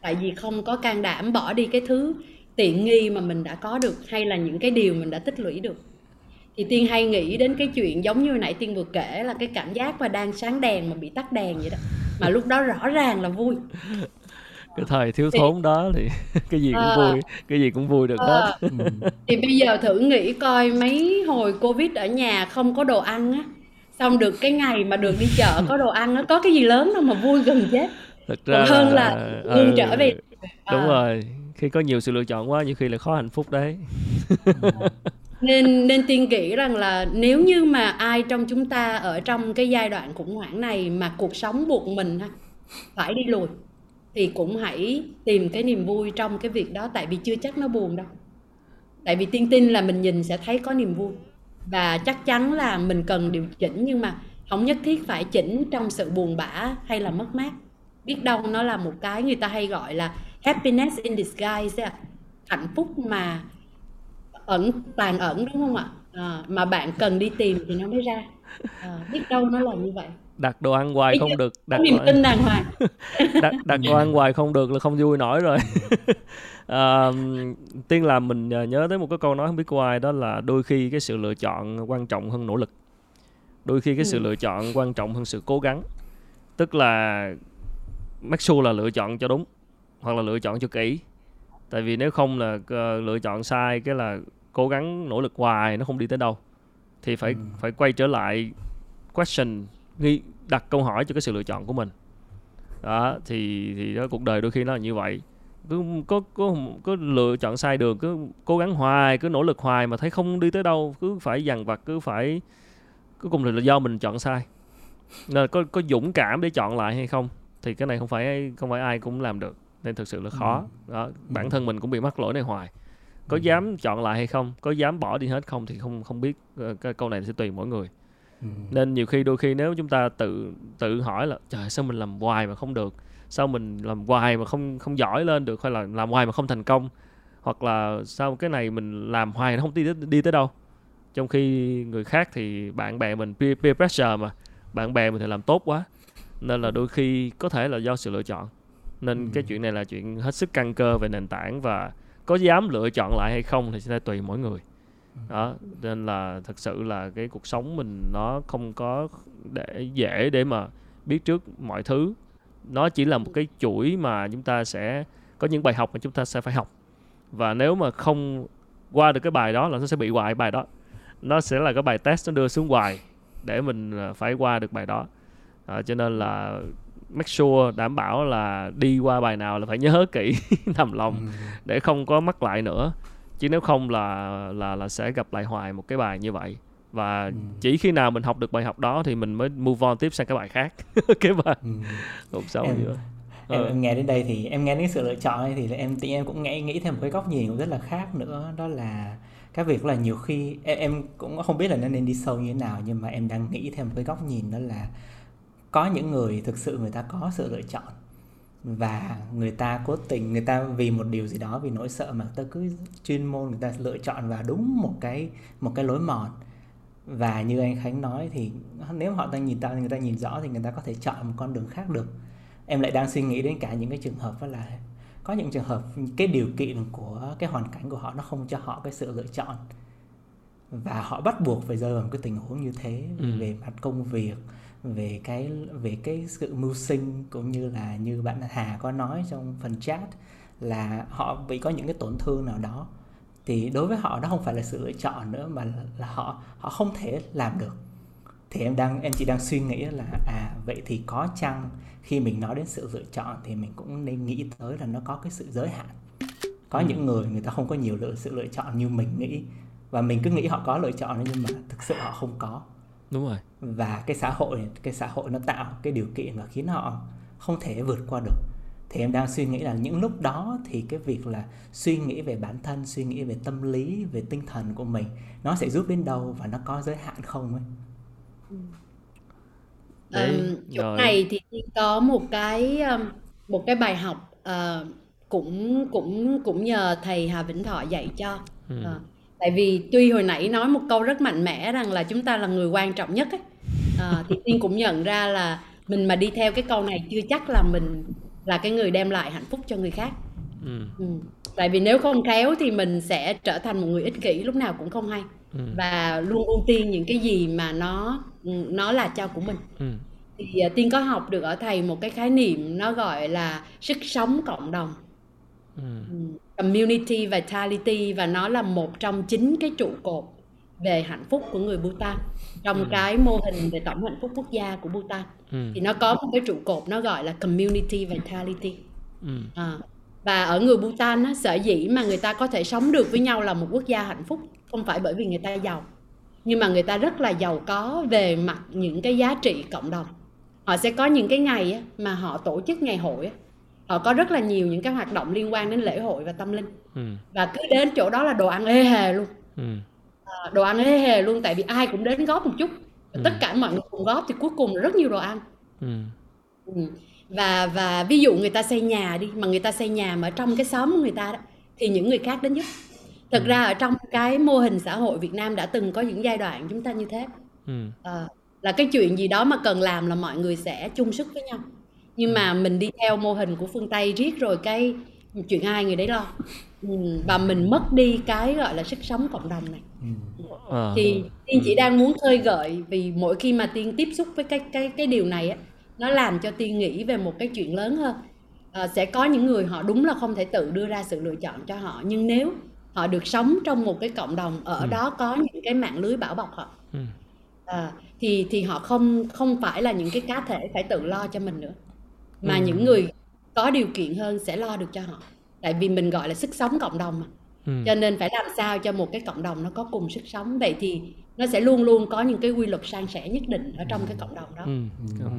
tại vì không có can đảm bỏ đi cái thứ tiện nghi mà mình đã có được hay là những cái điều mình đã tích lũy được. Thì tiên hay nghĩ đến cái chuyện giống như nãy tiên vừa kể là cái cảm giác mà đang sáng đèn mà bị tắt đèn vậy đó. Mà lúc đó rõ ràng là vui. Cái thời thiếu thốn đó thì cái gì cũng à, vui cái gì cũng vui được à, hết. Thì bây giờ thử nghĩ coi mấy hồi covid ở nhà không có đồ ăn á xong được cái ngày mà được đi chợ có đồ ăn á có cái gì lớn đâu mà vui gần chết thật ra Còn hơn là, là ừ, trở về đúng à. rồi. Khi có nhiều sự lựa chọn quá nhiều khi là khó hạnh phúc đấy. Nên nên tiên nghĩ rằng là nếu như mà ai trong chúng ta ở trong cái giai đoạn khủng hoảng này mà cuộc sống buộc mình phải đi lùi thì cũng hãy tìm cái niềm vui trong cái việc đó tại vì chưa chắc nó buồn đâu. Tại vì tiên tin là mình nhìn sẽ thấy có niềm vui. Và chắc chắn là mình cần điều chỉnh nhưng mà không nhất thiết phải chỉnh trong sự buồn bã hay là mất mát biết đâu nó là một cái người ta hay gọi là happiness in disguise hạnh phúc mà ẩn tàn ẩn đúng không ạ? À, mà bạn cần đi tìm thì nó mới ra. À, biết đâu nó là như vậy. Đặt đồ ăn hoài không được. đặt niềm tin đàng hoàng. Đặt đặt đồ ăn hoài không được là không vui nổi rồi. À, tiên là mình à, nhớ tới một cái câu nói không biết của ai đó là đôi khi cái sự lựa chọn quan trọng hơn nỗ lực. Đôi khi cái sự ừ. lựa chọn quan trọng hơn sự cố gắng. Tức là make sure là lựa chọn cho đúng hoặc là lựa chọn cho kỹ. Tại vì nếu không là uh, lựa chọn sai cái là cố gắng nỗ lực hoài nó không đi tới đâu. Thì phải ừ. phải quay trở lại question nghi đặt câu hỏi cho cái sự lựa chọn của mình. Đó thì thì đó cuộc đời đôi khi nó là như vậy. Cứ có có có lựa chọn sai đường cứ cố gắng hoài cứ nỗ lực hoài mà thấy không đi tới đâu cứ phải dằn vặt cứ phải cuối cùng thì là do mình chọn sai. Nên có có dũng cảm để chọn lại hay không thì cái này không phải không phải ai cũng làm được nên thực sự là khó. Ừ. đó bản ừ. thân mình cũng bị mắc lỗi này hoài. Có ừ. dám chọn lại hay không có dám bỏ đi hết không thì không không biết ờ, cái câu này sẽ tùy mỗi người. Nên nhiều khi đôi khi nếu chúng ta tự tự hỏi là trời sao mình làm hoài mà không được? Sao mình làm hoài mà không không giỏi lên được? Hay là làm hoài mà không thành công? Hoặc là sao cái này mình làm hoài nó không đi đi tới đâu? Trong khi người khác thì bạn bè mình peer, peer pressure mà bạn bè mình thì làm tốt quá nên là đôi khi có thể là do sự lựa chọn. Nên ừ. cái chuyện này là chuyện hết sức căn cơ về nền tảng và có dám lựa chọn lại hay không thì sẽ tùy mỗi người. Ừ. đó nên là thật sự là cái cuộc sống mình nó không có để dễ để mà biết trước mọi thứ. Nó chỉ là một cái chuỗi mà chúng ta sẽ có những bài học mà chúng ta sẽ phải học. Và nếu mà không qua được cái bài đó là nó sẽ bị hoài bài đó. Nó sẽ là cái bài test nó đưa xuống hoài để mình à, phải qua được bài đó à, cho nên là make sure đảm bảo là đi qua bài nào là phải nhớ kỹ nằm lòng ừ. để không có mắc lại nữa chứ nếu không là là là sẽ gặp lại hoài một cái bài như vậy và ừ. chỉ khi nào mình học được bài học đó thì mình mới move on tiếp sang cái bài khác cái bài ừ. cuộc sống em, vậy em, ờ. em nghe đến đây thì em nghe đến sự lựa chọn này thì em tự em cũng nghĩ nghĩ thêm một cái góc nhìn rất là khác nữa đó là cái việc là nhiều khi em, em cũng không biết là nó nên đi sâu như thế nào nhưng mà em đang nghĩ thêm một cái góc nhìn đó là có những người thực sự người ta có sự lựa chọn và người ta cố tình người ta vì một điều gì đó vì nỗi sợ mà người ta cứ chuyên môn người ta lựa chọn vào đúng một cái một cái lối mòn. Và như anh Khánh nói thì nếu họ ta nhìn ta người ta nhìn rõ thì người ta có thể chọn một con đường khác được. Em lại đang suy nghĩ đến cả những cái trường hợp đó là có những trường hợp cái điều kiện của cái hoàn cảnh của họ nó không cho họ cái sự lựa chọn. Và họ bắt buộc phải rơi vào một cái tình huống như thế ừ. về mặt công việc về cái về cái sự mưu sinh cũng như là như bạn Hà có nói trong phần chat là họ bị có những cái tổn thương nào đó. Thì đối với họ đó không phải là sự lựa chọn nữa mà là họ họ không thể làm được. Thì em đang em chỉ đang suy nghĩ là à vậy thì có chăng khi mình nói đến sự lựa chọn thì mình cũng nên nghĩ tới là nó có cái sự giới hạn. Có ừ. những người người ta không có nhiều lựa sự lựa chọn như mình nghĩ. Và mình cứ nghĩ họ có lựa chọn nhưng mà thực sự họ không có đúng rồi. Và cái xã hội cái xã hội nó tạo cái điều kiện và khiến họ không thể vượt qua được. Thì em đang suy nghĩ là những lúc đó thì cái việc là suy nghĩ về bản thân suy nghĩ về tâm lý về tinh thần của mình nó sẽ giúp đến đâu và nó có giới hạn không ấy? Um, chỗ này thì có một cái một cái bài học uh, cũng cũng cũng nhờ thầy Hà Vĩnh Thọ dạy cho. Ừ. uh, tại vì tuy hồi nãy nói một câu rất mạnh mẽ rằng là chúng ta là người quan trọng nhất ấy, uh, thì tiên cũng nhận ra là mình mà đi theo cái câu này chưa chắc là mình là cái người đem lại hạnh phúc cho người khác ừ. Ừ. tại vì nếu không khéo thì mình sẽ trở thành một người ích kỷ lúc nào cũng không hay ừ. và luôn ưu tiên những cái gì mà nó nó là cho của mình ừ. thì uh, tiên có học được ở thầy một cái khái niệm nó gọi là sức sống cộng đồng ừ. ừ. community vitality và nó là một trong chín cái trụ cột về hạnh phúc của người Bhutan trong ừ. cái mô hình về tổng hạnh phúc quốc gia của Bhutan ừ. thì nó có một cái trụ cột nó gọi là community vitality ừ. à, và ở người Bhutan á, sở dĩ mà người ta có thể sống được với nhau là một quốc gia hạnh phúc không phải bởi vì người ta giàu nhưng mà người ta rất là giàu có về mặt những cái giá trị cộng đồng họ sẽ có những cái ngày á, mà họ tổ chức ngày hội á, họ có rất là nhiều những cái hoạt động liên quan đến lễ hội và tâm linh ừ. và cứ đến chỗ đó là đồ ăn ê hề luôn ừ. à, đồ ăn ê hề luôn tại vì ai cũng đến góp một chút ừ. tất cả mọi người cùng góp thì cuối cùng là rất nhiều đồ ăn ừ. Ừ. và và ví dụ người ta xây nhà đi mà người ta xây nhà mà ở trong cái xóm của người ta đó thì những người khác đến giúp thực ra ở trong cái mô hình xã hội Việt Nam đã từng có những giai đoạn chúng ta như thế ừ. à, là cái chuyện gì đó mà cần làm là mọi người sẽ chung sức với nhau nhưng mà mình đi theo mô hình của phương Tây riết rồi cái chuyện ai người đấy lo. Ừ, và mình mất đi cái gọi là sức sống cộng đồng này. À. thì tiên chỉ đang muốn khơi gợi vì mỗi khi mà tiên tiếp xúc với cái cái cái điều này á nó làm cho tiên nghĩ về một cái chuyện lớn hơn. À, sẽ có những người họ đúng là không thể tự đưa ra sự lựa chọn cho họ nhưng nếu họ được sống trong một cái cộng đồng ở ừ. đó có những cái mạng lưới bảo bọc họ. Ừ. à, thì thì họ không không phải là những cái cá thể phải tự lo cho mình nữa mà ừ. những người có điều kiện hơn sẽ lo được cho họ tại vì mình gọi là sức sống cộng đồng mà ừ. cho nên phải làm sao cho một cái cộng đồng nó có cùng sức sống vậy thì nó sẽ luôn luôn có những cái quy luật san sẻ nhất định ở trong cái cộng đồng đó ừ. Ừ.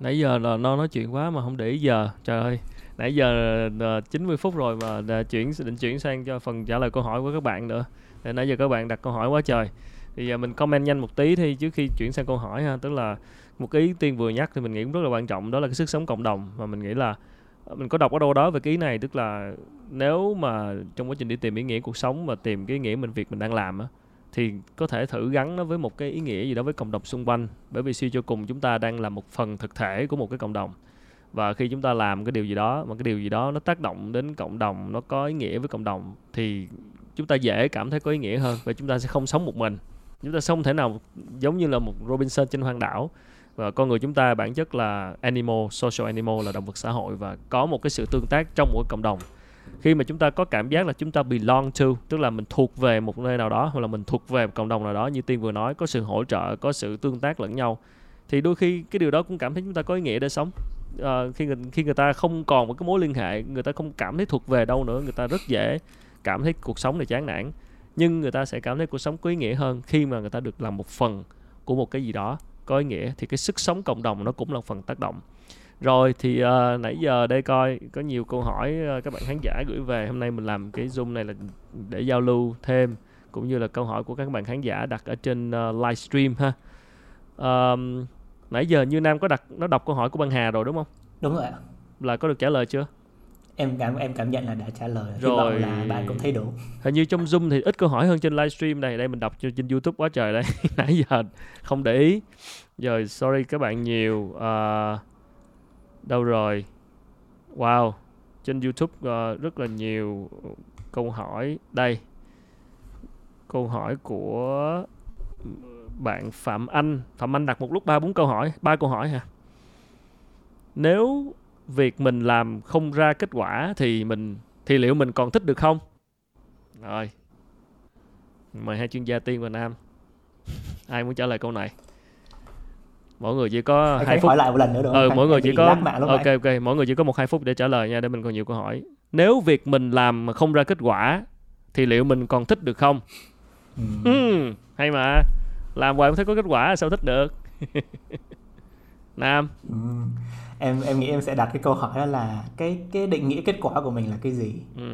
nãy giờ là nó nói chuyện quá mà không để ý giờ trời ơi nãy giờ uh, 90 phút rồi mà chuyển định chuyển sang cho phần trả lời câu hỏi của các bạn nữa để nãy giờ các bạn đặt câu hỏi quá trời thì giờ mình comment nhanh một tí thì trước khi chuyển sang câu hỏi ha tức là một cái ý tiên vừa nhắc thì mình nghĩ cũng rất là quan trọng, đó là cái sức sống cộng đồng. Và mình nghĩ là ờ, mình có đọc ở đâu đó về cái ý này, tức là nếu mà trong quá trình đi tìm ý nghĩa cuộc sống và tìm cái ý nghĩa mình, việc mình đang làm á, thì có thể thử gắn nó với một cái ý nghĩa gì đó với cộng đồng xung quanh. Bởi vì suy cho cùng chúng ta đang là một phần thực thể của một cái cộng đồng. Và khi chúng ta làm cái điều gì đó, mà cái điều gì đó nó tác động đến cộng đồng, nó có ý nghĩa với cộng đồng, thì chúng ta dễ cảm thấy có ý nghĩa hơn và chúng ta sẽ không sống một mình. Chúng ta không thể nào giống như là một Robinson trên hoang đảo và con người chúng ta bản chất là animal social animal là động vật xã hội và có một cái sự tương tác trong một cộng đồng. Khi mà chúng ta có cảm giác là chúng ta belong to tức là mình thuộc về một nơi nào đó hoặc là mình thuộc về một cộng đồng nào đó như tiên vừa nói có sự hỗ trợ có sự tương tác lẫn nhau thì đôi khi cái điều đó cũng cảm thấy chúng ta có ý nghĩa để sống. À, khi người, khi người ta không còn một cái mối liên hệ người ta không cảm thấy thuộc về đâu nữa người ta rất dễ cảm thấy cuộc sống này chán nản. Nhưng người ta sẽ cảm thấy cuộc sống có ý nghĩa hơn khi mà người ta được làm một phần của một cái gì đó có ý nghĩa thì cái sức sống cộng đồng nó cũng là phần tác động. Rồi thì uh, nãy giờ đây coi có nhiều câu hỏi uh, các bạn khán giả gửi về. Hôm nay mình làm cái zoom này là để giao lưu thêm cũng như là câu hỏi của các bạn khán giả đặt ở trên uh, livestream ha. Um, nãy giờ như nam có đặt nó đọc câu hỏi của băng hà rồi đúng không? Đúng rồi ạ. Là có được trả lời chưa em cảm em cảm nhận là đã trả lời rồi Hy là bạn cũng thấy đủ. Hình như trong zoom thì ít câu hỏi hơn trên livestream này. Đây mình đọc trên youtube quá trời đây. Nãy giờ không để ý. Rồi sorry các bạn nhiều. Uh, đâu rồi? Wow. Trên youtube uh, rất là nhiều câu hỏi. Đây. Câu hỏi của bạn phạm anh. Phạm anh đặt một lúc ba bốn câu hỏi. Ba câu hỏi hả? Nếu việc mình làm không ra kết quả thì mình thì liệu mình còn thích được không? Rồi. Mời hai chuyên gia tiên và nam. Ai muốn trả lời câu này? Mỗi người chỉ có hai phút. hỏi lại một lần nữa được ừ, mỗi người chỉ có ok ok mỗi người chỉ có một hai phút để trả lời nha để mình còn nhiều câu hỏi. Nếu việc mình làm mà không ra kết quả thì liệu mình còn thích được không? Ừ. Ừ, hay mà. Làm hoài không thấy có kết quả sao thích được? Nam. Ừ em em nghĩ em sẽ đặt cái câu hỏi đó là cái cái định nghĩa kết quả của mình là cái gì ừ.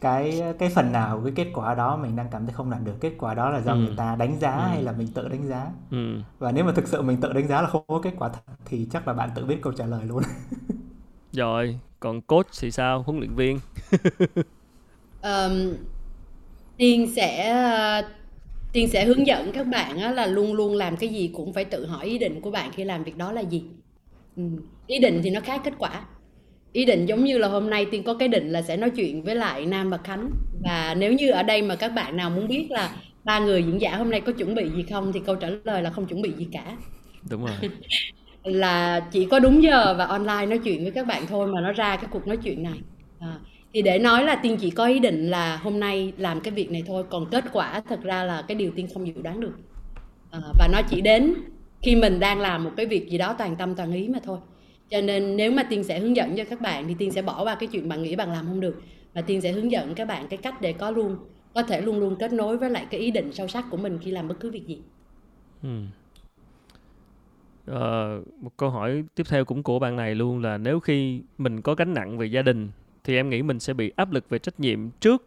cái cái phần nào cái kết quả đó mình đang cảm thấy không đạt được kết quả đó là do ừ. người ta đánh giá ừ. hay là mình tự đánh giá ừ. và nếu mà thực sự mình tự đánh giá là không có kết quả thật thì chắc là bạn tự biết câu trả lời luôn rồi còn coach thì sao huấn luyện viên um, tiên sẽ tiên sẽ hướng dẫn các bạn là luôn luôn làm cái gì cũng phải tự hỏi ý định của bạn khi làm việc đó là gì. Ý định thì nó khác kết quả. Ý định giống như là hôm nay tiên có cái định là sẽ nói chuyện với lại nam và khánh. Và nếu như ở đây mà các bạn nào muốn biết là ba người diễn giả hôm nay có chuẩn bị gì không thì câu trả lời là không chuẩn bị gì cả. Đúng rồi. Là chỉ có đúng giờ và online nói chuyện với các bạn thôi mà nó ra cái cuộc nói chuyện này. À, thì để nói là tiên chỉ có ý định là hôm nay làm cái việc này thôi còn kết quả thật ra là cái điều tiên không dự đoán được. À, và nó chỉ đến khi mình đang làm một cái việc gì đó toàn tâm toàn ý mà thôi. Cho nên nếu mà tiên sẽ hướng dẫn cho các bạn thì tiên sẽ bỏ qua cái chuyện bạn nghĩ bạn làm không được và tiên sẽ hướng dẫn các bạn cái cách để có luôn có thể luôn luôn kết nối với lại cái ý định sâu sắc của mình khi làm bất cứ việc gì. Ừ. à, một câu hỏi tiếp theo cũng của bạn này luôn là nếu khi mình có gánh nặng về gia đình thì em nghĩ mình sẽ bị áp lực về trách nhiệm trước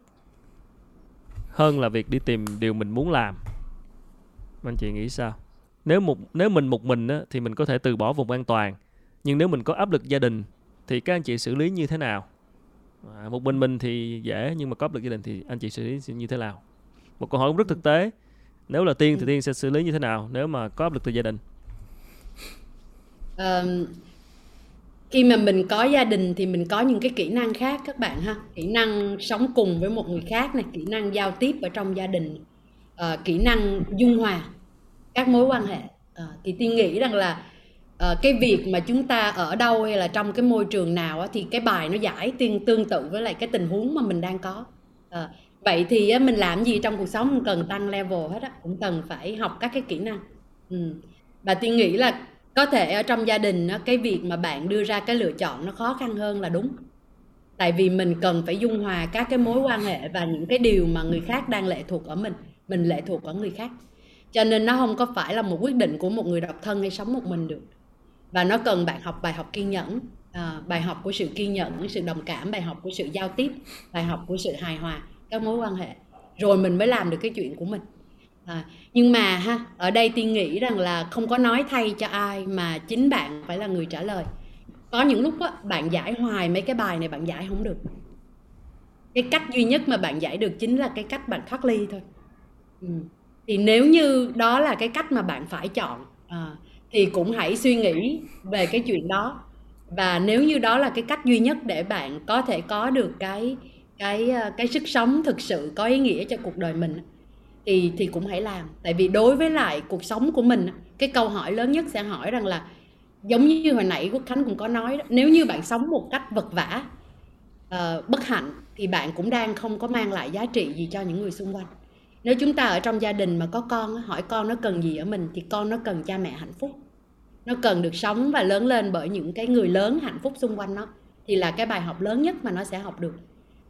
hơn là việc đi tìm điều mình muốn làm. Anh chị nghĩ sao? Nếu một nếu mình một mình á, thì mình có thể từ bỏ vùng an toàn. Nhưng nếu mình có áp lực gia đình thì các anh chị xử lý như thế nào? À, một mình mình thì dễ nhưng mà có áp lực gia đình thì anh chị xử lý như thế nào? Một câu hỏi cũng rất thực tế. Nếu là tiên thì tiên sẽ xử lý như thế nào nếu mà có áp lực từ gia đình? Um, khi mà mình có gia đình thì mình có những cái kỹ năng khác các bạn ha. Kỹ năng sống cùng với một người khác này kỹ năng giao tiếp ở trong gia đình. Uh, kỹ năng dung hòa các mối quan hệ. À, thì tiên nghĩ rằng là à, cái việc mà chúng ta ở đâu hay là trong cái môi trường nào á, thì cái bài nó giải tiên tương tự với lại cái tình huống mà mình đang có. À, vậy thì á, mình làm gì trong cuộc sống cần tăng level hết á cũng cần phải học các cái kỹ năng. Ừ. và tiên nghĩ là có thể ở trong gia đình á, cái việc mà bạn đưa ra cái lựa chọn nó khó khăn hơn là đúng. Tại vì mình cần phải dung hòa các cái mối quan hệ và những cái điều mà người khác đang lệ thuộc ở mình mình lệ thuộc ở người khác cho nên nó không có phải là một quyết định của một người độc thân hay sống một mình được. Và nó cần bạn học bài học kiên nhẫn. À, bài học của sự kiên nhẫn sự đồng cảm bài học của sự giao tiếp bài học của sự hài hòa các mối quan hệ. Rồi mình mới làm được cái chuyện của mình. À, nhưng mà ha ở đây tiên nghĩ rằng là không có nói thay cho ai mà chính bạn phải là người trả lời. Có những lúc á, bạn giải hoài mấy cái bài này bạn giải không được. Cái cách duy nhất mà bạn giải được chính là cái cách bạn thoát ly thôi. Ừ thì nếu như đó là cái cách mà bạn phải chọn à, thì cũng hãy suy nghĩ về cái chuyện đó. Và nếu như đó là cái cách duy nhất để bạn có thể có được cái cái ờ, cái sức sống thực sự có ý nghĩa cho cuộc đời mình thì thì cũng hãy làm. Tại vì đối với lại cuộc sống của mình cái câu hỏi lớn nhất sẽ hỏi rằng là giống như hồi nãy quốc khánh cũng có nói đó, nếu như bạn sống một cách vật vã uh, ờ, bất hạnh thì bạn cũng đang không có mang lại giá trị gì cho những người xung quanh nếu chúng ta ở trong gia đình mà có con hỏi con nó cần gì ở mình thì con nó cần cha mẹ hạnh phúc. Nó cần được sống và lớn lên bởi những cái người lớn hạnh phúc xung quanh nó thì là cái bài học lớn nhất mà nó sẽ học được.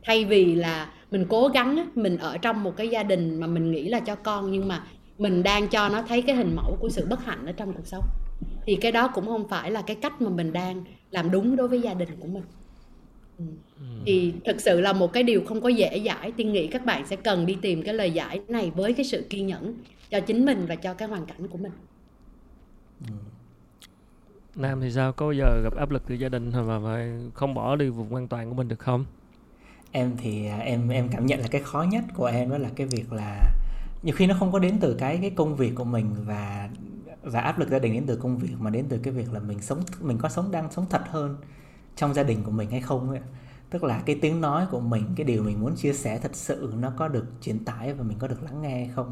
Thay vì là mình cố gắng mình ở trong một cái gia đình mà mình nghĩ là cho con nhưng mà mình đang cho nó thấy cái hình mẫu của sự bất hạnh ở trong cuộc sống thì cái đó cũng không phải là cái cách mà mình đang làm đúng đối với gia đình của mình thì thực sự là một cái điều không có dễ giải tiên nghĩ các bạn sẽ cần đi tìm cái lời giải này với cái sự kiên nhẫn cho chính mình và cho cái hoàn cảnh của mình. Ừ. Nam thì sao? Có giờ gặp áp lực từ gia đình và phải không bỏ đi vùng an toàn của mình được không? em thì à, em em cảm nhận là cái khó nhất của em đó là cái việc là nhiều khi nó không có đến từ cái cái công việc của mình và và áp lực gia đình đến từ công việc mà đến từ cái việc là mình sống mình có sống đang sống thật hơn trong gia đình của mình hay không ấy. Tức là cái tiếng nói của mình, cái điều mình muốn chia sẻ thật sự nó có được truyền tải và mình có được lắng nghe hay không?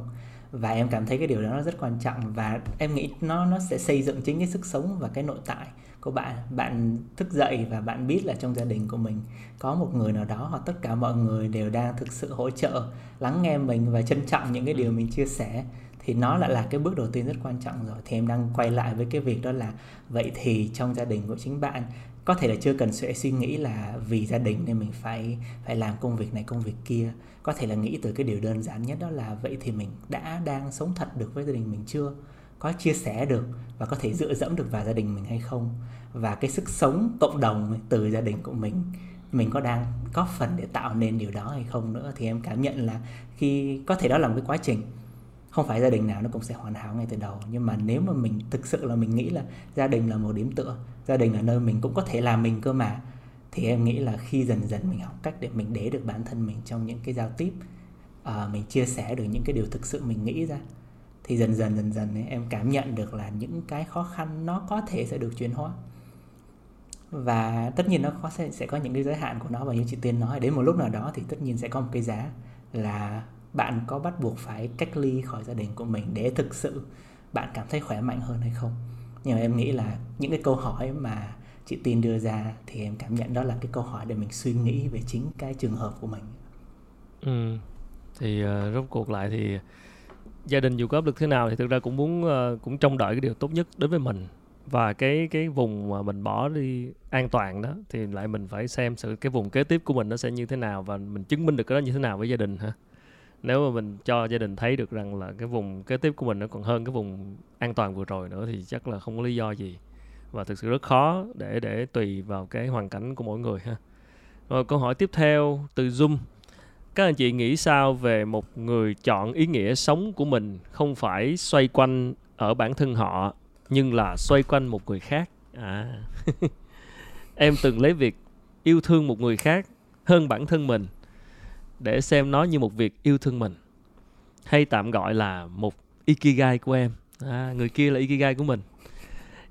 Và em cảm thấy cái điều đó nó rất quan trọng và em nghĩ nó nó sẽ xây dựng chính cái sức sống và cái nội tại của bạn. Bạn thức dậy và bạn biết là trong gia đình của mình có một người nào đó hoặc tất cả mọi người đều đang thực sự hỗ trợ, lắng nghe mình và trân trọng những cái điều mình chia sẻ thì nó lại là cái bước đầu tiên rất quan trọng rồi. Thì em đang quay lại với cái việc đó là, vậy thì trong gia đình của chính bạn có thể là chưa cần sẽ suy nghĩ là vì gia đình nên mình phải phải làm công việc này, công việc kia. Có thể là nghĩ từ cái điều đơn giản nhất đó là, vậy thì mình đã đang sống thật được với gia đình mình chưa? Có chia sẻ được và có thể dựa dẫm được vào gia đình mình hay không? Và cái sức sống cộng đồng từ gia đình của mình mình có đang có phần để tạo nên điều đó hay không nữa? Thì em cảm nhận là khi, có thể đó là một cái quá trình không phải gia đình nào nó cũng sẽ hoàn hảo ngay từ đầu. Nhưng mà nếu mà mình thực sự là mình nghĩ là gia đình là một điểm tựa gia đình là nơi mình cũng có thể làm mình cơ mà thì em nghĩ là khi dần dần mình học cách để mình để được bản thân mình trong những cái giao tiếp uh, mình chia sẻ được những cái điều thực sự mình nghĩ ra thì dần dần dần dần ấy, em cảm nhận được là những cái khó khăn nó có thể sẽ được chuyển hóa. Và tất nhiên nó có sẽ, sẽ có những cái giới hạn của nó và như chị Tiên nói đến một lúc nào đó thì tất nhiên sẽ có một cái giá là bạn có bắt buộc phải cách ly khỏi gia đình của mình để thực sự bạn cảm thấy khỏe mạnh hơn hay không? Nhưng mà em nghĩ là những cái câu hỏi mà chị Tin đưa ra thì em cảm nhận đó là cái câu hỏi để mình suy nghĩ về chính cái trường hợp của mình. Ừ. thì uh, rốt cuộc lại thì gia đình dù có áp lực thế nào thì thực ra cũng muốn uh, cũng trông đợi cái điều tốt nhất đối với mình. Và cái cái vùng mà mình bỏ đi an toàn đó thì lại mình phải xem sự cái vùng kế tiếp của mình nó sẽ như thế nào và mình chứng minh được cái đó như thế nào với gia đình hả? Nếu mà mình cho gia đình thấy được rằng là cái vùng kế tiếp của mình nó còn hơn cái vùng an toàn vừa rồi nữa thì chắc là không có lý do gì. Và thực sự rất khó để để tùy vào cái hoàn cảnh của mỗi người ha. Rồi câu hỏi tiếp theo từ zoom. Các anh chị nghĩ sao về một người chọn ý nghĩa sống của mình không phải xoay quanh ở bản thân họ, nhưng là xoay quanh một người khác? À. Em từng lấy việc yêu thương một người khác hơn bản thân mình để xem nó như một việc yêu thương mình hay tạm gọi là một ikigai của em. À, người kia là ikigai của mình.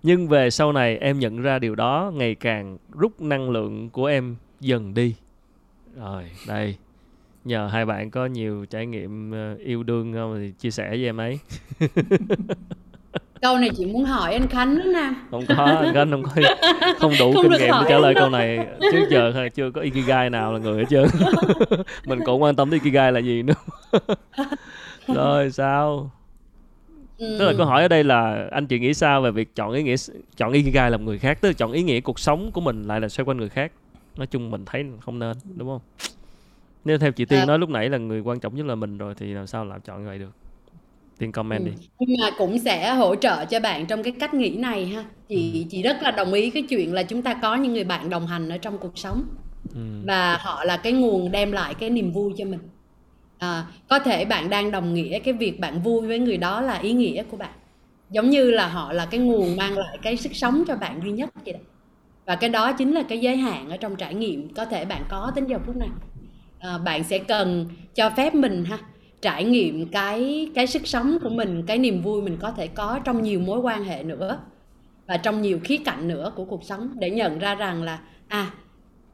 Nhưng về sau này em nhận ra điều đó ngày càng rút năng lượng của em dần đi. Rồi đây. Nhờ hai bạn có nhiều trải nghiệm ờ, yêu đương không thì chia sẻ với em ấy. câu này chị muốn hỏi anh Khánh đó nè. Không có anh Khánh không có không đủ không kinh nghiệm để trả lời câu này. Trước giờ chưa có ikigai nào là người hết trơn. Mình cũng quan tâm tới ikigai là gì nữa. Rồi sao? Ừ. tức là câu hỏi ở đây là anh chị nghĩ sao về việc chọn ý nghĩa chọn ikigai làm người khác? Tức là chọn ý nghĩa cuộc sống của mình lại là xoay quanh người khác. Nói chung mình thấy không nên đúng không? Nếu theo chị tiên à. nói lúc nãy là người quan trọng nhất là mình rồi thì làm sao làm chọn như vậy được tiên comment ừ. đi. Nhưng mà cũng sẽ hỗ trợ cho bạn trong cái cách nghĩ này ha. Chị ừ. chị rất là đồng ý cái chuyện là chúng ta có những người bạn đồng hành ở trong cuộc sống. Ừ. và họ là cái nguồn đem lại cái niềm vui cho mình. À, có thể bạn đang đồng nghĩa cái việc bạn vui với người đó là ý nghĩa của bạn. Giống như là họ là cái nguồn mang lại cái sức sống cho bạn duy nhất vậy đó. Và cái đó chính là cái giới hạn ở trong trải nghiệm có thể bạn có đến giờ phút này. À, bạn sẽ cần cho phép mình ha trải nghiệm cái cái sức sống của mình cái niềm vui mình có thể có trong nhiều mối quan hệ nữa và trong nhiều khía cạnh nữa của cuộc sống để nhận ra rằng là à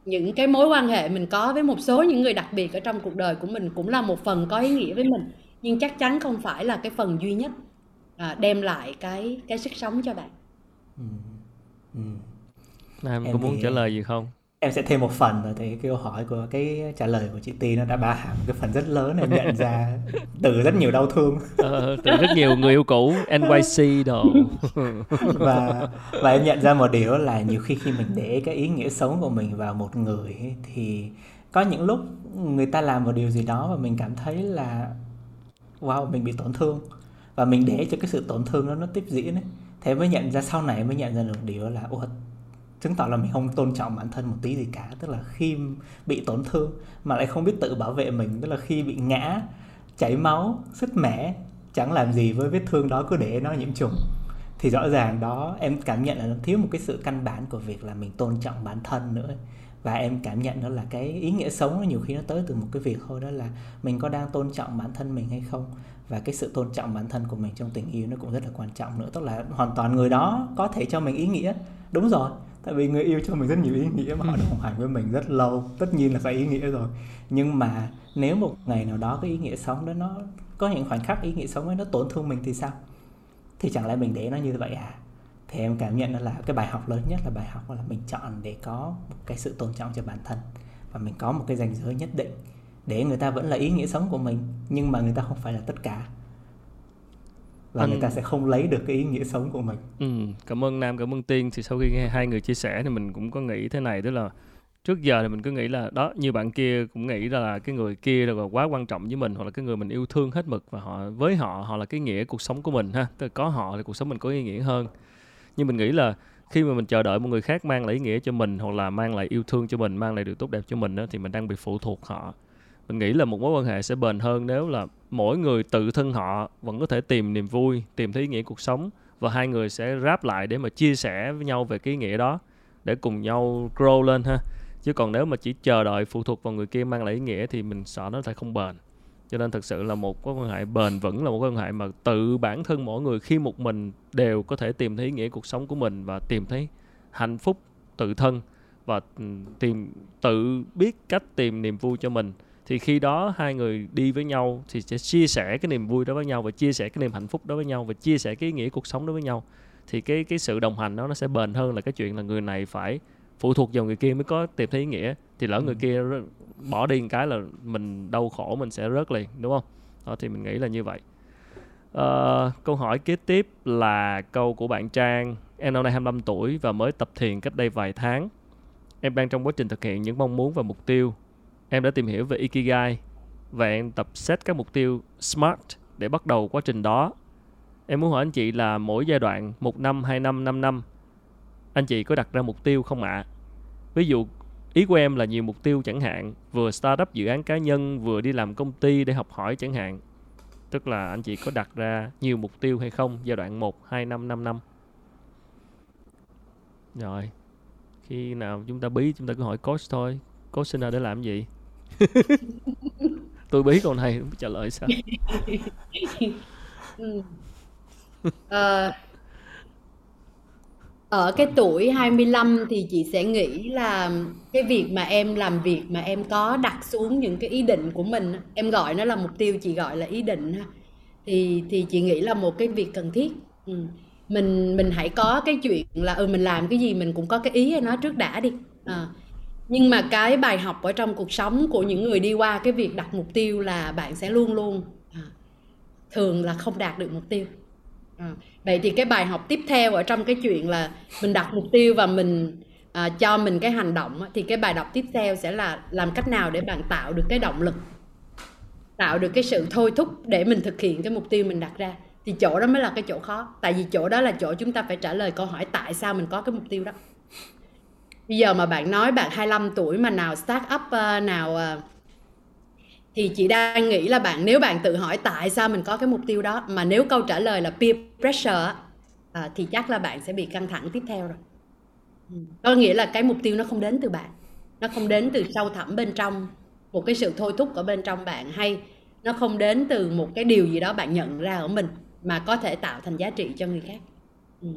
những cái mối quan hệ mình có với một số những người đặc biệt ở trong cuộc đời của mình cũng là một phần có ý nghĩa với mình nhưng chắc chắn không phải là cái phần duy nhất à, đem lại cái cái sức sống cho bạn. Ừ. Ừ. Nam có muốn trả lời gì không? Em sẽ thêm một phần thì cái câu hỏi của cái trả lời của chị Ti nó đã bao hàm cái phần rất lớn em nhận ra từ rất nhiều đau thương. Ờ, từ rất nhiều người yêu cũ NYC đồ. Và và em nhận ra một điều là nhiều khi khi mình để cái ý nghĩa sống của mình vào một người ấy, thì có những lúc người ta làm một điều gì đó và mình cảm thấy là wow mình bị tổn thương. Và mình để cho cái sự tổn thương đó nó tiếp diễn ấy. Thế mới nhận ra sau này mới nhận ra được điều là chứng tỏ là mình không tôn trọng bản thân một tí gì cả. Tức là khi bị tổn thương mà lại không biết tự bảo vệ mình, tức là khi bị ngã, chảy máu, sứt mẻ, chẳng làm gì với vết thương đó, cứ để nó nhiễm trùng, thì rõ ràng đó, em cảm nhận là nó thiếu một cái sự căn bản của việc là mình tôn trọng bản thân nữa. Và em cảm nhận đó là cái ý nghĩa sống nó nhiều khi nó tới từ một cái việc thôi, đó là mình có đang tôn trọng bản thân mình hay không. Và cái sự tôn trọng bản thân của mình trong tình yêu nó cũng rất là quan trọng nữa. Tức là hoàn toàn người đó có thể cho mình ý nghĩa. Đúng rồi tại vì người yêu cho mình rất nhiều ý nghĩa mà họ đồng hành với mình rất lâu. Tất nhiên là phải ý nghĩa rồi. Nhưng mà nếu một ngày nào đó cái ý nghĩa sống đó nó có những khoảnh khắc ý nghĩa sống ấy nó tổn thương mình thì sao? Thì chẳng lẽ mình để nó như vậy à? Thì em cảm nhận là cái bài học lớn nhất là bài học là mình chọn để có một cái sự tôn trọng cho bản thân. Và mình có một cái ranh giới nhất định để người ta vẫn là ý nghĩa sống của mình nhưng mà người ta không phải là tất cả và anh... người ta sẽ không lấy được cái ý nghĩa sống của mình. Ừ, cảm ơn Nam, cảm ơn Tiên. Thì sau khi nghe hai người chia sẻ thì mình cũng có nghĩ thế này, tức là trước giờ thì mình cứ nghĩ là đó như bạn kia cũng nghĩ là cái người kia là quá quan trọng với mình hoặc là cái người mình yêu thương hết mực và họ với họ họ là cái nghĩa cuộc sống của mình ha tức là có họ thì cuộc sống mình có ý nghĩa hơn nhưng mình nghĩ là khi mà mình chờ đợi một người khác mang lại ý nghĩa cho mình hoặc là mang lại yêu thương cho mình mang lại điều tốt đẹp cho mình đó, thì mình đang bị phụ thuộc họ mình nghĩ là một mối quan hệ sẽ bền hơn nếu là mỗi người tự thân họ vẫn có thể tìm niềm vui, tìm thấy ý nghĩa cuộc sống và hai người sẽ ráp lại để mà chia sẻ với nhau về cái ý nghĩa đó, để cùng nhau grow lên ha. Chứ còn nếu mà chỉ chờ đợi phụ thuộc vào người kia mang lại ý nghĩa thì mình sợ nó sẽ không bền. Cho nên thực sự là một mối quan hệ bền vững là một quan hệ mà tự bản thân mỗi người khi một mình đều có thể tìm thấy ý nghĩa cuộc sống của mình và tìm thấy hạnh phúc tự thân và ừ, tìm, tự biết cách tìm niềm vui cho mình thì khi đó hai người đi với nhau thì sẽ chia sẻ cái niềm vui đó với nhau và chia sẻ cái niềm hạnh phúc đó với nhau và chia sẻ cái ý nghĩa cuộc sống đó với nhau. Thì cái cái sự đồng hành đó nó sẽ bền hơn là cái chuyện là người này phải phụ thuộc vào người kia mới có tìm thấy ý nghĩa. Thì lỡ ừ. người kia bỏ đi một cái là mình đau khổ mình sẽ rớt liền đúng không? Đó, thì mình nghĩ là như vậy. Uh, câu hỏi kế tiếp là câu của bạn Trang. Em năm nay 25 tuổi và mới tập thiền cách đây vài tháng. Em đang trong quá trình thực hiện những mong muốn và mục tiêu em đã tìm hiểu về Ikigai và em tập set các mục tiêu SMART để bắt đầu quá trình đó. Em muốn hỏi anh chị là mỗi giai đoạn, một năm, hai năm, năm năm, anh chị có đặt ra mục tiêu không ạ? À? Ví dụ, ý của em là nhiều mục tiêu chẳng hạn, vừa startup dự án cá nhân, vừa đi làm công ty để học hỏi chẳng hạn. Tức là anh chị có đặt ra nhiều mục tiêu hay không, giai đoạn 1, 2 năm, 5 năm. Rồi, khi nào chúng ta bí chúng ta cứ hỏi coach thôi coach sinh ra để làm gì tôi biết câu này không trả lời sao ừ. à, ở cái tuổi 25 thì chị sẽ nghĩ là cái việc mà em làm việc mà em có đặt xuống những cái ý định của mình em gọi nó là mục tiêu chị gọi là ý định ha thì thì chị nghĩ là một cái việc cần thiết ừ. mình mình hãy có cái chuyện là ừ mình làm cái gì mình cũng có cái ý nó trước đã đi à nhưng mà cái bài học ở trong cuộc sống của những người đi qua cái việc đặt mục tiêu là bạn sẽ luôn luôn à, thường là không đạt được mục tiêu à. vậy thì cái bài học tiếp theo ở trong cái chuyện là mình đặt mục tiêu và mình à, cho mình cái hành động thì cái bài đọc tiếp theo sẽ là làm cách nào để bạn tạo được cái động lực tạo được cái sự thôi thúc để mình thực hiện cái mục tiêu mình đặt ra thì chỗ đó mới là cái chỗ khó tại vì chỗ đó là chỗ chúng ta phải trả lời câu hỏi tại sao mình có cái mục tiêu đó bây giờ mà bạn nói bạn 25 tuổi mà nào start up uh, nào uh, thì chị đang nghĩ là bạn nếu bạn tự hỏi tại sao mình có cái mục tiêu đó mà nếu câu trả lời là peer pressure uh, thì chắc là bạn sẽ bị căng thẳng tiếp theo rồi ừ. có nghĩa là cái mục tiêu nó không đến từ bạn nó không đến từ sâu thẳm bên trong một cái sự thôi thúc ở bên trong bạn hay nó không đến từ một cái điều gì đó bạn nhận ra ở mình mà có thể tạo thành giá trị cho người khác ừ.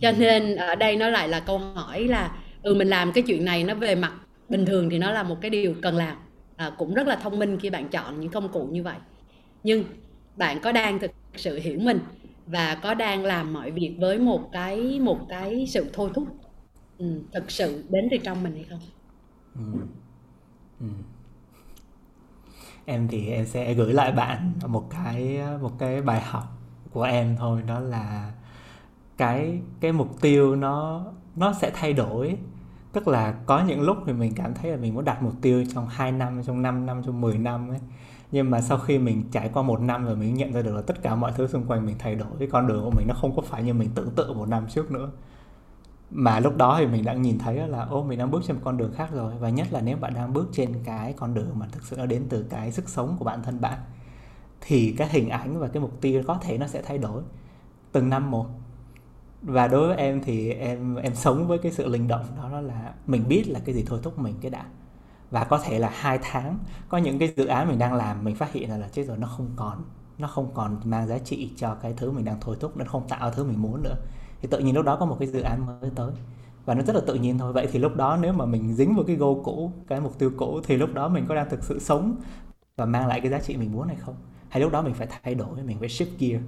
cho nên ở đây nó lại là câu hỏi là ừ mình làm cái chuyện này nó về mặt bình thường thì nó là một cái điều cần làm. À, cũng rất là thông minh khi bạn chọn những công cụ như vậy. Nhưng bạn có đang thực sự hiểu mình và có đang làm mọi việc với một cái một cái sự thôi thúc ừ, thực sự đến từ trong mình hay không? Ừ. Ừ. Em thì em sẽ gửi lại bạn một cái một cái bài học của em thôi đó là cái cái mục tiêu nó nó sẽ thay đổi tức là có những lúc thì mình cảm thấy là mình muốn đặt mục tiêu trong 2 năm, trong 5 năm, trong 10 năm ấy. Nhưng mà sau khi mình trải qua một năm rồi mình nhận ra được là tất cả mọi thứ xung quanh mình thay đổi, cái con đường của mình nó không có phải như mình tưởng tượng một năm trước nữa. Mà lúc đó thì mình đã nhìn thấy là, ô, mình đang bước trên một con đường khác rồi. Và nhất là nếu bạn đang bước trên cái con đường mà thực sự nó đến từ cái sức sống của bản thân bạn, thì cái hình ảnh và cái mục tiêu có thể nó sẽ thay đổi. Từng năm một và đối với em thì em em sống với cái sự linh động đó là mình biết là cái gì thôi thúc mình cái đã. Và có thể là hai tháng, có những cái dự án mình đang làm, mình phát hiện là là chết rồi, nó không còn, nó không còn mang giá trị cho cái thứ mình đang thôi thúc, nó không tạo thứ mình muốn nữa. Thì tự nhiên lúc đó có một cái dự án mới tới. Và nó rất là tự nhiên thôi. Vậy thì lúc đó nếu mà mình dính vào cái goal cũ, cái mục tiêu cũ, thì lúc đó mình có đang thực sự sống và mang lại cái giá trị mình muốn hay không? Hay lúc đó mình phải thay đổi, mình phải shift gear?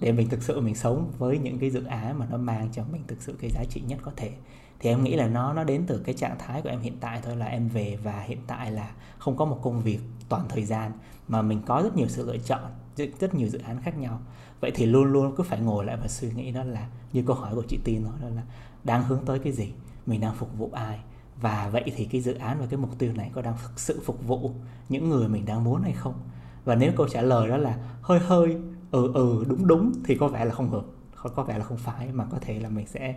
Để mình thực sự mình sống với những cái dự án mà nó mang cho mình thực sự cái giá trị nhất có thể. Thì em nghĩ là nó nó đến từ cái trạng thái của em hiện tại thôi, là em về và hiện tại là không có một công việc toàn thời gian, mà mình có rất nhiều sự lựa chọn, rất nhiều dự án khác nhau. Vậy thì luôn luôn cứ phải ngồi lại và suy nghĩ đó là, như câu hỏi của chị Tin nói đó là, đang hướng tới cái gì? Mình đang phục vụ ai? Và vậy thì cái dự án và cái mục tiêu này có đang thực sự phục vụ những người mình đang muốn hay không? Và nếu câu trả lời đó là, hơi hơi ừ ừ đúng đúng thì có vẻ là không hợp có vẻ là không phải mà có thể là mình sẽ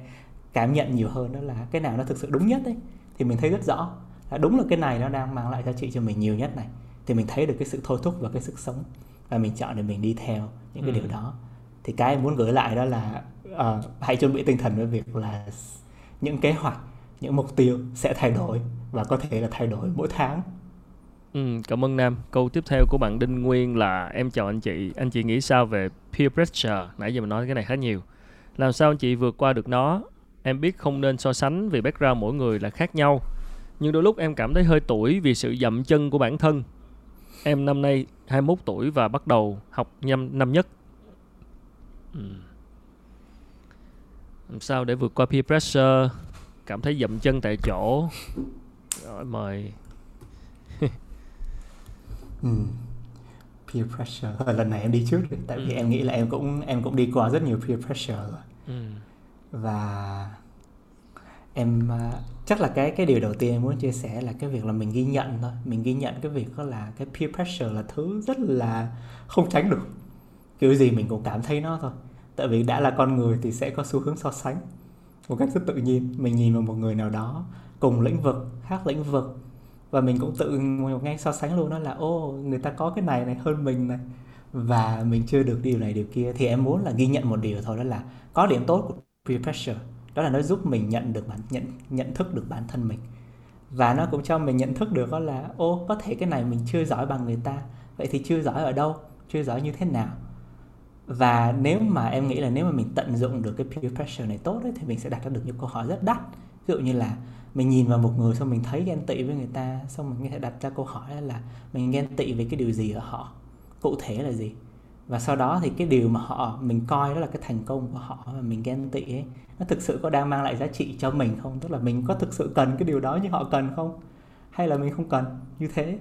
cảm nhận nhiều hơn đó là cái nào nó thực sự đúng nhất đấy thì mình thấy rất rõ là đúng là cái này nó đang mang lại giá trị cho mình nhiều nhất này thì mình thấy được cái sự thôi thúc và cái sức sống và mình chọn để mình đi theo những cái ừ. điều đó thì cái em muốn gửi lại đó là uh, hãy chuẩn bị tinh thần với việc là những kế hoạch những mục tiêu sẽ thay đổi và có thể là thay đổi mỗi tháng Ừ, cảm ơn Nam. Câu tiếp theo của bạn Đinh Nguyên là em chào anh chị. Anh chị nghĩ sao về peer pressure? Nãy giờ mình nói cái này khá nhiều. Làm sao anh chị vượt qua được nó? Em biết không nên so sánh vì background mỗi người là khác nhau. Nhưng đôi lúc em cảm thấy hơi tuổi vì sự dậm chân của bản thân. Em năm nay 21 tuổi và bắt đầu học năm năm nhất Ừ. làm sao để vượt qua peer pressure cảm thấy dậm chân tại chỗ rồi mời ừ. peer pressure. Lần này em đi trước rồi. Tại vì ừ. em nghĩ là em cũng em cũng đi qua rất nhiều peer pressure rồi. Ừ. và em uh, chắc là cái cái điều đầu tiên em muốn chia sẻ là cái việc là mình ghi nhận thôi. Mình ghi nhận cái việc đó là cái peer pressure là thứ rất là không tránh được. Kiểu gì mình cũng cảm thấy nó thôi. Tại vì đã là con người thì sẽ có xu hướng so sánh một cách rất tự nhiên. Mình nhìn vào một người nào đó cùng lĩnh vực khác lĩnh vực và mình cũng tự ngay so sánh luôn đó là ô người ta có cái này này hơn mình này và mình chưa được điều này điều kia. Thì em muốn là ghi nhận một điều thôi đó là có điểm tốt của peer pressure. Đó là nó giúp mình nhận được bản nhận nhận thức được bản thân mình. Và nó cũng cho mình nhận thức được đó là ô có thể cái này mình chưa giỏi bằng người ta vậy thì chưa giỏi ở đâu chưa giỏi như thế nào? Và nếu mà em nghĩ là nếu mà mình tận dụng được cái peer pressure này tốt ấy, thì mình sẽ đặt ra được những câu hỏi rất đắt. Ví dụ như là mình nhìn vào một người xong mình thấy ghen tị với người ta, xong mình có thể đặt ra câu hỏi là mình ghen tị về cái điều gì ở họ? Cụ thể là gì? Và sau đó thì cái điều mà họ, mình coi đó là cái thành công của họ và mình ghen tị ấy, nó thực sự có đang mang lại giá trị cho mình không? Tức là mình có thực sự cần cái điều đó như họ cần không? Hay là mình không cần? Như thế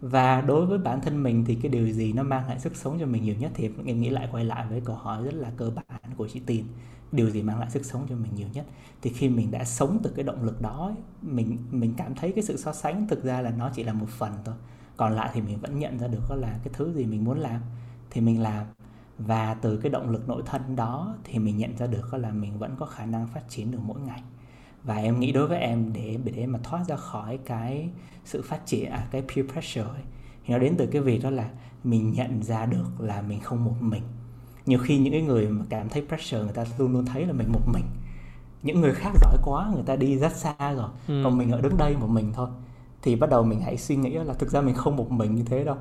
và đối với bản thân mình thì cái điều gì nó mang lại sức sống cho mình nhiều nhất thì em nghĩ lại quay lại với câu hỏi rất là cơ bản của chị Tiền điều gì mang lại sức sống cho mình nhiều nhất? Thì khi mình đã sống từ cái động lực đó mình mình cảm thấy cái sự so sánh thực ra là nó chỉ là một phần thôi. Còn lại thì mình vẫn nhận ra được đó là cái thứ gì mình muốn làm thì mình làm. Và từ cái động lực nội thân đó thì mình nhận ra được là mình vẫn có khả năng phát triển được mỗi ngày và em nghĩ đối với em để để mà thoát ra khỏi cái sự phát triển à, cái peer pressure ấy, thì nó đến từ cái việc đó là mình nhận ra được là mình không một mình. Nhiều khi những cái người mà cảm thấy pressure người ta luôn luôn thấy là mình một mình. Những người khác giỏi quá người ta đi rất xa rồi ừ. còn mình ở đứng đây một mình thôi. Thì bắt đầu mình hãy suy nghĩ là thực ra mình không một mình như thế đâu.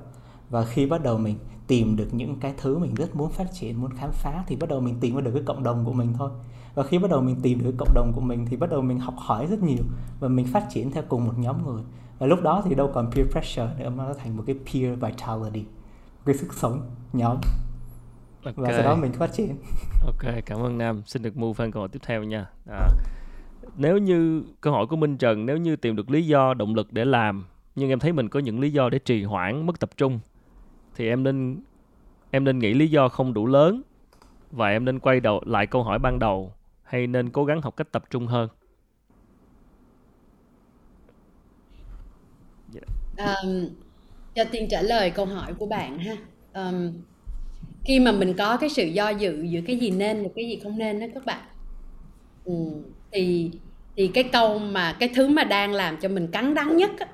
Và khi bắt đầu mình tìm được những cái thứ mình rất muốn phát triển muốn khám phá thì bắt đầu mình tìm được cái cộng đồng của mình thôi và khi bắt đầu mình tìm được cộng đồng của mình thì bắt đầu mình học hỏi rất nhiều và mình phát triển theo cùng một nhóm người. Và lúc đó thì đâu còn peer pressure nữa mà nó thành một cái peer vitality một cái sức sống nhóm. Okay. và sau đó mình phát triển. Ok cảm ơn nam. Xin được move sang câu hỏi tiếp theo nha. À, nếu như câu hỏi của minh trần nếu như tìm được lý do động lực để làm nhưng em thấy mình có những lý do để trì hoãn mất tập trung thì em nên em nên nghĩ lý do không đủ lớn và em nên quay đầu lại câu hỏi ban đầu hay nên cố gắng học cách tập trung hơn? Um, cho tiên trả lời câu hỏi của bạn ha. Um, khi mà mình có cái sự do dự giữa cái gì nên và cái gì không nên đó các bạn. Ừ, thì thì cái câu mà cái thứ mà đang làm cho mình cắn đắng nhất á,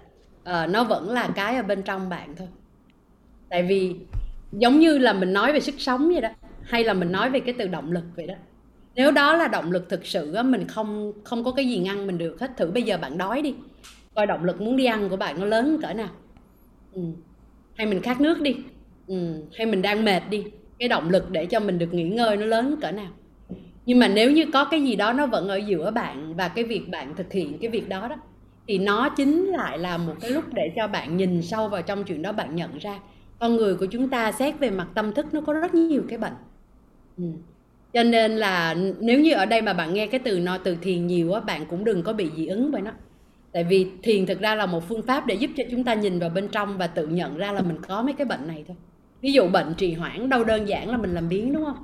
uh, nó vẫn là cái ở bên trong bạn thôi. Tại vì giống như là mình nói về sức sống vậy đó hay là mình nói về cái từ động lực vậy đó nếu đó là động lực thực sự á, mình không không có cái gì ngăn mình được hết, thử bây giờ bạn đói đi coi động lực muốn đi ăn của bạn nó lớn cỡ nào ừ. hay mình khát nước đi ừ. hay mình đang mệt đi cái động lực để cho mình được nghỉ ngơi nó lớn cỡ nào nhưng mà nếu như có cái gì đó nó vẫn ở giữa bạn và cái việc bạn thực hiện cái việc đó đó, thì nó chính lại là một cái lúc để cho bạn nhìn sâu vào trong chuyện đó, bạn nhận ra con người của chúng ta xét về mặt tâm thức nó có rất nhiều cái bệnh ừ cho nên là nếu như ở đây mà bạn nghe cái từ no, từ thiền nhiều á, bạn cũng đừng có bị dị ứng với nó. Tại vì thiền thực ra là một phương pháp để giúp cho chúng ta nhìn vào bên trong và tự nhận ra là mình có mấy cái bệnh này thôi. Ví dụ bệnh trì hoãn đâu đơn giản là mình làm biến đúng không?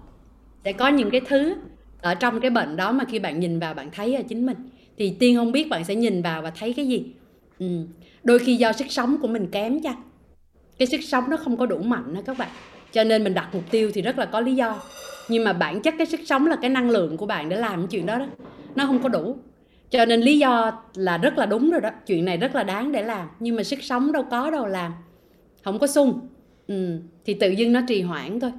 Sẽ có những cái thứ ở trong cái bệnh đó mà khi bạn nhìn vào bạn thấy ở chính mình. Thì tiên không biết bạn sẽ nhìn vào và thấy cái gì. Ừ. đôi khi do sức sống của mình kém chăng? Cái sức sống nó không có đủ mạnh đó các bạn. Cho nên mình đặt mục tiêu thì rất là có lý do nhưng mà bản chất cái sức sống là cái năng lượng của bạn để làm cái chuyện đó đó. Nó không có đủ. Cho nên lý do là rất là đúng rồi đó. Chuyện này rất là đáng để làm. Nhưng mà sức sống đâu có đâu làm. Không có sung. Ừ. thì tự dưng nó trì hoãn thôi.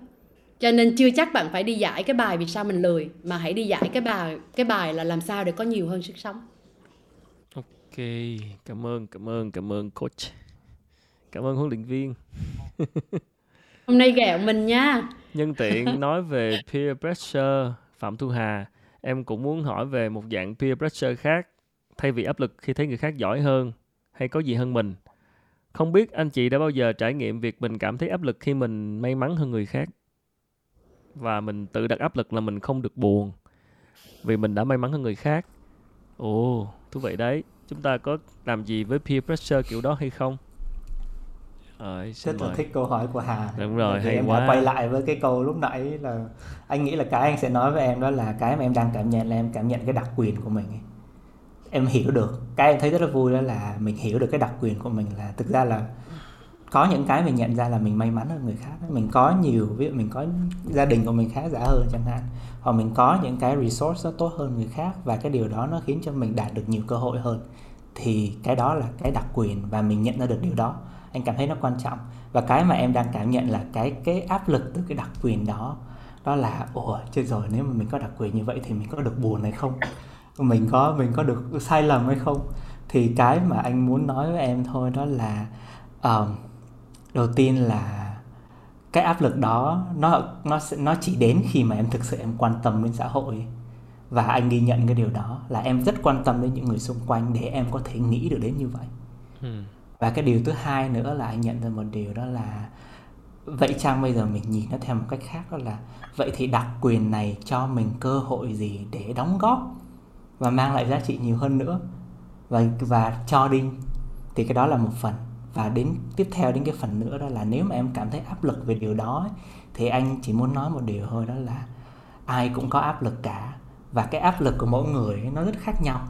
Cho nên chưa chắc bạn phải đi giải cái bài vì sao mình lười mà hãy đi giải cái bài cái bài là làm sao để có nhiều hơn sức sống. Ok cảm ơn cảm ơn cảm ơn coach. Cảm ơn huấn luyện viên. Hôm nay ghẹo mình nha nhân tiện nói về peer pressure, phạm thu hà, em cũng muốn hỏi về một dạng peer pressure khác, thay vì áp lực khi thấy người khác giỏi hơn hay có gì hơn mình. Không biết anh chị đã bao giờ trải nghiệm việc mình cảm thấy áp lực khi mình may mắn hơn người khác? Và mình tự đặt áp lực là mình không được buồn vì mình đã may mắn hơn người khác. Ồ, thú vị đấy. Chúng ta có làm gì với peer pressure kiểu đó hay không? Rồi, rất là thích câu hỏi của Hà. Đúng rồi hay em quá. quay lại với cái câu lúc nãy là anh nghĩ là cái anh sẽ nói với em đó là cái mà em đang cảm nhận là em cảm nhận cái đặc quyền của mình em hiểu được. Cái em thấy rất là vui đó là mình hiểu được cái đặc quyền của mình là thực ra là có những cái mình nhận ra là mình may mắn hơn người khác mình có nhiều ví dụ mình có gia đình của mình khá giả hơn chẳng hạn hoặc mình có những cái resource nó tốt hơn người khác và cái điều đó nó khiến cho mình đạt được nhiều cơ hội hơn thì cái đó là cái đặc quyền và mình nhận ra được điều đó anh cảm thấy nó quan trọng. Và cái mà em đang cảm nhận là cái cái áp lực từ cái đặc quyền đó đó là ủa chết rồi nếu mà mình có đặc quyền như vậy thì mình có được buồn hay không? Mình có mình có được sai lầm hay không? Thì cái mà anh muốn nói với em thôi đó là um, đầu tiên là cái áp lực đó nó nó nó chỉ đến khi mà em thực sự em quan tâm đến xã hội. Và anh ghi nhận cái điều đó là em rất quan tâm đến những người xung quanh để em có thể nghĩ được đến như vậy. Ừ và cái điều thứ hai nữa là anh nhận ra một điều đó là vậy chăng bây giờ mình nhìn nó theo một cách khác đó là vậy thì đặc quyền này cho mình cơ hội gì để đóng góp và mang lại giá trị nhiều hơn nữa? Và và cho đi, thì cái đó là một phần. Và đến, tiếp theo đến cái phần nữa đó là nếu mà em cảm thấy áp lực về điều đó thì anh chỉ muốn nói một điều thôi đó là ai cũng có áp lực cả. Và cái áp lực của mỗi người nó rất khác nhau.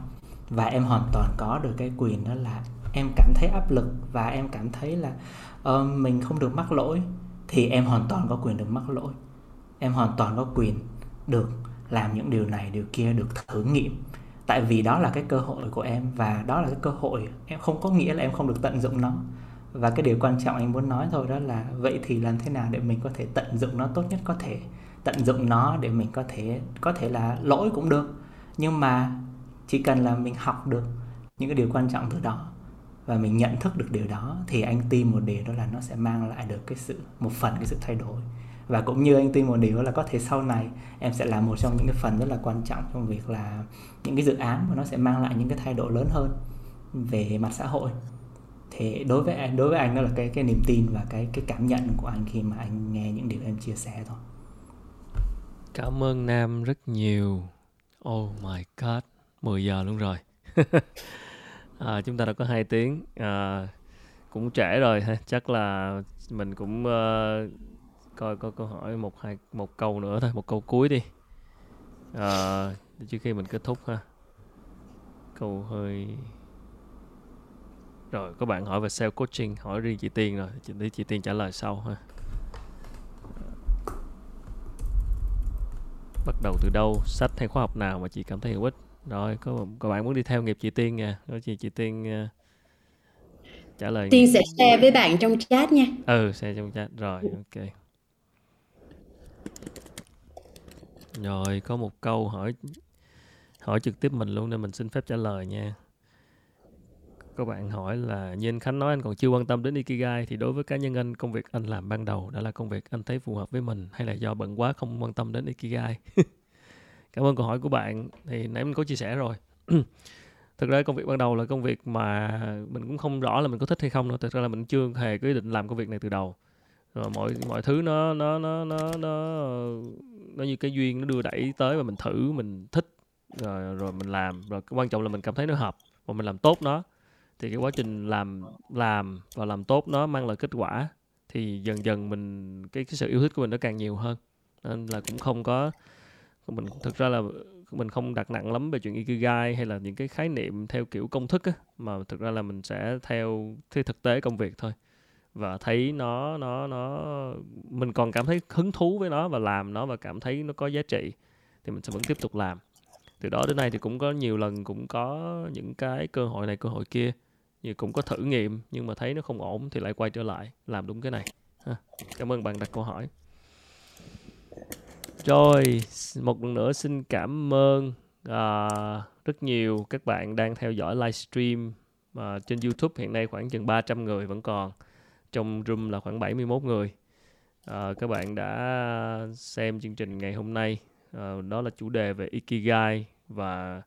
Và em hoàn toàn có được cái quyền đó là em cảm thấy áp lực và em cảm thấy là uh, mình không được mắc lỗi thì em hoàn toàn có quyền được mắc lỗi. Em hoàn toàn có quyền được làm những điều này điều kia được thử nghiệm. Tại vì đó là cái cơ hội của em và đó là cái cơ hội em không có nghĩa là em không được tận dụng nó. Và cái điều quan trọng anh muốn nói thôi đó là vậy thì làm thế nào để mình có thể tận dụng nó tốt nhất có thể? Tận dụng nó để mình có thể có thể là lỗi cũng được. Nhưng mà chỉ cần là mình học được những cái điều quan trọng từ đó và mình nhận thức được điều đó, thì anh tin một điều đó là nó sẽ mang lại được cái sự, một phần cái sự thay đổi. Và cũng như anh tin một điều là có thể sau này em sẽ là một trong những cái phần rất là quan trọng trong việc là những cái dự án mà nó sẽ mang lại những cái thay đổi lớn hơn về mặt xã hội. Thì đối với đối với anh đó là cái cái niềm tin và cái cái cảm nhận của anh khi mà anh nghe những điều em chia sẻ thôi. Cảm ơn nam rất nhiều. Oh my god 10 giờ luôn rồi. à, chúng ta đã có hai tiếng. À, cũng trễ rồi ha. Chắc là mình cũng uh, coi có câu hỏi một hai một câu nữa thôi một câu cuối đi. À, trước khi mình kết thúc ha. Câu hơi rồi có bạn hỏi về self coaching. Hỏi riêng chị Tiên rồi. Chị để chị Tiên trả lời sau ha. Bắt đầu từ đâu? Sách hay khóa học nào mà chị cảm thấy hữu ích? Rồi có các bạn muốn đi theo nghiệp chị Tiên nha có chị chị Tiên uh, trả lời Tiên sẽ share với bạn trong chat nha. Ừ share trong chat. Rồi ok. Rồi có một câu hỏi hỏi trực tiếp mình luôn nên mình xin phép trả lời nha. Các bạn hỏi là như anh Khánh nói anh còn chưa quan tâm đến Ikigai thì đối với cá nhân anh công việc anh làm ban đầu đã là công việc anh thấy phù hợp với mình hay là do bận quá không quan tâm đến Ikigai cảm ơn câu hỏi của bạn. Thì nãy mình có chia sẻ rồi. Thực ra công việc ban đầu là công việc mà mình cũng không rõ là mình có thích hay không đâu thực ra là mình chưa hề có ý định làm công việc này từ đầu. Rồi mọi mọi thứ nó nó nó nó nó nó như cái duyên nó đưa đẩy tới và mình thử, mình thích. Rồi rồi mình làm. Rồi quan trọng là mình cảm thấy nó hợp và mình làm tốt nó. Thì cái quá trình làm làm và làm tốt nó mang lại kết quả thì dần dần mình, cái cái sự yêu thích của mình nó càng nhiều hơn. Nên là cũng không có mình thực ra là mình không đặt nặng lắm về chuyện ikigai hay là những cái khái niệm theo kiểu công thức á mà thực ra là mình sẽ theo cái thực tế công việc thôi. Và thấy nó nó nó mình còn cảm thấy hứng thú với nó và làm nó và cảm thấy nó có giá trị thì mình sẽ vẫn tiếp tục làm. Từ đó đến nay thì cũng có nhiều lần cũng có những cái cơ hội này cơ hội kia như cũng có thử nghiệm nhưng mà thấy nó không ổn thì lại quay trở lại làm đúng cái này. Ha. cảm ơn bạn đặt câu hỏi rồi một lần nữa xin cảm ơn à, rất nhiều các bạn đang theo dõi livestream à, trên YouTube. Hiện nay khoảng chừng 300 người vẫn còn trong room là khoảng 71 người. À, các bạn đã xem chương trình ngày hôm nay. À, đó là chủ đề về ikigai và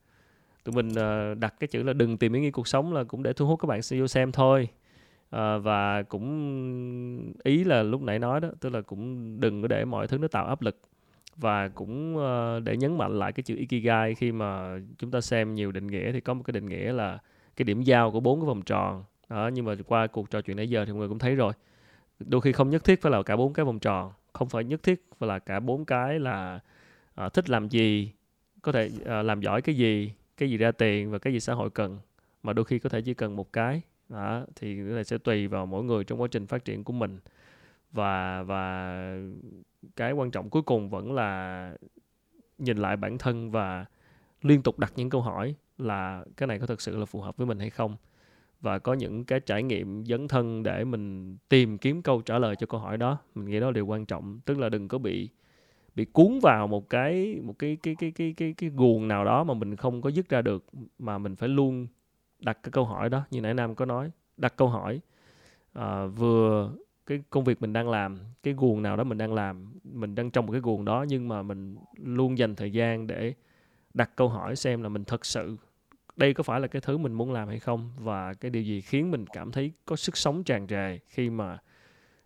tụi mình à, đặt cái chữ là đừng tìm ý nghĩa cuộc sống là cũng để thu hút các bạn vô xem thôi. À, và cũng ý là lúc nãy nói đó tức là cũng đừng có để mọi thứ nó tạo áp lực và cũng uh, để nhấn mạnh lại cái chữ ikigai khi mà chúng ta xem nhiều định nghĩa thì có một cái định nghĩa là cái điểm giao của bốn cái vòng tròn. Đó nhưng mà qua cuộc trò chuyện nãy giờ thì mọi người cũng thấy rồi. Đôi khi không nhất thiết phải là cả bốn cái vòng tròn không phải nhất thiết phải là cả bốn cái là uh, thích làm gì có thể uh, làm giỏi cái gì cái gì ra tiền và cái gì xã hội cần mà đôi khi có thể chỉ cần một cái. Đó thì cái này sẽ tùy vào mỗi người trong quá trình phát triển của mình. Và và cái quan trọng cuối cùng vẫn là nhìn lại bản thân và liên tục đặt những câu hỏi là cái này có thực sự là phù hợp với mình hay không? Và có những cái trải nghiệm dấn thân để mình tìm kiếm câu trả lời cho câu hỏi đó. Mình nghĩ đó là điều quan trọng. Tức là đừng có bị bị cuốn vào một cái một cái cái cái cái cái cái guồng nào đó mà mình không có dứt ra được mà mình phải luôn đặt cái câu hỏi đó. Như nãy nam có nói đặt câu hỏi à, vừa cái công việc mình đang làm cái guồng nào đó mình đang làm mình đang trong một cái guồng đó nhưng mà mình luôn dành thời gian để đặt câu hỏi xem là mình thật sự đây có phải là cái thứ mình muốn làm hay không? Và cái điều gì khiến mình cảm thấy có sức sống tràn trề khi mà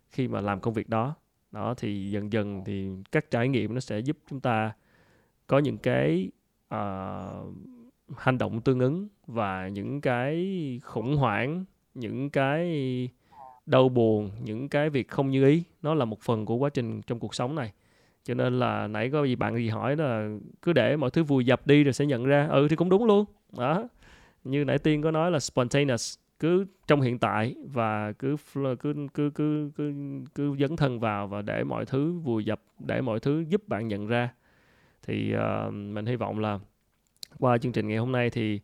khi mà làm công việc đó? Đó thì dần dần thì các trải nghiệm nó sẽ giúp chúng ta có những cái uh, hành động tương ứng và những cái khủng hoảng những cái đau buồn những cái việc không như ý nó là một phần của quá trình trong cuộc sống này. Cho nên là nãy có gì bạn gì hỏi là cứ để mọi thứ vùi dập đi rồi sẽ nhận ra. Ừ thì cũng đúng luôn. Đó. Như nãy tiên có nói là spontaneous cứ trong hiện tại và cứ cứ cứ cứ cứ cứ dấn thân vào và để mọi thứ vùi dập để mọi thứ giúp bạn nhận ra. Thì uh, mình hy vọng là qua chương trình ngày hôm nay thì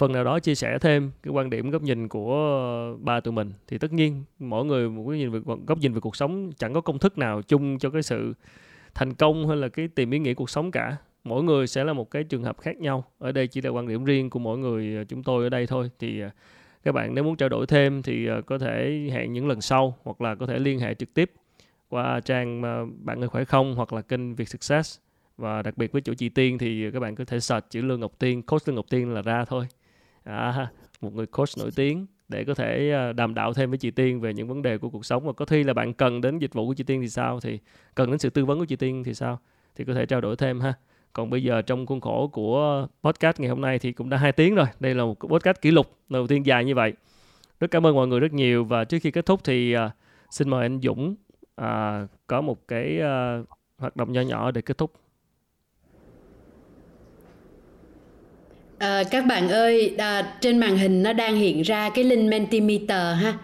phần nào đó chia sẻ thêm cái quan điểm góc nhìn của ba tụi mình. Thì tất nhiên mỗi người một cái nhìn về góc nhìn về cuộc sống chẳng có công thức nào chung cho cái sự thành công hay là cái tìm ý nghĩa cuộc sống cả. Mỗi người sẽ là một cái trường hợp khác nhau. Ở đây chỉ là quan điểm riêng của mỗi người à, chúng tôi ở đây thôi. Thì à, các bạn nếu muốn trao đổi thêm thì à, có thể hẹn những lần sau hoặc là có thể liên hệ trực tiếp qua trang bạn người khỏe không hoặc là kênh Việt Success. Và đặc biệt với chỗ chị Tiên thì các bạn có thể search chữ Lương Ngọc Tiên, coach Lương Ngọc Tiên là ra thôi. À, một người coach nổi tiếng để có thể à, đàm đạo thêm với chị Tiên về những vấn đề của cuộc sống. Và có khi là bạn cần đến dịch vụ của chị Tiên thì sao? Thì cần đến sự tư vấn của chị Tiên thì sao? Thì có thể trao đổi thêm ha. Còn bây giờ trong khuôn khổ của podcast ngày hôm nay thì cũng đã hai tiếng rồi. Đây là một podcast kỷ lục đầu tiên dài như vậy. Rất cảm ơn mọi người rất nhiều. Và trước khi kết thúc thì uh, xin mời anh Dũng uh, có một cái uh, hoạt động nhỏ nhỏ để kết thúc. À, các bạn ơi, à, trên màn hình nó đang hiện ra cái link Mentimeter ha.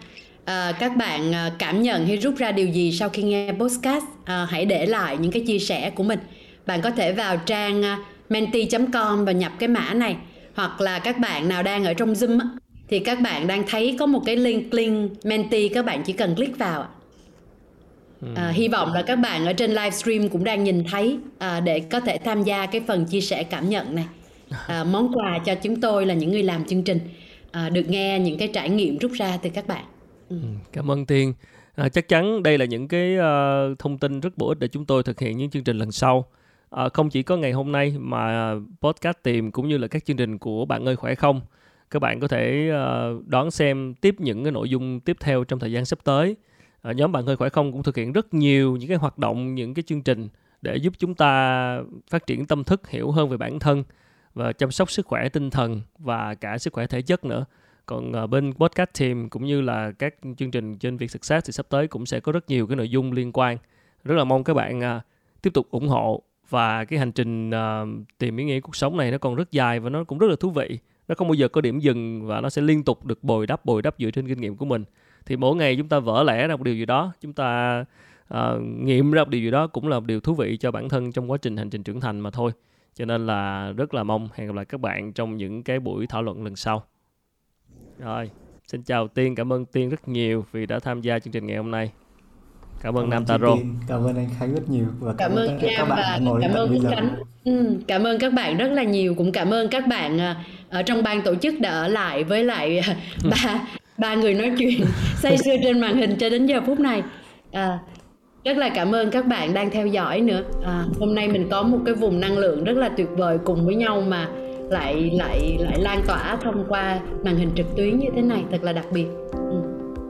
À, các bạn à, cảm nhận hay rút ra điều gì sau khi nghe podcast? À, hãy để lại những cái chia sẻ của mình bạn có thể vào trang à, menti.com và nhập cái mã này hoặc là các bạn nào đang ở trong Zoom thì các bạn đang thấy có một cái link link Menti các bạn chỉ cần click vào À, hy vọng là các bạn ở trên livestream cũng đang nhìn thấy à, để có thể tham gia cái phần chia sẻ cảm nhận này. À, món quà cho chúng tôi là những người làm chương trình à, được nghe những cái trải nghiệm rút ra từ các bạn. Ừ. ừ cảm ơn Tiên. À, chắc chắn đây là những cái uh, thông tin rất bổ ích để chúng tôi thực hiện những chương trình lần sau à, không chỉ có ngày hôm nay mà podcast tìm cũng như là các chương trình của bạn ơi khỏe không các bạn có thể uh, đón xem tiếp những cái nội dung tiếp theo trong thời gian sắp tới à, nhóm bạn ơi khỏe không cũng thực hiện rất nhiều những cái hoạt động những cái chương trình để giúp chúng ta phát triển tâm thức hiểu hơn về bản thân và chăm sóc sức khỏe tinh thần và cả sức khỏe thể chất nữa. Còn ờ, bên podcast team cũng như là các chương trình trên việc success thì sắp tới cũng sẽ có rất nhiều cái nội dung liên quan. Rất là mong các bạn ờ, tiếp tục ủng hộ và cái hành trình ờ, tìm ý nghĩa cuộc sống này nó còn rất dài và nó cũng rất là thú vị. Nó không bao giờ có điểm dừng và nó sẽ liên tục được bồi đắp bồi đắp dựa trên kinh nghiệm của mình. Thì mỗi ngày chúng ta vỡ lẽ ra một điều gì đó chúng ta uh, nghiệm ra một điều gì đó cũng là một điều thú vị cho bản thân trong quá trình hành trình trưởng thành mà thôi cho nên là rất là mong hẹn gặp lại các bạn trong những cái buổi thảo luận lần sau. Rồi xin chào tiên cảm ơn tiên rất nhiều vì đã tham gia chương trình ngày hôm nay. Cảm ơn Nam Taro cảm ơn anh Khánh rất nhiều và cảm, cảm ơn các bạn và ngồi cảm ơn Khánh. Ừ, cảm ơn các bạn rất là nhiều. Cũng cảm ơn các bạn à, ở trong ban tổ chức đã ở lại với lại ba ba người nói chuyện say sưa trên màn hình cho đến giờ phút này. À, rất là cảm ơn các bạn đang theo dõi nữa à, hôm nay mình có một cái vùng năng lượng rất là tuyệt vời cùng với nhau mà lại lại lại lan tỏa thông qua màn hình trực tuyến như thế này thật là đặc biệt ừ.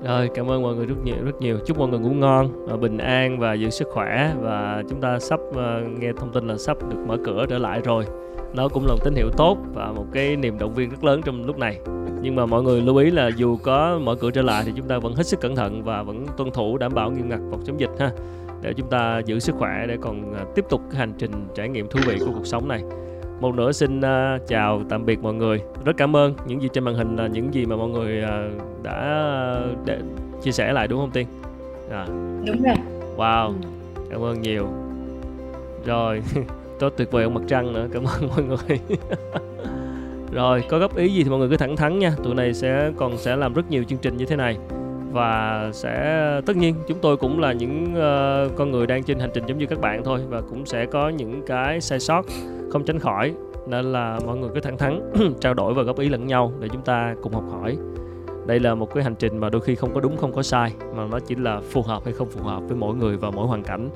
Rồi, cảm ơn mọi người rất nhiều rất nhiều. Chúc mọi người ngủ ngon, à, bình an và giữ sức khỏe và chúng ta sắp à, nghe thông tin là sắp được mở cửa trở lại rồi. Nó cũng là một tín hiệu tốt và một cái niềm động viên rất lớn trong lúc này. Nhưng mà mọi người lưu ý là dù có mở cửa trở lại thì chúng ta vẫn hết sức cẩn thận và vẫn tuân thủ đảm bảo nghiêm ngặt phòng chống dịch ha. Để chúng ta giữ sức khỏe để còn uh, tiếp tục cái hành trình trải nghiệm thú vị của cuộc sống này. Một nữa xin uh, chào tạm biệt mọi người. Rất cảm ơn những gì trên màn hình là những gì mà mọi người uh, đã để chia sẻ lại đúng không tiên? À. đúng rồi. Wow ừ. cảm ơn nhiều. Rồi tốt tuyệt vời ông mặt trăng nữa. Cảm ơn mọi người. Rồi có góp ý gì thì mọi người cứ thẳng thắn nha. Tụi này sẽ còn sẽ làm rất nhiều chương trình như thế này. Và sẽ tất nhiên chúng tôi cũng là những uh, con người đang trên hành trình giống như các bạn thôi. Và cũng sẽ có những cái sai sót không tránh khỏi. Nên là mọi người cứ thẳng thắn trao đổi và góp ý lẫn nhau để chúng ta cùng học hỏi. Đây là một cái hành trình mà đôi khi không có đúng không có sai. Mà nó chỉ là phù hợp hay không phù hợp với mỗi người và mỗi hoàn cảnh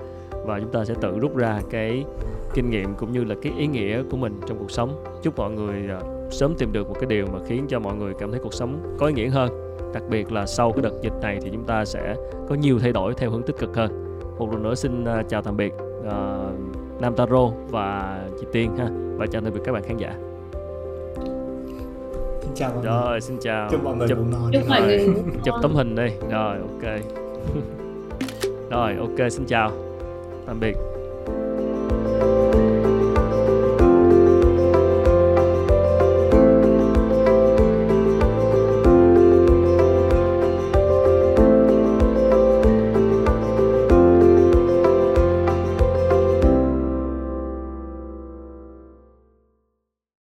và chúng ta sẽ tự rút ra cái kinh nghiệm cũng như là cái ý nghĩa của mình trong cuộc sống. Chúc mọi người à, sớm tìm được một cái điều mà khiến cho mọi người cảm thấy cuộc sống có ý nghĩa hơn. Đặc biệt là sau cái đợt dịch này thì chúng ta sẽ có nhiều thay đổi theo hướng tích cực hơn. Một lần nữa xin uh, chào tạm biệt uh, Nam Taro và chị Tiên ha và chào tạm biệt các bạn khán giả. Xin chào mọi rồi người. xin chào. Chúc mọi người chụp, ngon. Chúc mọi người chụp tấm hình đi. Rồi ok. Rồi ok xin chào tạm biệt.